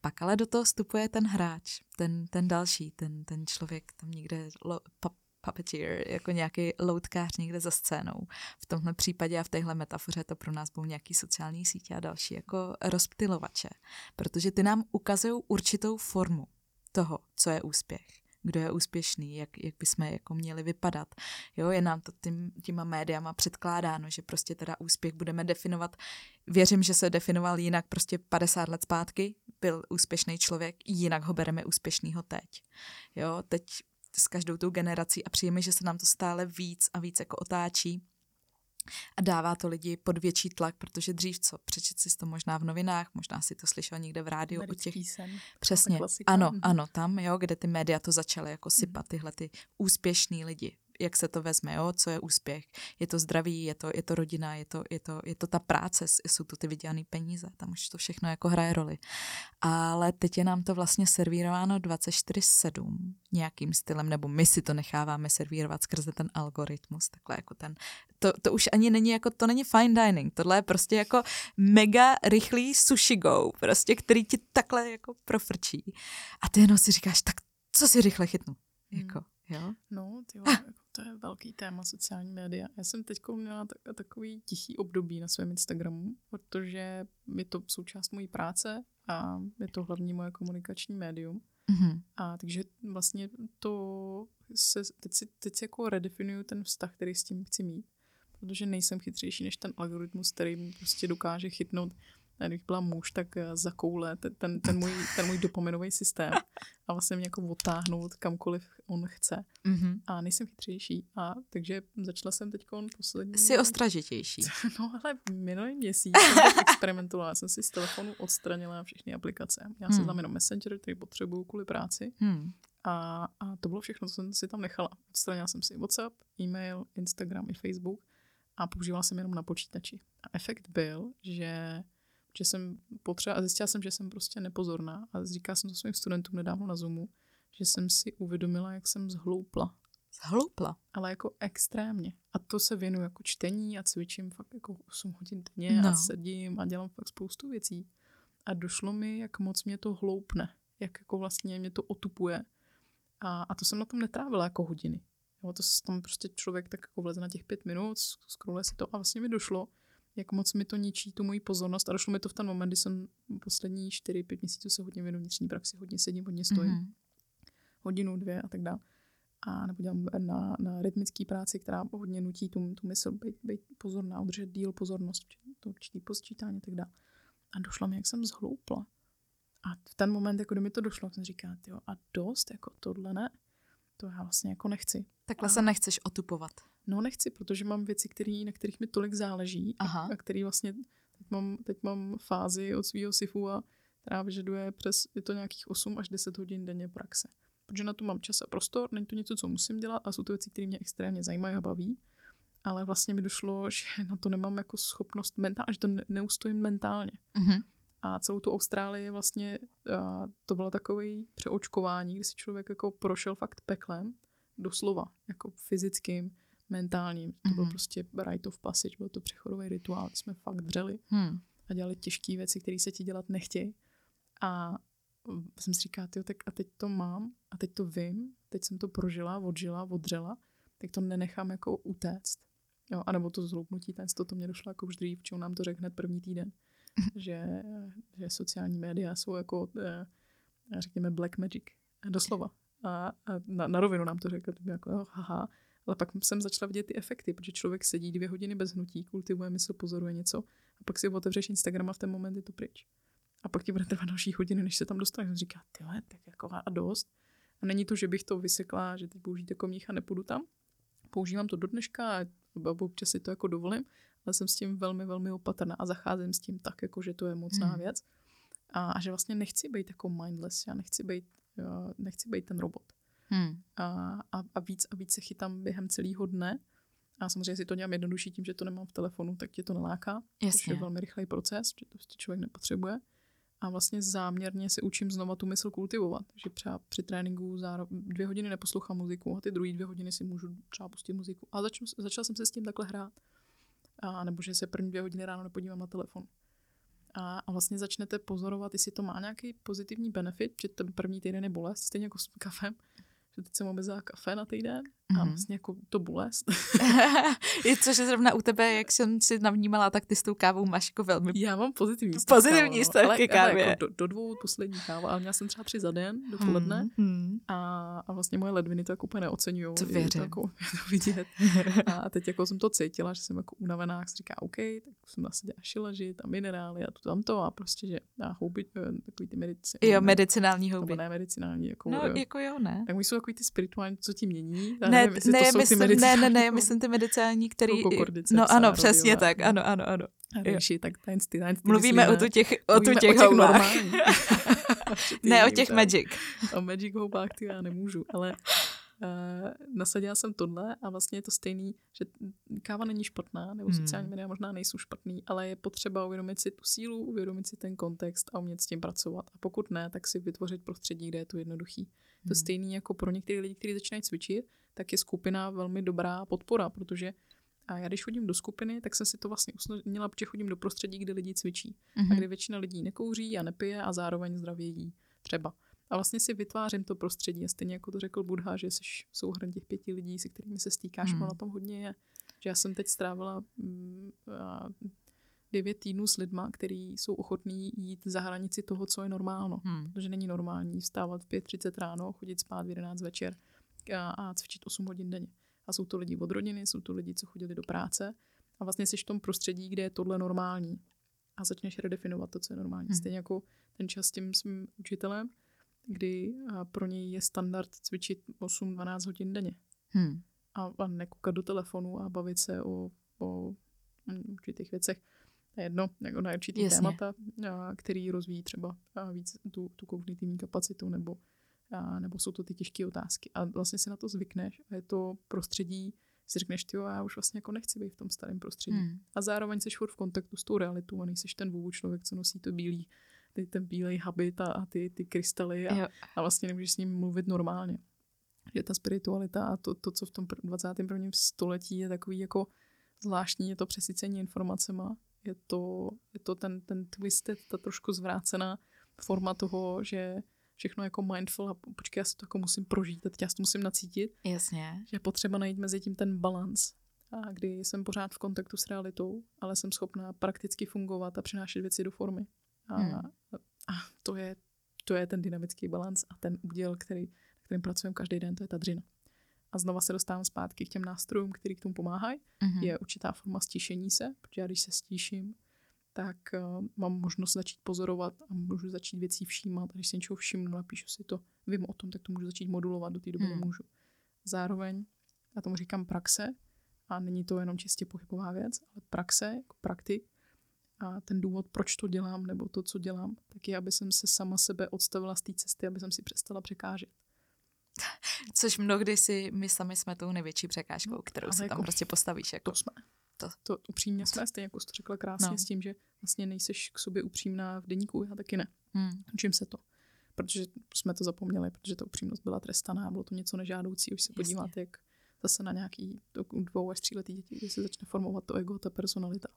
Speaker 1: Pak ale do toho vstupuje ten hráč, ten, ten další, ten, ten člověk tam někde, lo, pa, puppeteer, jako nějaký loutkář někde za scénou. V tomhle případě a v téhle metafoře to pro nás budou nějaký sociální sítě a další jako rozptylovače. Protože ty nám ukazují určitou formu toho, co je úspěch kdo je úspěšný, jak, jak bychom jako měli vypadat. Jo, je nám to tím, těma médiama předkládáno, že prostě teda úspěch budeme definovat. Věřím, že se definoval jinak prostě 50 let zpátky, byl úspěšný člověk, jinak ho bereme úspěšnýho teď. Jo, teď s každou tou generací a přijeme, že se nám to stále víc a víc jako otáčí. A dává to lidi pod větší tlak, protože dřív co, přečet si to možná v novinách, možná si to slyšel někde v rádiu o těch...
Speaker 2: sen.
Speaker 1: Přesně, ano,
Speaker 2: Mhm.
Speaker 1: ano, tam, jo, kde ty média to začaly jako sypat, tyhle ty úspěšný lidi, jak se to vezme, jo, co je úspěch. Je to zdraví, je to, je to rodina, je to, je, to, je to ta práce, jsou to ty vydělané peníze, tam už to všechno jako hraje roli. Ale teď je nám to vlastně servírováno 24-7 nějakým stylem, nebo my si to necháváme servírovat skrze ten algoritmus, takhle jako ten, to, to už ani není jako, to není fine dining, tohle je prostě jako mega rychlý sushi go, prostě, který ti takhle jako profrčí. A ty jenom si říkáš, tak co si rychle chytnu?
Speaker 2: Hmm.
Speaker 1: Jako, jo?
Speaker 2: No, ty jako to je velký téma sociální média. Já jsem teď měla tak, takový tichý období na svém Instagramu, protože je to součást mojí práce a je to hlavní moje komunikační médium.
Speaker 1: Mhm.
Speaker 2: A takže vlastně to se, teď si, teď si jako redefinuju ten vztah, který s tím chci mít, protože nejsem chytřejší než ten algoritmus, který mi prostě dokáže chytnout když byla muž, tak eh, zakoule ten, ten, ten, můj, ten můj dopaminový systém a vlastně mě jako otáhnout kamkoliv on chce.
Speaker 1: Mm-hmm.
Speaker 2: A nejsem chytřejší. A takže začala jsem teď poslední...
Speaker 1: Jsi ostražitější. [LAUGHS]
Speaker 2: No ale minulý měsíc jsem experimentovala. Já jsem si z telefonu odstranila všechny aplikace. Já jsem hmm. tam jenom Messenger, který potřebuju kvůli práci.
Speaker 1: Hmm.
Speaker 2: A, a to bylo všechno, co jsem si tam nechala. Odstranila jsem si WhatsApp, e-mail, Instagram i Facebook a používala jsem jenom na počítači. A efekt byl, že, že jsem potřeba, a zjistila jsem, že jsem prostě nepozorná a říkala jsem to svým studentům nedávno na Zoomu, že jsem si uvědomila, jak jsem zhloupla.
Speaker 1: Zhloupla?
Speaker 2: Ale jako extrémně. A to se věnuju jako čtení a cvičím fakt jako 8 hodin denně no. a sedím a dělám fakt spoustu věcí. A došlo mi, jak moc mě to hloupne. Jak jako vlastně mě to otupuje. A, a to jsem na tom netrávila jako hodiny. Jo, to tam prostě člověk tak jako vleze na těch pět minut, scrolluje si to a vlastně mi došlo, jak moc mi to ničí tu moji pozornost a došlo mi to v ten moment, kdy jsem poslední 4-5 měsíců se hodně věnu vnitřní praxi, hodně sedím, hodně stojím, mm-hmm. hodinu, dvě a tak dále. A nebo dělám na, na rytmické práci, která hodně nutí tu, tu mysl být, být pozorná, udržet díl pozornost, to určitý posčítání a tak dále. A došlo mi, jak jsem zhloupla. A v ten moment, jako kdy mi to došlo, jsem říká, jo, a dost, jako tohle ne, to já vlastně jako nechci.
Speaker 1: Takhle a... se nechceš otupovat.
Speaker 2: No nechci, protože mám věci, který, na kterých mi tolik záleží Aha. a který vlastně, teď mám, teď mám fázi od svého sifu a která vyžaduje přes, je to nějakých 8 až 10 hodin denně praxe. Protože na to mám čas a prostor, není to něco, co musím dělat a jsou to věci, které mě extrémně zajímají a baví. Ale vlastně mi došlo, [LAUGHS] že na to nemám jako schopnost mentálně, že to neustojím mentálně. Mm-hmm. A celou tu Austrálii vlastně to bylo takový přeočkování, kdy si člověk jako prošel fakt peklem, doslova, jako fyzickým, mentálním. To byl mm-hmm. prostě rite of passage, byl to přechodový rituál, jsme fakt dřeli hmm. a dělali těžké věci, které se ti dělat nechtějí. A jsem si říkala, tak a teď to mám, a teď to vím, teď jsem to prožila, odžila, odřela, tak to nenechám jako utéct. Jo, anebo to zloupnutí, ten to, to mě došlo jako už dřív, čemu nám to řekl hned první týden [LAUGHS] že, že sociální média jsou jako, eh, řekněme, black magic. Doslova. A, a na, na rovinu nám to řekl, jako, oh, haha. Ale pak jsem začala vidět ty efekty, protože člověk sedí dvě hodiny bez hnutí, kultivuje mysl, pozoruje něco a pak si otevřeš Instagram a v ten moment je to pryč. A pak ti bude trvat další hodiny, než se tam dostaneš. Říká, ty tak jako a dost. A není to, že bych to vysekla, že teď použijte jako mních a nepůjdu tam. Používám to do dneška a občas si to jako dovolím, ale jsem s tím velmi, velmi opatrná a zacházím s tím tak, jako že to je mocná hmm. věc. A, a že vlastně nechci být jako mindless, já nechci být, já nechci být ten robot. Hmm. A, a, a víc a víc se chytám během celého dne. A samozřejmě si to dělám jednodušší tím, že to nemám v telefonu, tak tě to neláká. Jasně. To je velmi rychlej proces, že to prostě člověk nepotřebuje. A vlastně záměrně se učím znova tu mysl kultivovat. že třeba při tréninku za dvě hodiny neposlouchám muziku a ty druhé dvě hodiny si můžu třeba pustit muziku. A začnu, začala jsem se s tím takhle hrát a nebo že se první dvě hodiny ráno nepodívám na telefon. A, a vlastně začnete pozorovat, jestli to má nějaký pozitivní benefit, že ten první týden je bolest, stejně jako s kafem, že teď jsem omezila kafe na týden mm-hmm. a mhm. vlastně jako to bolest. [LAUGHS] [LAUGHS]
Speaker 1: je což je zrovna u tebe, jak jsem si navnímala, tak ty s tou kávou máš jako velmi...
Speaker 2: Já mám pozitivní stav
Speaker 1: Pozitivní stav ke kávě.
Speaker 2: Jako do, do, dvou poslední káva, ale měla jsem třeba tři za den, dopoledne mm-hmm. a, a vlastně moje ledviny to jako úplně neocenují.
Speaker 1: To věřím.
Speaker 2: To, jako, [LAUGHS] to vidět. A teď jako jsem to cítila, že jsem jako unavená, jak říká, OK, tak jsem zase dělala šileži, tam minerály a to tam to a prostě, že a houby, eh, takový ty medicinální.
Speaker 1: Jo, medicinální houby.
Speaker 2: Nebo ne medicinální. Jako,
Speaker 1: no, jo. jako jo, ne.
Speaker 2: Tak jsou takový ty spirituální, co ti mění.
Speaker 1: ne, nevím, ne, to myslím, ty ne, ne, ne, myslím ty medicinální, který... No ano, přesně tak, ano, ano, ano.
Speaker 2: Říši, tak tajemství, tajemství.
Speaker 1: Mluvíme o tu těch, o tu těch, houbách. [LAUGHS] ne, o těch magic.
Speaker 2: O magic houbách ty já nemůžu, ale Uh, nasadila jsem tohle a vlastně je to stejný, že káva není špatná, nebo hmm. sociální média možná nejsou špatný, ale je potřeba uvědomit si tu sílu, uvědomit si ten kontext a umět s tím pracovat. A pokud ne, tak si vytvořit prostředí, kde je to jednoduchý. Hmm. To stejný jako pro některé lidi, kteří začínají cvičit, tak je skupina velmi dobrá podpora, protože a já když chodím do skupiny, tak jsem si to vlastně usnadnila, protože chodím do prostředí, kde lidi cvičí. Mm-hmm. A mhm. kde většina lidí nekouří a nepije a zároveň zdravě jí. Třeba. A vlastně si vytvářím to prostředí. A stejně jako to řekl Budha, že jsi souhrn těch pěti lidí, se kterými se stýkáš, mm. na tom hodně je. Že já jsem teď strávila mm, devět týdnů s lidma, kteří jsou ochotní jít za hranici toho, co je normálno. Hmm. Protože není normální vstávat v 5.30 ráno, chodit spát v 11 večer a, a cvičit 8 hodin denně. A jsou to lidi od rodiny, jsou to lidi, co chodili do práce. A vlastně jsi v tom prostředí, kde je tohle normální. a začneš redefinovat to, co je normální.
Speaker 1: Hmm.
Speaker 2: Stejně jako ten čas s tím svým učitelem, kdy pro něj je standard cvičit 8-12 hodin denně
Speaker 1: Hmm.
Speaker 2: a, a nekoukat do telefonu a bavit se o, o mm, určitých věcech. To je jedno, jako na určitý
Speaker 1: Jasně.
Speaker 2: témata, a, který rozvíjí třeba a víc tu, tu kognitivní kapacitu, nebo, a, nebo jsou to ty těžké otázky. A vlastně si na to zvykneš a je to prostředí, si řekneš, ty já už vlastně jako nechci být v tom starém prostředí.
Speaker 1: Hmm.
Speaker 2: A zároveň jsi furt v kontaktu s tou realitou a nejseš ten vůvu člověk, co nosí to bílý, ty, ten bílej habit a, a ty, ty krystaly a,
Speaker 1: Jo.
Speaker 2: a vlastně nemůžeš s ním mluvit normálně. Že ta spiritualita a to, to co v tom pr- 21. století je takový jako zvláštní, je to přesycení informacema, je to, je to ten, ten twisted, ta trošku zvrácená forma toho, že všechno jako mindful a počkej, já si to jako musím prožít, a teď já si to musím nacítit,
Speaker 1: Jasně.
Speaker 2: že je potřeba najít mezi tím ten balans, a kdy jsem pořád v kontaktu s realitou, ale jsem schopná prakticky fungovat a přinášet věci do formy. A,
Speaker 1: Hmm.
Speaker 2: a to, je, to je ten dynamický balans a ten úděl, který, na kterým pracujeme každý den, to je ta dřina. A znova se dostávám zpátky k těm nástrojům, který k tomu pomáhají.
Speaker 1: Mhm.
Speaker 2: Je určitá forma stišení se, protože já když se stíším, tak uh, mám možnost začít pozorovat a můžu začít věcí všímat. A když si něčeho všimnu, napíšu si to, vím o tom, tak to můžu začít modulovat, do té doby
Speaker 1: Hmm.
Speaker 2: nemůžu. Zároveň, já tomu říkám praxe, a není to jenom čistě pohybová věc, ale praxe, jako praktik, a ten důvod, proč to dělám, nebo to, co dělám, tak je, aby jsem se sama sebe odstavila z té cesty, aby jsem si přestala překážet. [LAUGHS]
Speaker 1: Což mnohdy si my sami jsme tou největší překážkou,
Speaker 2: No,
Speaker 1: kterou
Speaker 2: ale
Speaker 1: si tam
Speaker 2: jako-
Speaker 1: prostě postavíš. Jako.
Speaker 2: To jsme.
Speaker 1: To-
Speaker 2: To, upřímně jsme, stejně jako jsi to řekla krásně
Speaker 1: No.
Speaker 2: s tím, že vlastně nejseš k sobě upřímná v deníku, já taky ne.
Speaker 1: Hmm.
Speaker 2: Učím se to. Protože jsme to zapomněli, protože ta upřímnost byla trestaná, bylo to něco nežádoucí. Už se
Speaker 1: Jasně.
Speaker 2: podíváte, jak zase na nějaký dvou až tříletý děti, kdy se začne formovat to ego, ta personalita.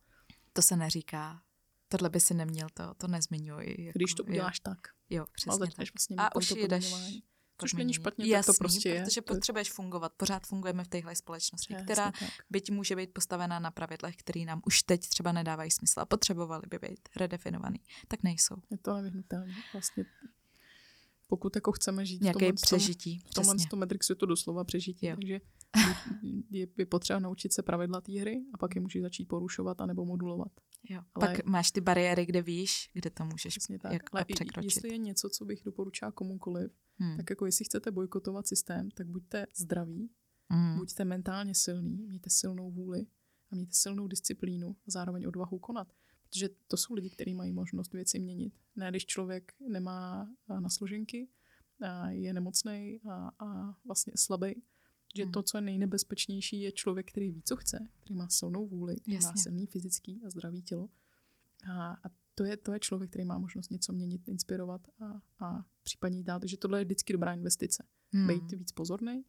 Speaker 1: To se neříká. Tohle by si neměl, to, to nezmiňuj. Jako,
Speaker 2: Když to uděláš tak,
Speaker 1: Jo, jo
Speaker 2: a
Speaker 1: přesně tak.
Speaker 2: vlastně
Speaker 1: A už jdeš
Speaker 2: Což není špatně,
Speaker 1: Jasný,
Speaker 2: tak to prostě je.
Speaker 1: protože
Speaker 2: To je-
Speaker 1: potřebuješ fungovat. Pořád fungujeme v téhle společnosti,
Speaker 2: Přesně
Speaker 1: která
Speaker 2: tak.
Speaker 1: byť může být postavená na pravidlech, které nám už teď třeba nedávají smysl a potřebovaly by být redefinovaný, tak nejsou.
Speaker 2: Je to nevyhnutelné. Vlastně pokud jako chceme žít v tomhle tom-
Speaker 1: přežití.
Speaker 2: v tomhle tom Matrixu je to doslova přežití,
Speaker 1: Jo.
Speaker 2: takže je, je potřeba naučit se pravidla té hry a pak je můžeš začít porušovat anebo modulovat.
Speaker 1: Jo.
Speaker 2: Ale-
Speaker 1: Pak máš ty bariéry, kde víš, kde to můžeš
Speaker 2: tak.
Speaker 1: jak,
Speaker 2: Ale
Speaker 1: překročit.
Speaker 2: jestli je něco, co bych doporučila komukoliv,
Speaker 1: Hmm.
Speaker 2: tak jako jestli chcete bojkotovat systém, tak buďte zdraví,
Speaker 1: Hmm.
Speaker 2: buďte mentálně silný, mějte silnou vůli a mějte silnou disciplínu a zároveň odvahu konat. Protože to jsou lidi, kteří mají možnost věci měnit. Ne, když člověk nemá a, na složenky, a je nemocný a, a vlastně slabý. Že
Speaker 1: Hmm.
Speaker 2: to, co je nejnebezpečnější, je člověk, který ví, co chce, který má silnou vůli, který má
Speaker 1: Jasně.
Speaker 2: silný fyzický a zdravý tělo. A, a to, je, to je člověk, který má možnost něco měnit, inspirovat a, a případně dál. Takže tohle je vždycky dobrá investice.
Speaker 1: Hmm.
Speaker 2: Být víc pozorný,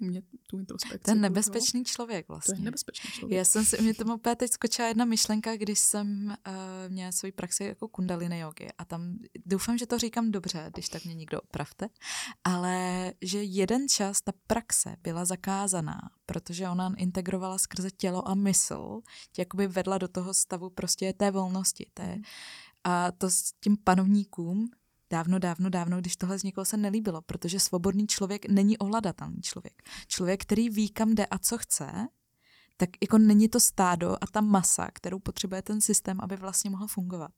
Speaker 2: umět tu introspekci.
Speaker 1: Ten nebezpečný člověk
Speaker 2: To
Speaker 1: vlastně.
Speaker 2: je nebezpečný člověk.
Speaker 1: Já jsem si, mě tomu úplně teď skočila jedna myšlenka, když jsem uh, měla svoji praxi jako kundalini jogy a tam, doufám, že to říkám dobře, když tak mě někdo opravte, ale že jeden čas ta praxe byla zakázaná, protože ona integrovala skrze tělo a mysl, tě jakoby vedla do toho stavu prostě té volnosti. Té,
Speaker 2: Mhm.
Speaker 1: a to s tím panovníkům dávno, dávno, dávno, když tohle z někoho se nelíbilo, protože svobodný člověk není ohladatelný člověk. Člověk, který ví, kam jde a co chce, tak jako není to stádo a ta masa, kterou potřebuje ten systém, aby vlastně mohl fungovat.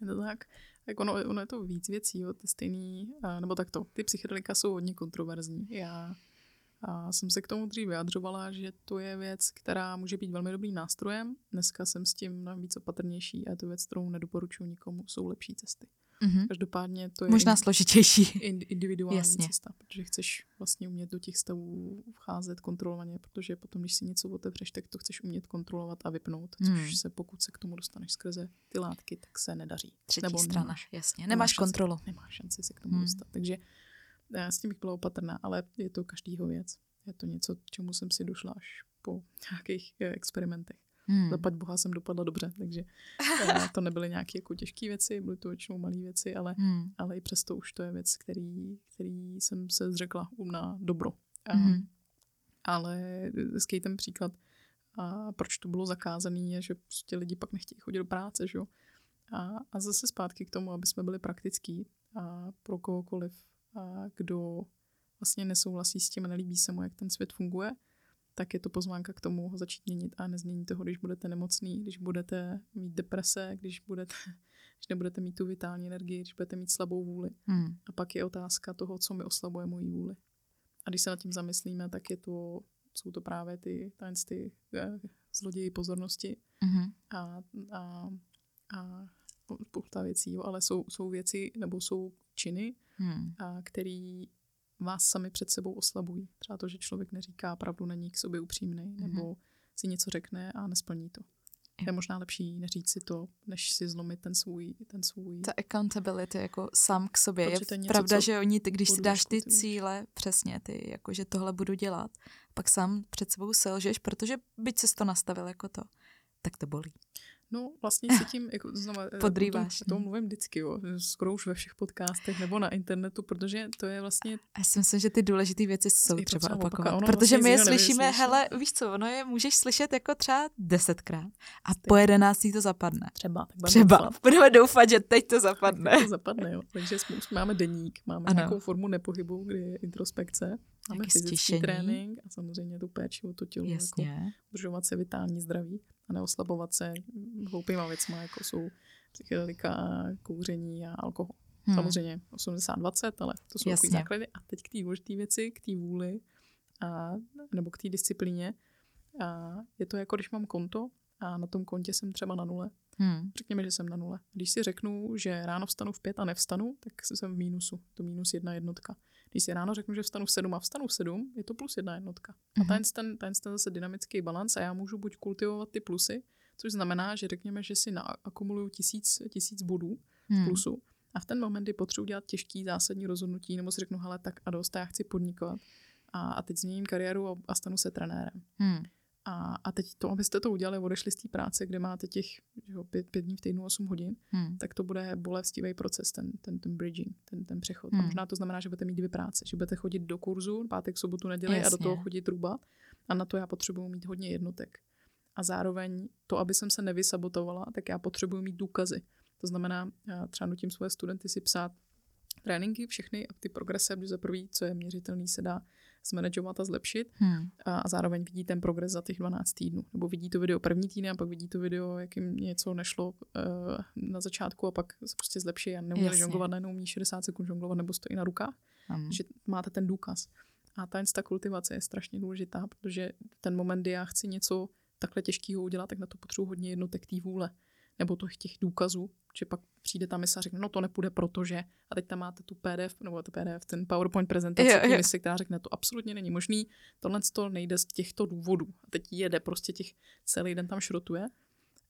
Speaker 2: Je to tak. Tak ono, ono je to víc věcí, jo, ty stejný, a, nebo takto, ty psychedelika jsou hodně kontroverzní. Já a jsem se k tomu dřív vyjadřovala, že to je věc, která může být velmi dobrým nástrojem. Dneska jsem s tím mnohem víc opatrnější a je to věc, kterou nedoporučuji nikomu. Jsou lepší cesty.
Speaker 1: Mhm.
Speaker 2: Každopádně to je
Speaker 1: Možná
Speaker 2: in-
Speaker 1: složitější.
Speaker 2: in- individuální
Speaker 1: Jasně.
Speaker 2: cesta, protože chceš vlastně umět do těch stavů vcházet kontrolovaně, protože potom, když si něco otevřeš, tak to chceš umět kontrolovat a vypnout, což
Speaker 1: Hmm.
Speaker 2: se pokud se k tomu dostaneš skrze ty látky, tak se nedaří.
Speaker 1: Třetí
Speaker 2: Nebo
Speaker 1: strana,
Speaker 2: nemáš.
Speaker 1: jasně.
Speaker 2: Nemáš
Speaker 1: Nemáš
Speaker 2: šanci.
Speaker 1: kontrolu.
Speaker 2: Nemáš šanci se k tomu
Speaker 1: Hmm.
Speaker 2: dostat. Takže já s tím bych byla opatrná, ale je to každýho věc. Je to něco, čemu jsem si došla až po nějakých eh, experimentech.
Speaker 1: Hmm.
Speaker 2: Zapať boha jsem dopadla dobře, takže [LAUGHS] eh, to nebyly nějaké jako těžké věci, byly to většinou malé věci, ale
Speaker 1: Hmm.
Speaker 2: ale i přesto už to je věc, který, který jsem se zřekla na dobro. A,
Speaker 1: Mhm.
Speaker 2: Ale hezký ten příklad, a proč to bylo zakázané, je, že prostě lidi pak nechtějí chodit do práce, že jo. A, a zase zpátky k tomu, aby jsme byli praktický a pro kohokoliv, a kdo vlastně nesouhlasí s tím a nelíbí se mu, jak ten svět funguje, tak je to pozvánka k tomu ho začít měnit a nezmění toho, když budete nemocný, když budete mít deprese, když, budete, [LAUGHS] když nebudete mít tu vitální energii, když budete mít slabou vůli.
Speaker 1: Hmm.
Speaker 2: A pak je otázka toho, co mi oslabuje moji vůli. A když se nad tím zamyslíme, tak je to, jsou to právě ty, ty eh, zloději pozornosti
Speaker 1: Mm-hmm.
Speaker 2: a, a, a spousta věcí, jo, ale jsou, jsou věci nebo jsou činy,
Speaker 1: Hmm.
Speaker 2: a který vás sami před sebou oslabují. Třeba to, že člověk neříká pravdu, není k sobě upřímný,
Speaker 1: Mhm.
Speaker 2: nebo si něco řekne a nesplní to. Je možná lepší neříct si to, než si zlomit ten svůj, ten svůj
Speaker 1: Ta accountability jako sám k sobě.
Speaker 2: Protože
Speaker 1: Je
Speaker 2: to něco,
Speaker 1: pravda, že oni, ty, když si dáš ty cíle, přesně ty, jako že tohle budu dělat, pak sám před sebou selžeš, protože byť jsi to nastavil jako to, tak to bolí.
Speaker 2: No, vlastně si tím, jako znova, eh,
Speaker 1: Podrýváš,
Speaker 2: O tom, o tom
Speaker 1: no.
Speaker 2: mluvím vždycky, jo, skoro už ve všech podcastech nebo na internetu, protože to je vlastně,
Speaker 1: já si myslím, že ty důležité věci jsou třeba
Speaker 2: opakovat. Ono
Speaker 1: protože
Speaker 2: vlastně
Speaker 1: my je slyšíme,
Speaker 2: nevyslyšíš.
Speaker 1: hele, víš co, ono je můžeš slyšet jako třeba desetkrát a po jedenáctý to zapadne.
Speaker 2: třeba, tak budeme
Speaker 1: Třeba.
Speaker 2: doufat,
Speaker 1: Budeme doufat, že teď to zapadne.
Speaker 2: tak to zapadne, jo. Takže jsme, už máme deník, máme
Speaker 1: Ano.
Speaker 2: nějakou formu nepohybu, kdy je introspekce, máme
Speaker 1: Nějaké
Speaker 2: fyzický
Speaker 1: stišení.
Speaker 2: trénink a samozřejmě tu péči o to tělo, jako
Speaker 1: Jasně.
Speaker 2: udržovat se vitální zdraví a neoslabovat se hloupýma věcma, jako jsou psychedelika, kouření a alkohol.
Speaker 1: Hmm.
Speaker 2: Samozřejmě 80-20, ale to jsou takové základy. A teď k té důležité věci, k té vůli, a, nebo k té disciplíně. A je to jako, když mám konto a na tom kontě jsem třeba na nule.
Speaker 1: Hmm.
Speaker 2: Řekněme, že jsem na nule. Když si řeknu, že ráno vstanu v pět a nevstanu, tak jsem v mínusu. To minus jedna jednotka. Když si ráno řeknu, že vstanu v sedm a vstanu v sedm, je to plus jedna jednotka. A
Speaker 1: Mhm.
Speaker 2: ten, ten, ten, ten zase dynamický balans a já můžu buď kultivovat ty plusy, což znamená, že řekněme, že si naakumuluju tisíc, tisíc bodů
Speaker 1: Hmm.
Speaker 2: plusu. A v ten moment, kdy potřebuji dělat těžký zásadní rozhodnutí, nebo si řeknu, hele, tak a dost, já chci podnikovat. A, a teď změním kariéru a, a stanu se trenérem.
Speaker 1: Hmm.
Speaker 2: A, a teď to, abyste to udělali, odešli z té práce, kde máte těch jo, pět, pět dní v týdnu, 8 hodin,
Speaker 1: Hmm.
Speaker 2: tak to bude bolestivý proces, ten, ten, ten bridging, ten, ten přechod.
Speaker 1: Hmm.
Speaker 2: A možná to znamená, že budete mít dvě práce, že budete chodit do kurzu, pátek, sobotu, neděli a do
Speaker 1: Jasně.
Speaker 2: toho chodit růbat. A na to já potřebuji mít hodně jednotek. A zároveň to, aby jsem se nevysabotovala, tak já potřebuji mít důkazy. To znamená, já třeba nutím svoje studenty si psát tréninky, všechny a ty progrese, protože za prvý, co je měřitelný, se dá zmanagovat a zlepšit
Speaker 1: Hmm.
Speaker 2: a, a zároveň vidí ten progres za těch 12 týdnů. Nebo vidí to video první týden a pak vidí to video, jak jim něco nešlo uh, na začátku a pak se prostě zlepší a neuměli
Speaker 1: Jasně.
Speaker 2: žonglovat, najednou umí 60 sekund žonglovat nebo stojí na rukách,
Speaker 1: Hmm.
Speaker 2: že máte ten důkaz. A ta ta kultivace je strašně důležitá, protože ten moment, kdy já chci něco takhle těžkého udělat, tak na to potřebuji hodně jednotek té vůle. Nebo těch, těch důkazů, že pak přijde ta mise a řekne, no to nepůjde, protože. A teď tam máte tu PDF, nebo to PDF, ten PowerPoint prezentaci, té
Speaker 1: jo.
Speaker 2: mise, která řekne, to absolutně není možný, tohle to nejde z těchto důvodů. A teď jede prostě těch celý den tam šrotuje.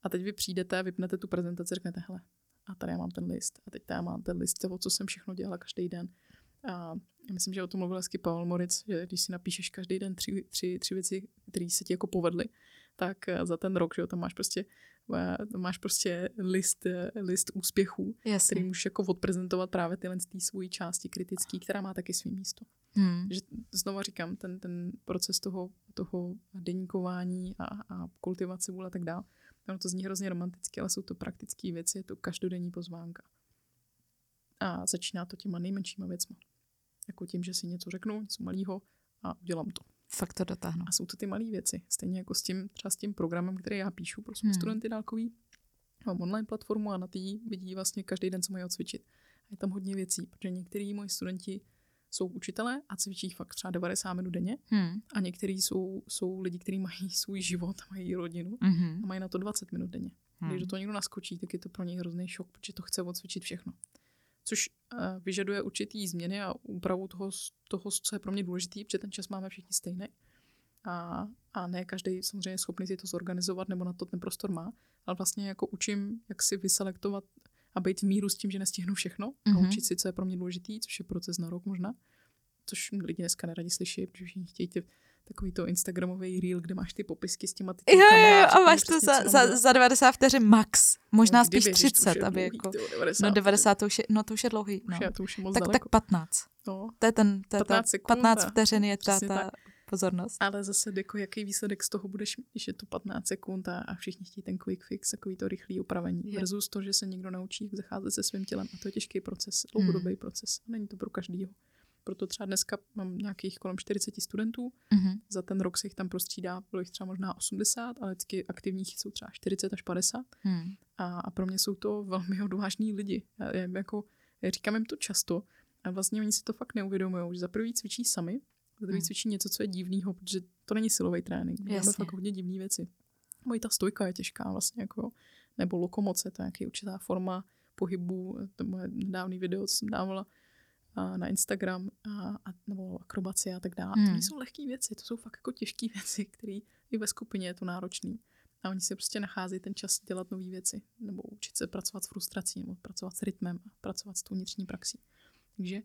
Speaker 2: A teď vy přijdete vypnete tu prezentaci řeknete, hele, a tady já mám ten list. A teď tady já mám ten list, o co jsem všechno dělala každý den. A já myslím, že o tom mluvil hezky Pavel Moritz, že když si napíšeš každý den tři, tři, tři věci, které se ti jako povedly, tak eh, za ten rok, že jo, tam máš prostě, máš prostě list, eh, list úspěchů, který
Speaker 1: Jasně.
Speaker 2: můžeš jako odprezentovat právě tyhle z té svojí části kritický, která má taky svý místo.
Speaker 1: Hmm.
Speaker 2: Že znova říkám, ten, ten proces toho, toho deníkování a, a kultivace vůle a tak dále, ono to zní hrozně romanticky, ale jsou to praktické věci, je to každodenní pozvánka. A začíná to těma nejmenšíma věcma. Jako tím, že si něco řeknu, něco malého a udělám to.
Speaker 1: Fakt to dotáhnu.
Speaker 2: A jsou to ty malé věci. Stejně jako s tím, třeba s tím programem, který já píšu pro své
Speaker 1: Hmm.
Speaker 2: studenty dálkový. Mám online platformu a na té vidí vlastně každý den, co mají odcvičit. A je tam hodně věcí, protože některý moji studenti jsou učitelé a cvičí fakt třeba 90 minut denně
Speaker 1: Hmm.
Speaker 2: a některý jsou, jsou lidi, kteří mají [LAUGHS] svůj život, mají rodinu
Speaker 1: Mhm.
Speaker 2: a mají na to 20 minut denně.
Speaker 1: Hmm.
Speaker 2: Když do toho někdo naskočí, tak je to pro něj hrozný šok, protože to chce odcvičit všechno. Což vyžaduje určitý změny a úpravu toho, toho, co je pro mě důležitý, protože ten čas máme všichni stejný. A, a ne každý samozřejmě je schopný si to zorganizovat nebo na to ten prostor má, ale vlastně jako učím, jak si vyselektovat a být v míru s tím, že nestihnu všechno a
Speaker 1: Mhm.
Speaker 2: učit si, co je pro mě důležitý, což je proces na rok možná, což lidi dneska neradi slyší, protože všichni chtějí ty, takový to Instagramový reel, kde máš ty popisky s těma
Speaker 1: Jo,
Speaker 2: titulkama
Speaker 1: jo, jo, a
Speaker 2: řekni
Speaker 1: máš to za, za, za 90 vteřin max. Možná
Speaker 2: No,
Speaker 1: spíš
Speaker 2: kdyby, když to už
Speaker 1: 30,
Speaker 2: je
Speaker 1: aby
Speaker 2: dlouhý,
Speaker 1: jako...
Speaker 2: ty jo, 90,
Speaker 1: No 90 to už je, no to už je dlouhý. No.
Speaker 2: Už je, to už je moc
Speaker 1: Tak,
Speaker 2: daleko.
Speaker 1: tak 15.
Speaker 2: No.
Speaker 1: To je ten, to je
Speaker 2: 15
Speaker 1: 15,
Speaker 2: sekund
Speaker 1: 15
Speaker 2: a-
Speaker 1: vteřin je ta, ta pozornost.
Speaker 2: Ale zase, jako jaký výsledek z toho budeš mít, když je to 15 sekund a, a všichni chtějí ten quick fix, takový to rychlý upravení.
Speaker 1: Jo.
Speaker 2: Versus to, že se někdo naučí zacházet se svým tělem. A to je těžký proces, dlouhodobý proces. Není to pro každýho. Proto třeba dneska mám nějakých kolem 40 studentů,
Speaker 1: Mhm.
Speaker 2: za ten rok se jich tam prostřídá, bylo jich třeba možná 80, ale vždycky aktivních jsou třeba 40 až 50.
Speaker 1: Hmm.
Speaker 2: A, a pro mě jsou to velmi [LAUGHS] odvážní lidi. Já, já, jako, já říkám jim to často a vlastně oni si to fakt neuvědomují, že za prvý cvičí sami, za druhý
Speaker 1: Hmm.
Speaker 2: cvičí něco, co je divného, protože to není silový trénink.
Speaker 1: Jasně.
Speaker 2: fakt hodně divné věci. Moje ta stojka je těžká vlastně, jako, nebo lokomoce, to je nějaký určitá forma pohybu, to moje nedávný video, co jsem dávala na Instagram, a, a, nebo akrobacie a tak dále.
Speaker 1: Hmm.
Speaker 2: To nejsou lehké věci, to jsou fakt jako těžké [LAUGHS] věci, které i ve skupině je to náročný. A oni si prostě nacházejí ten čas dělat nové věci, nebo učit se pracovat s frustrací, nebo pracovat s rytmem a pracovat s tou vnitřní praxí. Takže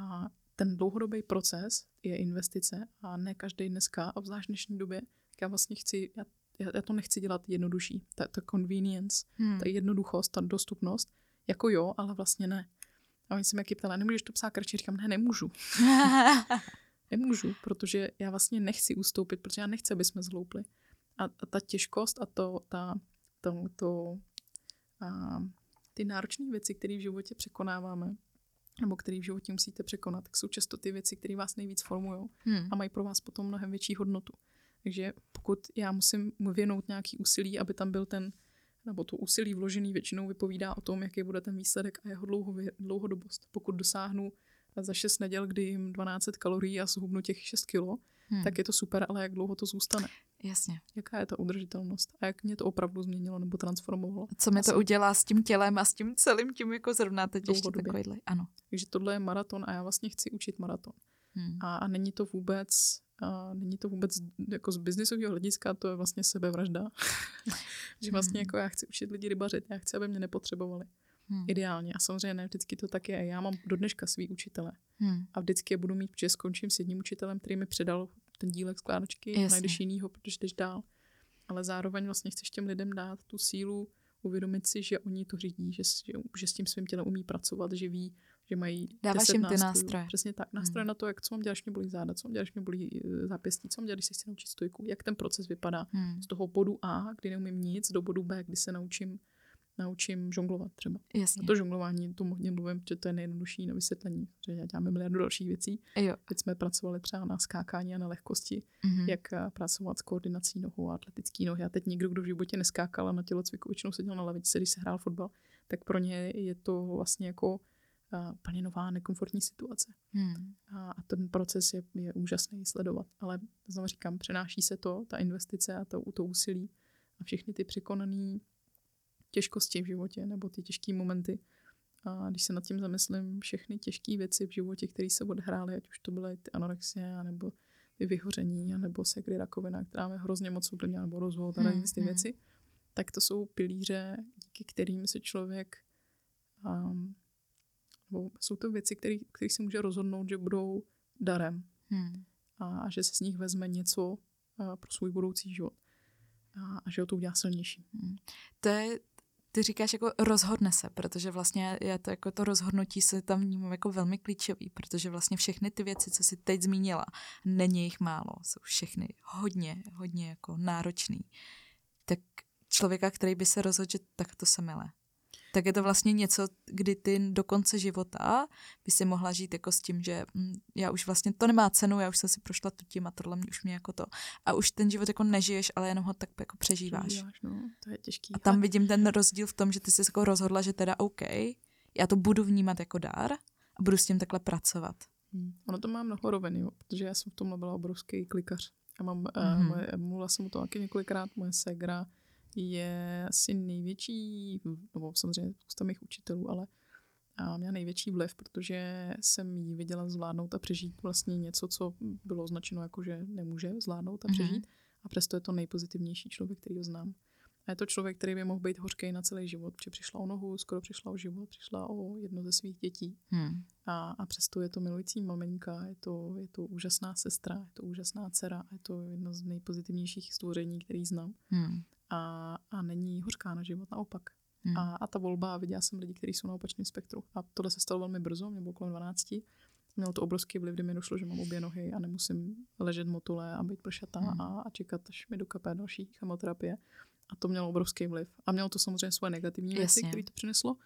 Speaker 2: a ten dlouhodobý proces je investice a ne každý dneska, a v dnešní době, tak já vlastně chci, já, já, já to nechci dělat jednodušší. Ta, ta convenience,
Speaker 1: Hmm.
Speaker 2: ta jednoduchost, ta dostupnost, jako jo, ale vlastně ne. A oni se jaký ptali, nemůžeš to psát kratší? Říkám, ne, nemůžu. [LAUGHS] Nemůžu, protože já vlastně nechci ustoupit, protože já nechci, aby jsme zhloupli. A, a ta těžkost a to, ta, to, to a ty náročné věci, které v životě překonáváme, nebo které v životě musíte překonat, tak jsou často ty věci, které vás nejvíc formují
Speaker 1: Hmm.
Speaker 2: a mají pro vás potom mnohem větší hodnotu. Takže pokud já musím mu věnout nějaký úsilí, aby tam byl ten, nebo to úsilí vložený většinou vypovídá o tom, jaký bude ten výsledek a jeho dlouhodobost. Pokud dosáhnu za 6 neděl, kdy jim 12 kalorií a zhubnu těch 6 kilo,
Speaker 1: Hmm.
Speaker 2: tak je to super, ale jak dlouho to zůstane?
Speaker 1: Jasně.
Speaker 2: Jaká je ta udržitelnost? A jak mě to opravdu změnilo nebo transformovalo?
Speaker 1: Co mi
Speaker 2: Já
Speaker 1: to udělá s tím tělem a s tím celým tím jako zrovna teď ještě
Speaker 2: Dlouhodobě.
Speaker 1: takovýhle. Ano.
Speaker 2: Takže tohle je maraton a já vlastně chci učit maraton.
Speaker 1: Hmm.
Speaker 2: A, a není to vůbec, a není to vůbec jako z biznisového hlediska, to je vlastně sebevražda. [LAUGHS] že vlastně
Speaker 1: Hmm.
Speaker 2: jako já chci učit lidi rybařit, já chci, aby mě nepotřebovali.
Speaker 1: Hmm.
Speaker 2: Ideálně. A samozřejmě ne vždycky to tak je. Já mám do dneška svý učitele.
Speaker 1: Hmm.
Speaker 2: A vždycky je budu mít, protože skončím s jedním učitelem, který mi předal ten dílek skládačky,
Speaker 1: Jasně.
Speaker 2: najdeš jinýho, protože jdeš dál. Ale zároveň vlastně chceš těm lidem dát tu sílu, uvědomit si, že oni to řídí, že, že, že s tím svým tělem umí pracovat, že ví, že mají
Speaker 1: Dáváš
Speaker 2: 10
Speaker 1: jim ty
Speaker 2: nástrojů.
Speaker 1: nástroje.
Speaker 2: Přesně tak. Nástroje
Speaker 1: Hmm.
Speaker 2: na to, jak co mám dělat, když mě bolí záda, co mám dělat, když mě bolí eh, zápěstí, co mám dělat, když se chci naučit stojku, jak ten proces vypadá.
Speaker 1: Hmm.
Speaker 2: Z toho bodu A, kdy neumím nic, do bodu B, kdy se naučím, naučím žonglovat třeba.
Speaker 1: Jasně.
Speaker 2: A to žonglování, to hodně mluvím, že to je nejjednodušší na vysvětlení, že já děláme miliardu dalších věcí.
Speaker 1: Jo.
Speaker 2: Teď jsme pracovali třeba na skákání a na lehkosti,
Speaker 1: Mhm.
Speaker 2: jak eh, pracovat s koordinací nohou a atletický nohy. A teď někdo, kdo v životě neskákal a na tělocviku většinou seděl na lavičce, když se hrál fotbal, tak pro ně je to vlastně jako uh, plně nová nekomfortní situace.
Speaker 1: Hmm.
Speaker 2: A, a ten proces je, je úžasný sledovat. Ale znovu říkám, přenáší se to, ta investice a to, to úsilí a všechny ty překonané těžkosti v životě nebo ty těžké momenty. A když se nad tím zamyslím, všechny těžké věci v životě, které se odehrály, ať už to byly ty anorexie, nebo ty vyhoření, nebo sekry rakovina, která mě hrozně moc ovlivnila, nebo rozvod a
Speaker 1: Hmm,
Speaker 2: hmm, ty
Speaker 1: hmm.
Speaker 2: věci, tak to jsou pilíře, díky kterým se člověk um, nebo jsou to věci, které si může rozhodnout, že budou darem
Speaker 1: Hmm.
Speaker 2: a, a že se z nich vezme něco a, pro svůj budoucí život. A, a že ho to udělá silnější.
Speaker 1: To je, ty říkáš jako rozhodne se, protože vlastně je to jako to rozhodnutí se tam vnímám jako velmi klíčový, protože vlastně všechny ty věci, co jsi teď zmínila, není jich málo, jsou všechny hodně, hodně jako náročný. Tak člověka, který by se rozhodl, že tak to se mele. Tak je to vlastně něco, kdy ty do konce života by si mohla žít jako s tím, že hm, já už vlastně to nemá cenu, já už jsem si prošla tu tím a tohle mě už mě jako to. A už ten život jako nežiješ, ale jenom ho tak jako přežíváš.
Speaker 2: Přežíváš, no, to je těžký.
Speaker 1: A tam vidím ten rozdíl v tom, že ty jsi jako rozhodla, že teda OK, já to budu vnímat jako dár a budu s tím takhle pracovat.
Speaker 2: Hmm. Ono to má mnoho rovin, jo, protože já jsem v tomhle byla obrovský klikař. Já mám, mm-hmm.
Speaker 1: Mhm.
Speaker 2: uh, moje, mluvila jsem o tom taky několikrát, moje segra je asi největší, nebo samozřejmě spousta mých učitelů, ale a měla největší vliv, protože jsem jí viděla zvládnout a přežít vlastně něco, co bylo označeno jako, že nemůže zvládnout a
Speaker 1: Mhm.
Speaker 2: přežít. A přesto je to nejpozitivnější člověk, který ho znám. A je to člověk, který by mohl být hořký na celý život, protože přišla o nohu, skoro přišla o život, přišla o jedno ze svých dětí.
Speaker 1: Hmm.
Speaker 2: A, a přesto je to milující maminka, je to, je to úžasná sestra, je to úžasná dcera, je to jedno z nejpozitivnějších stvoření, který znám.
Speaker 1: Hmm.
Speaker 2: A, a není hořká na život, naopak.
Speaker 1: Hmm.
Speaker 2: A, a ta volba, viděla jsem lidi, kteří jsou na opačném spektru. A tohle se stalo velmi brzo, mě bylo kolem 12. Mělo to obrovský vliv, kdy mi došlo, že mám obě nohy a nemusím ležet motole a být pršatá
Speaker 1: Hmm.
Speaker 2: a, a čekat, až mi dokape další chemoterapie. A to mělo obrovský vliv. A mělo to samozřejmě svoje negativní věci, které to přineslo,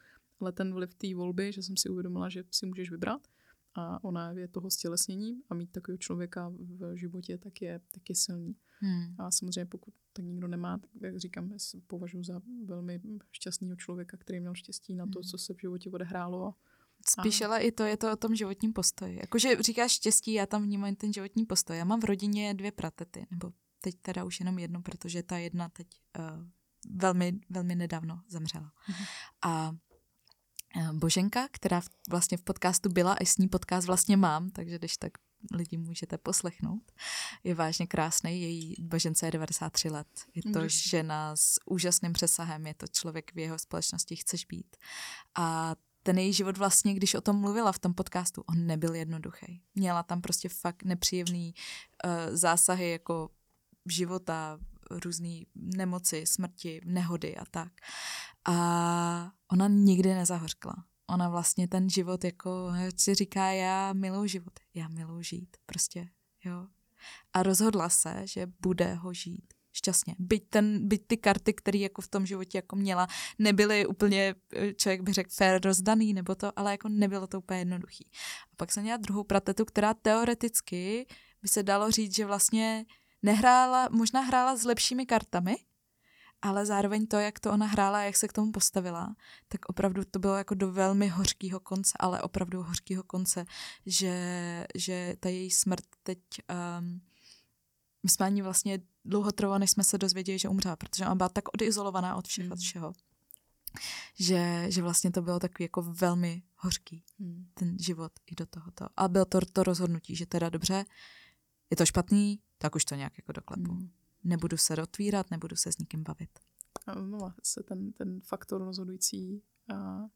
Speaker 2: ale ten vliv té volby, že jsem si uvědomila, že si můžeš vybrat a ona je toho stělesněním a mít takového člověka v životě tak je, tak je silný.
Speaker 1: Hmm.
Speaker 2: A samozřejmě pokud tak nikdo nemá, tak jak říkám, považuji za velmi šťastného člověka, který měl štěstí na to, hmm. co se v životě odehrálo.
Speaker 1: Spíš ale i to je to o tom životním postoji. Jakože říkáš štěstí, já tam vnímám ten životní postoj. Já mám v rodině dvě pratety, nebo teď teda už jenom jednu, protože ta jedna teď uh, velmi, velmi nedávno zemřela. Mm-hmm. A uh, Boženka, která vlastně v podcastu byla, a s ní podcast vlastně mám, takže když tak lidi můžete poslechnout. Je vážně krásný, její Božence je 93 let. Je to Můžeš. žena s úžasným přesahem, je to člověk, v jeho společnosti chceš být. A ten její život vlastně, když o tom mluvila v tom podcastu, on nebyl jednoduchý. Měla tam prostě fakt nepříjemný uh, zásahy jako života, různé nemoci, smrti, nehody a tak. A ona nikdy nezahořkla. Ona vlastně ten život jako si říká, já miluji život, já miluji žít, prostě, jo. A rozhodla se, že bude ho žít šťastně. Byť, ten, byť ty karty, které jako v tom životě jako měla, nebyly úplně, člověk by řekl, fair rozdaný nebo to, ale jako nebylo to úplně jednoduchý. A pak jsem měla druhou pratetu, která teoreticky by se dalo říct, že vlastně nehrála, možná hrála s lepšími kartami, ale zároveň to, jak to ona hrála, jak se k tomu postavila, tak opravdu to bylo jako do velmi hořkého konce, ale opravdu hořkého konce, že, že ta její smrt teď, um, my jsme ani vlastně dlouho trvalo, než jsme se dozvěděli, že umřela, protože ona byla tak odizolovaná od všech, mm. od všeho, že, že vlastně to bylo takový jako velmi hořký, mm. ten život i do tohoto. A bylo to to rozhodnutí, že teda dobře, je to špatný, tak už to nějak jako doklepu. Mm. Nebudu se otvírat, nebudu se s nikým bavit.
Speaker 2: No, se ten, ten faktor rozhodující a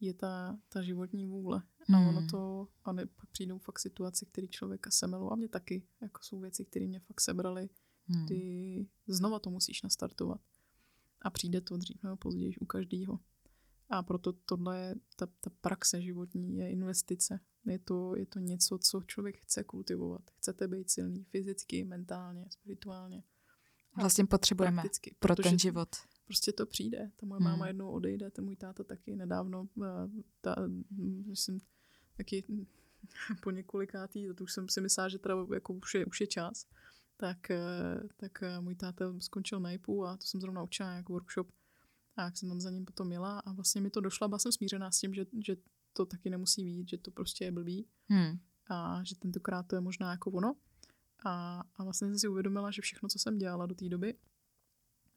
Speaker 2: je ta, ta životní vůle. Hmm. A ono to, a ne, pak přijdou fakt situace, které člověka semelou a mě taky, jako jsou věci, které mě fakt sebrali, hmm. ty znova to musíš nastartovat. A přijde to dřív nebo později u každého. A proto tohle je, ta, ta praxe životní je investice. Je to, je to něco, co člověk chce kultivovat. Chcete být silný fyzicky, mentálně, spirituálně.
Speaker 1: Vlastně potřebujeme prakticky, pro ten život.
Speaker 2: Prostě to přijde. Ta moje hmm. máma jednou odejde, ten můj táta taky nedávno. Ta, myslím, taky [LAUGHS] po několikátý, to už jsem si myslela, že teda jako už je, už je čas, tak, eh, tak eh, můj táta skončil na IPu a to jsem zrovna učila jako workshop a jak jsem tam za ním potom jela a vlastně mi to došlo, byla jsem smířená s tím, že, že to taky nemusí být, že to prostě je blbý hmm. a že tentokrát to je možná jako ono. A, a vlastně jsem si uvědomila, že všechno, co jsem dělala do té doby,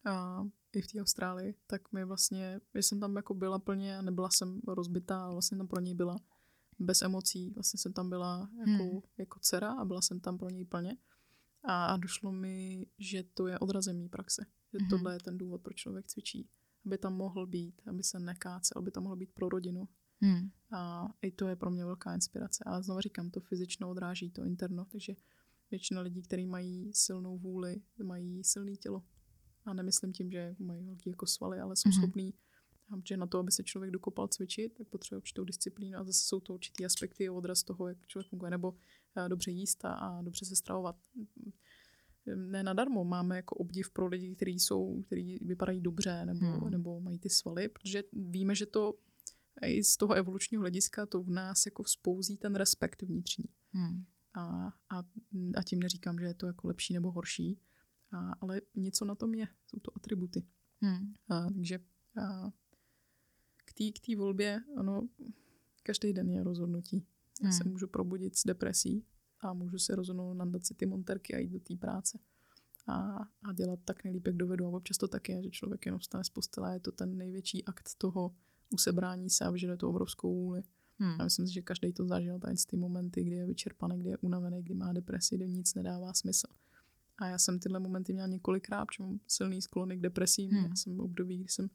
Speaker 2: a i v té Austrálii, tak mi vlastně, já jsem tam jako byla plně a nebyla jsem rozbitá, ale vlastně tam pro něj byla bez emocí. Vlastně jsem tam byla jako, hmm. jako dcera a byla jsem tam pro něj plně. A, a došlo mi, že to je odrazem mý praxe. Že hmm. tohle je ten důvod, proč člověk cvičí. Aby tam mohl být, aby se nekácel, aby tam mohl být pro rodinu. Hmm. A i to je pro mě velká inspirace. A znovu říkám, to fyzično odráží to interno, takže většina lidí, kteří mají silnou vůli, mají silné tělo. A nemyslím tím, že mají velký jako svaly, ale jsou mm-hmm. schopní že na to, aby se člověk dokopal cvičit, tak potřebuje určitou disciplínu a zase jsou to určitý aspekty odraz toho, jak člověk funguje, nebo eh, dobře jíst a, a dobře se stravovat. Ne nadarmo máme jako obdiv pro lidi, kteří jsou, kteří vypadají dobře nebo, hmm. nebo mají ty svaly, protože víme, že to i z toho evolučního hlediska to v nás jako vzpouzí ten respekt vnitřní. Hmm. A, a, a tím neříkám, že je to jako lepší nebo horší, a, ale něco na tom je, jsou to atributy. Hmm. A, takže a, k té k volbě, ano, každý den je rozhodnutí. Já hmm. se můžu probudit s depresí a můžu se rozhodnout nandat si ty monterky a jít do té práce. A, a dělat tak nejlíp, jak dovedu. A občas to tak je, že člověk jenom vstane z postele je to ten největší akt toho usebrání se a vyžaduje to obrovskou vůli. Hmm. A myslím si, že každý to zažil, tady ty momenty, kdy je vyčerpaný, kdy je unavený, kdy má depresi, kdy nic nedává smysl. A já jsem tyhle momenty měla několikrát, protože mám silný sklony k depresím. Hmm. Já jsem v období, kdy jsem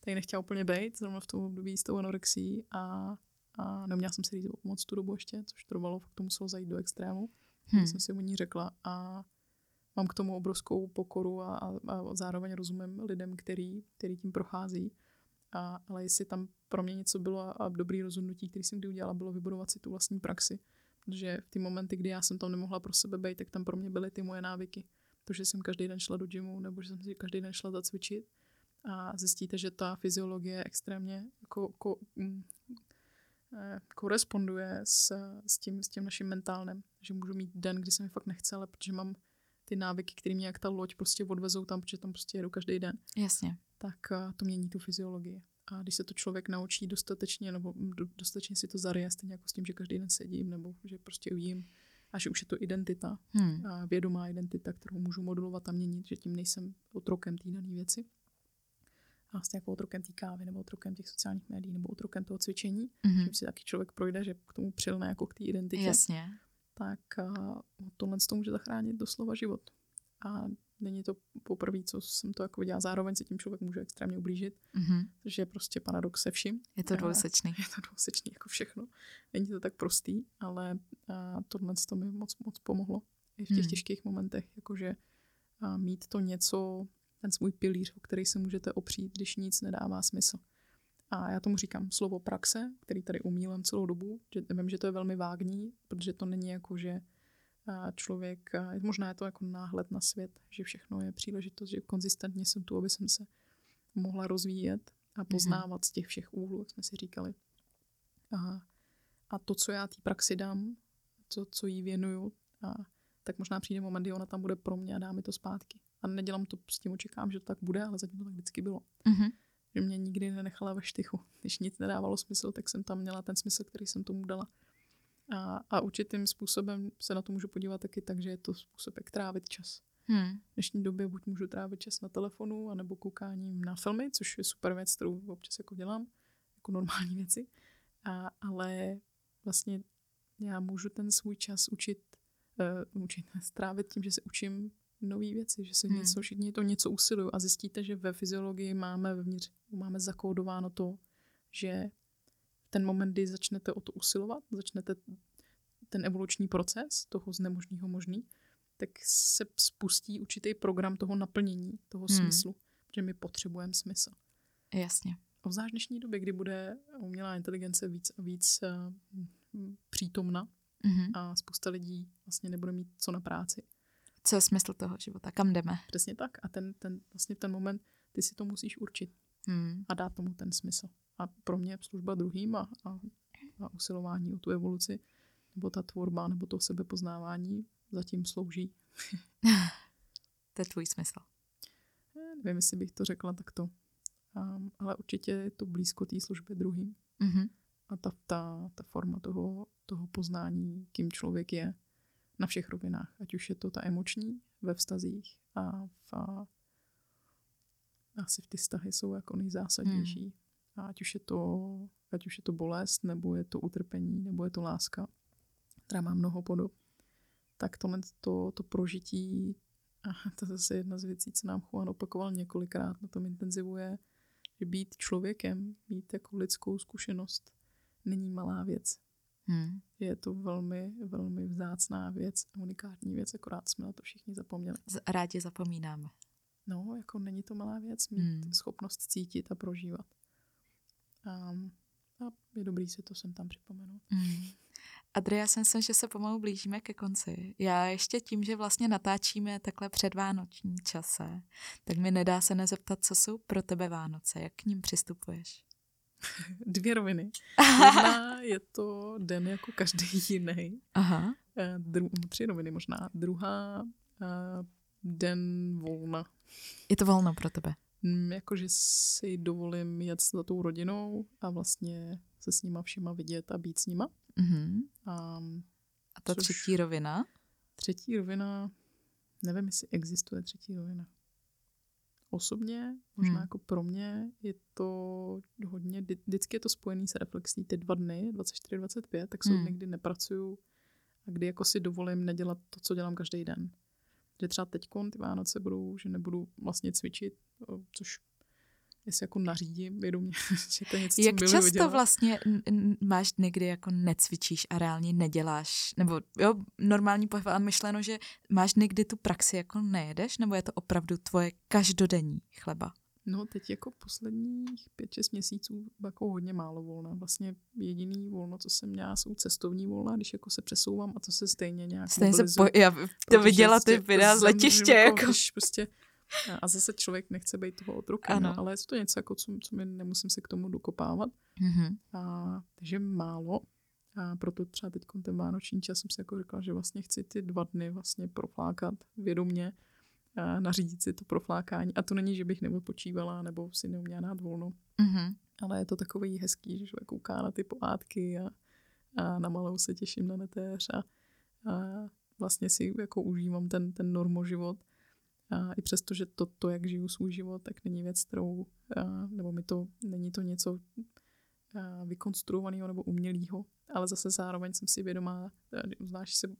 Speaker 2: tady nechtěla úplně být, zrovna v tom období s tou anorexí a, a neměla jsem si říct moc tu dobu ještě, což trvalo, fakt to muselo zajít do extrému. Hmm. jsem si o ní řekla a mám k tomu obrovskou pokoru a, a, a zároveň rozumím lidem, který, který tím prochází. A, ale jestli tam pro mě něco bylo a, a dobrý rozhodnutí, který jsem kdy udělala, bylo vybudovat si tu vlastní praxi. Protože v ty momenty, kdy já jsem tam nemohla pro sebe být, tak tam pro mě byly ty moje návyky. To, že jsem každý den šla do gymu, nebo že jsem si každý den šla zacvičit. A zjistíte, že ta fyziologie je extrémně jako, jako, mm, koresponduje s, s, tím, s tím naším mentálem. Že můžu mít den, kdy se mi fakt nechce, ale protože mám ty návyky, které mě jak ta loď prostě odvezou tam, protože tam prostě jedu každý den.
Speaker 1: Jasně.
Speaker 2: Tak uh, to mění tu fyziologii. A když se to člověk naučí dostatečně, nebo dostatečně si to zaryje, stejně jako s tím, že každý den sedím, nebo že prostě ujím, a že už je to identita, hmm. a vědomá identita, kterou můžu modulovat a měnit, že tím nejsem otrokem té dané věci. A vlastně jako otrokem té kávy, nebo otrokem těch sociálních médií, nebo otrokem toho cvičení, mm-hmm. že si taky člověk projde, že k tomu přilne jako k té identitě.
Speaker 1: Jasně.
Speaker 2: Tak a tohle to může zachránit doslova život. A není to poprvé, co jsem to jako viděla. Zároveň se tím člověk může extrémně ublížit, mm-hmm. což je prostě paradox se vším.
Speaker 1: Je to dvousečný. [LAUGHS]
Speaker 2: Je to dvousečný jako všechno. Není to tak prostý, ale a tohle to mi moc, moc pomohlo. I v těch mm. těžkých momentech, jakože a mít to něco, ten svůj pilíř, o který se můžete opřít, když nic nedává smysl. A já tomu říkám slovo praxe, který tady umílám celou dobu, že vím, že to je velmi vágní, protože to není jako, že člověk, možná je to jako náhled na svět, že všechno je příležitost, že konzistentně jsem tu, aby jsem se mohla rozvíjet a mhm. poznávat mm-hmm. z těch všech úhlů, jak jsme si říkali. A, a to, co já té praxi dám, co, co jí věnuju, a, tak možná přijde moment, kdy ona tam bude pro mě a dá mi to zpátky. A nedělám to s tím očekám, že to tak bude, ale zatím to tak vždycky bylo. Mm-hmm. Že mě nikdy nenechala ve štychu. Když nic nedávalo smysl, tak jsem tam měla ten smysl, který jsem tomu dala. A, a určitým způsobem se na to můžu podívat taky tak, že je to způsob, jak trávit čas. Hmm. V dnešní době buď můžu trávit čas na telefonu, anebo koukáním na filmy, což je super věc, kterou občas jako dělám, jako normální věci. A, ale vlastně já můžu ten svůj čas učit, uh, učit, [LAUGHS] strávit tím, že se učím nové věci, že se hmm. něco, všichni to něco usilují a zjistíte, že ve fyziologii máme vevnitř, máme zakódováno to, že ten moment, kdy začnete o to usilovat, začnete ten evoluční proces toho z nemožného možný, tak se spustí určitý program toho naplnění, toho hmm. smyslu, že my potřebujeme smysl.
Speaker 1: Jasně.
Speaker 2: Obzvlášť v dnešní době, kdy bude umělá inteligence víc a víc uh, přítomna mm-hmm. a spousta lidí vlastně nebude mít co na práci.
Speaker 1: Co je smysl toho života? Kam jdeme?
Speaker 2: Přesně tak. A ten, ten, vlastně ten moment, ty si to musíš určit hmm. a dát tomu ten smysl. A pro mě služba druhým a, a, a usilování o tu evoluci, nebo ta tvorba, nebo to sebepoznávání zatím slouží. [LAUGHS]
Speaker 1: to je tvůj smysl.
Speaker 2: Já nevím, jestli bych to řekla takto. Um, ale určitě je to blízko té služby druhým. Mm-hmm. A ta, ta, ta forma toho, toho poznání, kým člověk je na všech rovinách. Ať už je to ta emoční ve vztazích a v, a asi v ty vztahy jsou jako nejzásadnější. Hmm. A ať už je to, ať už je to bolest, nebo je to utrpení, nebo je to láska, která má mnoho podob, tak tohle to, to prožití, a to je zase jedna z věcí, co nám Juan opakoval několikrát na tom intenzivuje, že být člověkem, mít jako lidskou zkušenost, není malá věc. Hmm. Je to velmi, velmi vzácná věc, unikátní věc, akorát jsme na to všichni zapomněli.
Speaker 1: Rádi zapomínáme.
Speaker 2: No, jako není to malá věc mít hmm. schopnost cítit a prožívat. Um, a je dobrý si to sem tam připomenout. Hmm.
Speaker 1: Adria, jsem se, že se pomalu blížíme ke konci. Já ještě tím, že vlastně natáčíme takhle před Vánoční čase, tak mi nedá se nezeptat, co jsou pro tebe Vánoce, jak k ním přistupuješ? [LAUGHS]
Speaker 2: Dvě roviny. [LAUGHS] Jedna je to den jako každý jiný. Aha. Eh, dru- tři roviny možná. Druhá uh, den volna.
Speaker 1: Je to volno pro tebe?
Speaker 2: Mm, jakože si dovolím jet za tou rodinou a vlastně se s nima všema vidět a být s nima. Mm-hmm.
Speaker 1: A, a ta třetí rovina?
Speaker 2: Třetí rovina, nevím, jestli existuje třetí rovina. Osobně, možná hmm. jako pro mě, je to hodně, vždycky je to spojený s reflexí. Ty dva dny, 24-25, tak jsou hmm. dny, kdy nepracuju a kdy jako si dovolím nedělat to, co dělám každý den že třeba teď ty Vánoce budou, že nebudu vlastně cvičit, což jestli jako nařídím vědomě, [LAUGHS] že to je něco,
Speaker 1: Jak co často udělat. vlastně máš dny, kdy jako necvičíš a reálně neděláš, nebo jo, normální pohyb, ale myšleno, že máš dny, kdy tu praxi jako nejedeš, nebo je to opravdu tvoje každodenní chleba?
Speaker 2: No teď jako posledních 5-6 měsíců jako hodně málo volna. Vlastně jediný volno, co jsem měla, jsou cestovní volna, když jako se přesouvám a to se stejně nějak
Speaker 1: Stejně se po, já to viděla ty videa z letiště. Jako, jako.
Speaker 2: Když prostě [LAUGHS] A zase člověk nechce být toho otrokem, no, ale je to něco, jako, co, co mi nemusím se k tomu dokopávat. Mm-hmm. A, takže málo. A proto třeba teď ten vánoční čas jsem si jako řekla, že vlastně chci ty dva dny vlastně proflákat vědomě, a nařídit si to proflákání. A to není, že bych neodpočívala nebo si neuměla dát volno. Mm-hmm. Ale je to takový hezký, že člověk kouká na ty pohádky a, a na malou se těším na netéř a, a vlastně si jako užívám ten, ten normoživot. A i přesto, že to, to, jak žiju svůj život, tak není věc, kterou, a, nebo mi to, není to něco vykonstruovaného nebo umělého, ale zase zároveň jsem si vědomá, znáš se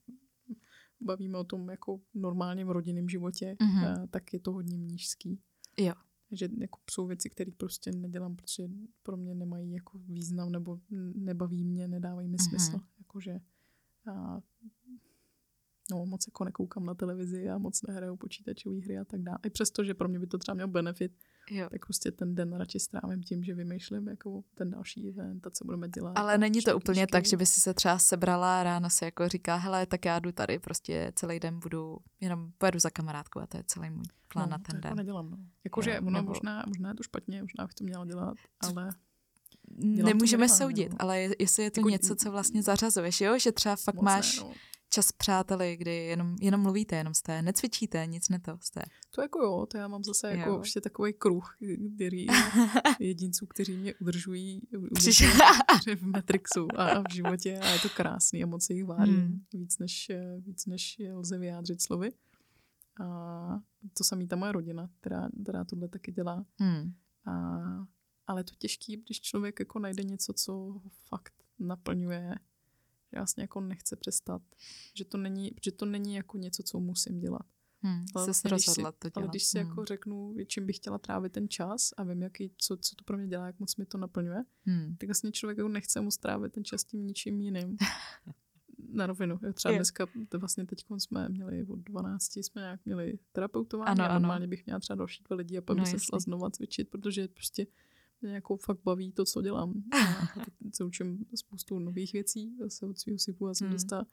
Speaker 2: bavíme o tom jako normálně v rodinném životě, mm-hmm. tak je to hodně mnížský.
Speaker 1: Jo.
Speaker 2: Že jako jsou věci, které prostě nedělám, protože pro mě nemají jako význam nebo nebaví mě, nedávají mi mm-hmm. smysl. Jakože a, no, moc jako nekoukám na televizi a moc nehraju počítačové hry a tak dále. I přesto, že pro mě by to třeba měl benefit, jo. tak prostě ten den radši strávím tím, že vymýšlím jako ten další event a co budeme dělat.
Speaker 1: Ale není to úplně knížky. tak, že by si se třeba sebrala a ráno si jako říká, hele, tak já jdu tady, prostě celý den budu, jenom pojedu za kamarádku a to je celý můj plán
Speaker 2: no,
Speaker 1: na ten
Speaker 2: to
Speaker 1: den.
Speaker 2: Jako nedělám, no. Jakože ono nebo... možná, možná je to špatně, možná bych to měla dělat, ale...
Speaker 1: Nemůžeme to soudit, nebo... ale jestli je to jako, něco, co vlastně zařazuješ, jo? Že třeba fakt máš... Ne, no čas přáteli, kdy jenom, jenom mluvíte, jenom jste, necvičíte, nic neto jste.
Speaker 2: To jako jo, to já mám zase jako jo. ještě takový kruh, který [LAUGHS] jedinců, kteří mě udržují, udržují v Matrixu a, v životě a je to krásný a moc jich vážím hmm. víc, než, víc než je lze vyjádřit slovy. A to samý ta moje rodina, která, která tohle taky dělá. Hmm. A, ale to těžký, když člověk jako najde něco, co ho fakt naplňuje vlastně jako nechce přestat. Že to není, že to není jako něco, co musím dělat.
Speaker 1: Hmm, ale, vlastně, když si, to dělat.
Speaker 2: ale když si hmm. jako řeknu, čím bych chtěla trávit ten čas a vím, jaký, co, co to pro mě dělá, jak moc mi to naplňuje, hmm. tak vlastně člověk jako nechce mu strávit ten čas tím ničím jiným. [LAUGHS] Na rovinu. Třeba je. dneska, to vlastně teď jsme měli od 12, jsme nějak měli terapeutování ano, a normálně ano. bych měla třeba další dva lidi a pak no, bych se šla znova cvičit, protože prostě mě jako fakt baví to, co dělám. A teď [LAUGHS] se učím spoustu nových věcí zase od svého sypu a jsem hmm. dostala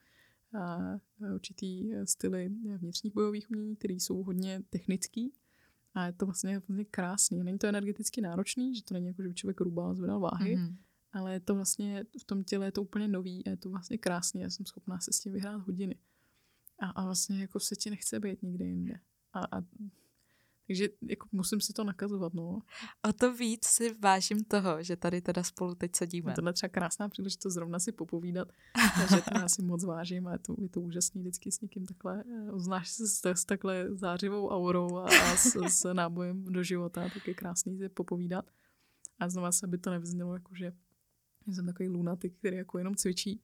Speaker 2: a určitý styly vnitřních bojových umění, které jsou hodně technický. A je to vlastně hodně krásný. Není to energeticky náročný, že to není jako, že by člověk rubal, zvedal váhy, mm-hmm. ale je to vlastně v tom těle je to úplně nový a je to vlastně krásný. Já jsem schopná se s tím vyhrát hodiny. A, a vlastně jako se ti nechce být nikde jinde. A, a takže jako musím si to nakazovat, no.
Speaker 1: O to víc si vážím toho, že tady teda spolu teď sedíme.
Speaker 2: To je třeba krásná příležitost zrovna si popovídat, že to já si moc vážím a je to, je to úžasný vždycky s někým takhle, eh, uznáš se s, s takhle zářivou aurou a, a s, s nábojem do života, tak je krásný si popovídat. A znova se by to nevznělo, jako že jsem takový lunatik, který jako jenom cvičí,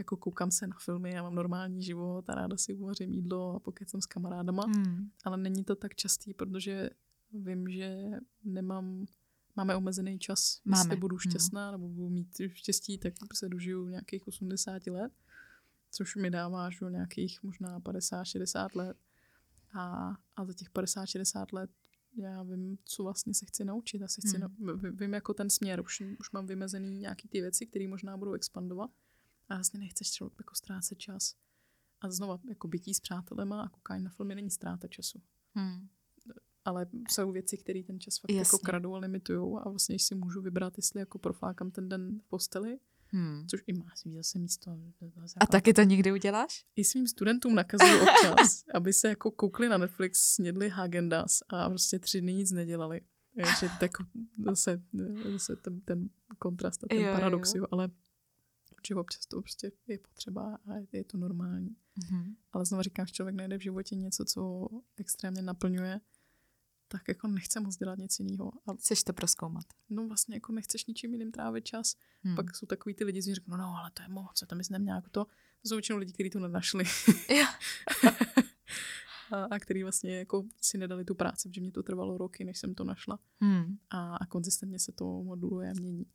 Speaker 2: jako koukám se na filmy, já mám normální život a ráda si uvařím jídlo a pokud jsem s kamarádama, hmm. ale není to tak častý, protože vím, že nemám, máme omezený čas, máme. jestli budu hmm. šťastná hmm. nebo budu mít štěstí, tak se dožiju nějakých 80 let, což mi dává až do nějakých možná 50-60 let a, a za těch 50-60 let já vím, co vlastně se chci naučit. Asi chci hmm. no, vím jako ten směr, už, už mám vymezený nějaký ty věci, které možná budou expandovat a vlastně nechceš třeba jako ztrácet čas. A znova, jako bytí s přátelema a koukání na filmy není ztráta času. Hmm. Ale jsou věci, které ten čas fakt jako Jasně. jako kradou a limitují a vlastně si můžu vybrat, jestli jako proflákám ten den v posteli, hmm. což i má svý zase místo.
Speaker 1: A taky to nikdy uděláš?
Speaker 2: I svým studentům nakazuju občas, [LAUGHS] aby se jako koukli na Netflix, snědli Hagendas a prostě tři dny nic nedělali. Takže tak zase, zase ten, ten kontrast a ten jo, paradox, jo. jo. ale protože občas to prostě je potřeba a je to normální. Mm-hmm. Ale znovu říkám, že člověk najde v životě něco, co extrémně naplňuje, tak jako nechce moc dělat nic jiného.
Speaker 1: A Chceš to proskoumat.
Speaker 2: No vlastně jako nechceš ničím jiným trávit čas. Hmm. Pak jsou takový ty lidi, kteří řeknou, no, ale to je moc, co tam neměl jako to. To jsou většinou lidi, kteří to nenašli. [LAUGHS] a, a který vlastně jako si nedali tu práci, protože mě to trvalo roky, než jsem to našla. Hmm. A, a konzistentně se to moduluje a mění.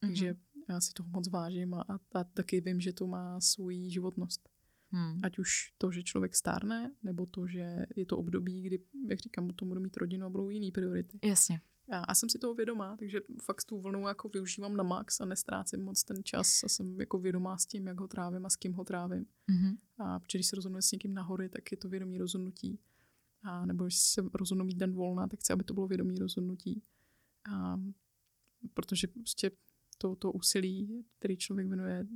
Speaker 2: Takže hmm já si toho moc vážím a, a taky vím, že to má svůj životnost. Hmm. Ať už to, že člověk stárne, nebo to, že je to období, kdy, jak říkám, potom budu mít rodinu a budou jiný priority.
Speaker 1: Jasně.
Speaker 2: Já, a jsem si toho vědomá, takže fakt tu vlnu jako využívám na max a nestrácím moc ten čas a jsem jako vědomá s tím, jak ho trávím a s kým ho trávím. Mm-hmm. A když se rozhodnu s někým na hory, tak je to vědomí rozhodnutí. a nebo když se rozhodnu mít den volna, tak chci, aby to bylo vědomí rozhodnutí. A, protože prostě to, to úsilí, který člověk věnuje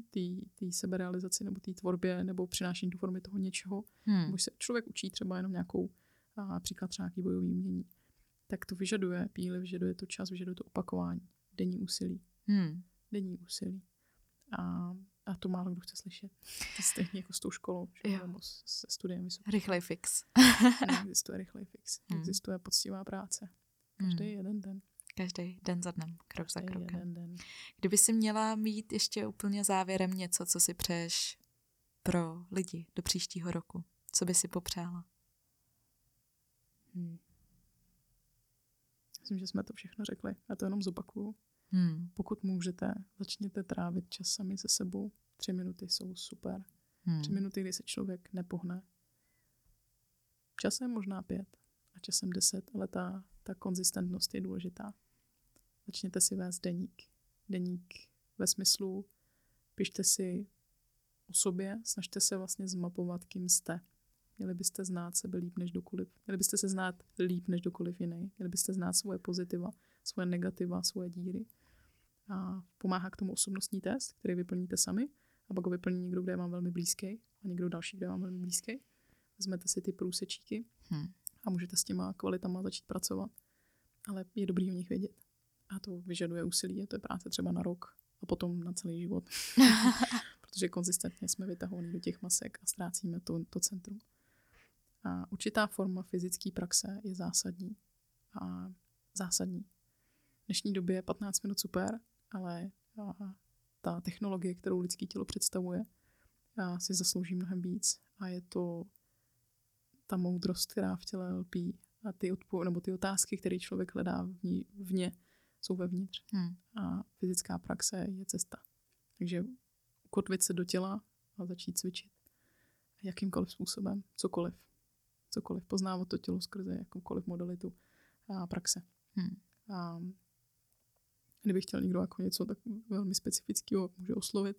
Speaker 2: té seberealizaci nebo té tvorbě nebo přinášení do formy toho něčeho, hmm. nebo se člověk učí třeba jenom nějakou, a, příklad třeba nějaký bojový umění, tak to vyžaduje píly, vyžaduje to čas, vyžaduje to opakování, denní úsilí. Hmm. Denní úsilí. A, a to málo kdo chce slyšet. To stejně jako s tou školou, nebo se studiem vysokým.
Speaker 1: Rychlej fix. [LAUGHS]
Speaker 2: Neexistuje rychlej fix. Hmm. Existuje poctivá práce. Každý hmm. jeden den.
Speaker 1: Každý den za dnem, krok
Speaker 2: Každý
Speaker 1: za krokem.
Speaker 2: Jeden den.
Speaker 1: Kdyby si měla mít ještě úplně závěrem něco, co si přeješ pro lidi do příštího roku, co by si popřála?
Speaker 2: Hmm. Myslím, že jsme to všechno řekli. Já to jenom zopakuju. Hmm. Pokud můžete, začněte trávit čas sami se sebou. Tři minuty jsou super. Hmm. Tři minuty, kdy se člověk nepohne. Časem možná pět a časem deset, ale ta, ta konzistentnost je důležitá. Začněte si vést deník. Deník ve smyslu, pište si o sobě, snažte se vlastně zmapovat, kým jste. Měli byste znát sebe líp než dokoliv. Měli byste se znát líp než dokoliv jiný. Měli byste znát svoje pozitiva, svoje negativa, svoje díry. A pomáhá k tomu osobnostní test, který vyplníte sami. A pak ho vyplní někdo, kde je vám velmi blízký a někdo další, kde je vám velmi blízký. Vezmete si ty průsečíky hmm. a můžete s těma kvalitama začít pracovat. Ale je dobrý o nich vědět. A to vyžaduje úsilí, a to je práce třeba na rok a potom na celý život. [LAUGHS] Protože konzistentně jsme vytahovaní do těch masek a ztrácíme to, to centrum. A určitá forma fyzické praxe je zásadní. A zásadní. V dnešní době je 15 minut super, ale ta technologie, kterou lidské tělo představuje, si zaslouží mnohem víc. A je to ta moudrost, která v těle lpí a ty, odpo- nebo ty otázky, které člověk hledá v ní, vně, jsou vevnitř. Hmm. A fyzická praxe je cesta. Takže ukotvit se do těla a začít cvičit. Jakýmkoliv způsobem, cokoliv. Cokoliv. Poznávat to tělo skrze jakoukoliv modalitu a praxe. Hmm. A kdyby chtěl někdo jako něco tak velmi specifického, může oslovit.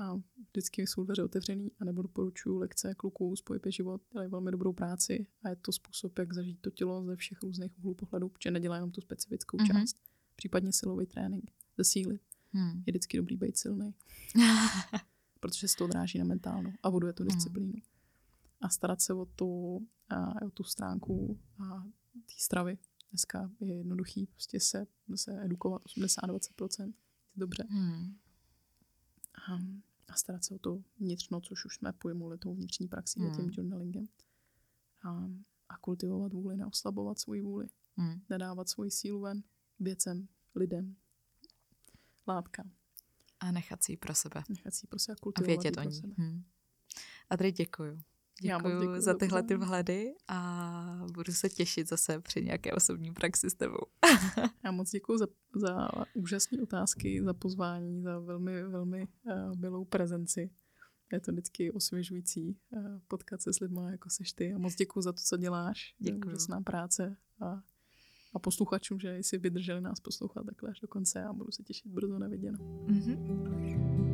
Speaker 2: A vždycky jsou dveře otevřený a nebo doporučuji lekce kluků z Pojpe život, dělají velmi dobrou práci a je to způsob, jak zažít to tělo ze všech různých úhlů pohledu, protože nedělá jenom tu specifickou mm-hmm. část případně silový trénink, zesílit. Hmm. Je vždycky dobrý být silný. [LAUGHS] protože se to odráží na mentálnu a buduje tu hmm. disciplínu. Hmm. A starat se o tu, a, o tu stránku a té stravy. Dneska je jednoduchý prostě se, se edukovat 80-20%. Dobře. Hmm. A, a starat se o to vnitřno, což už jsme pojmuli tou vnitřní praxí hmm. a tím journalingem. A, a kultivovat vůli, neoslabovat svoji vůli. Hmm. Nedávat svoji sílu ven věcem, lidem, látkám.
Speaker 1: A nechat si ji pro sebe.
Speaker 2: Nechat si ji pro sebe
Speaker 1: a vědět o ní. Hmm. A tady děkuju. Děkuju, děkuju za tyhle ty vhledy a budu se těšit zase při nějaké osobní praxi s tebou.
Speaker 2: Já moc děkuji za, za úžasné otázky, za pozvání, za velmi, velmi uh, milou prezenci. Je to vždycky osvěžující uh, potkat se s lidmi, jako seš ty. A moc děkuji za to, co děláš. Děkuji. Úžasná práce a a posluchačům, že si vydrželi nás poslouchat takhle až do konce a budu se těšit brzo na viděnou. Mm-hmm.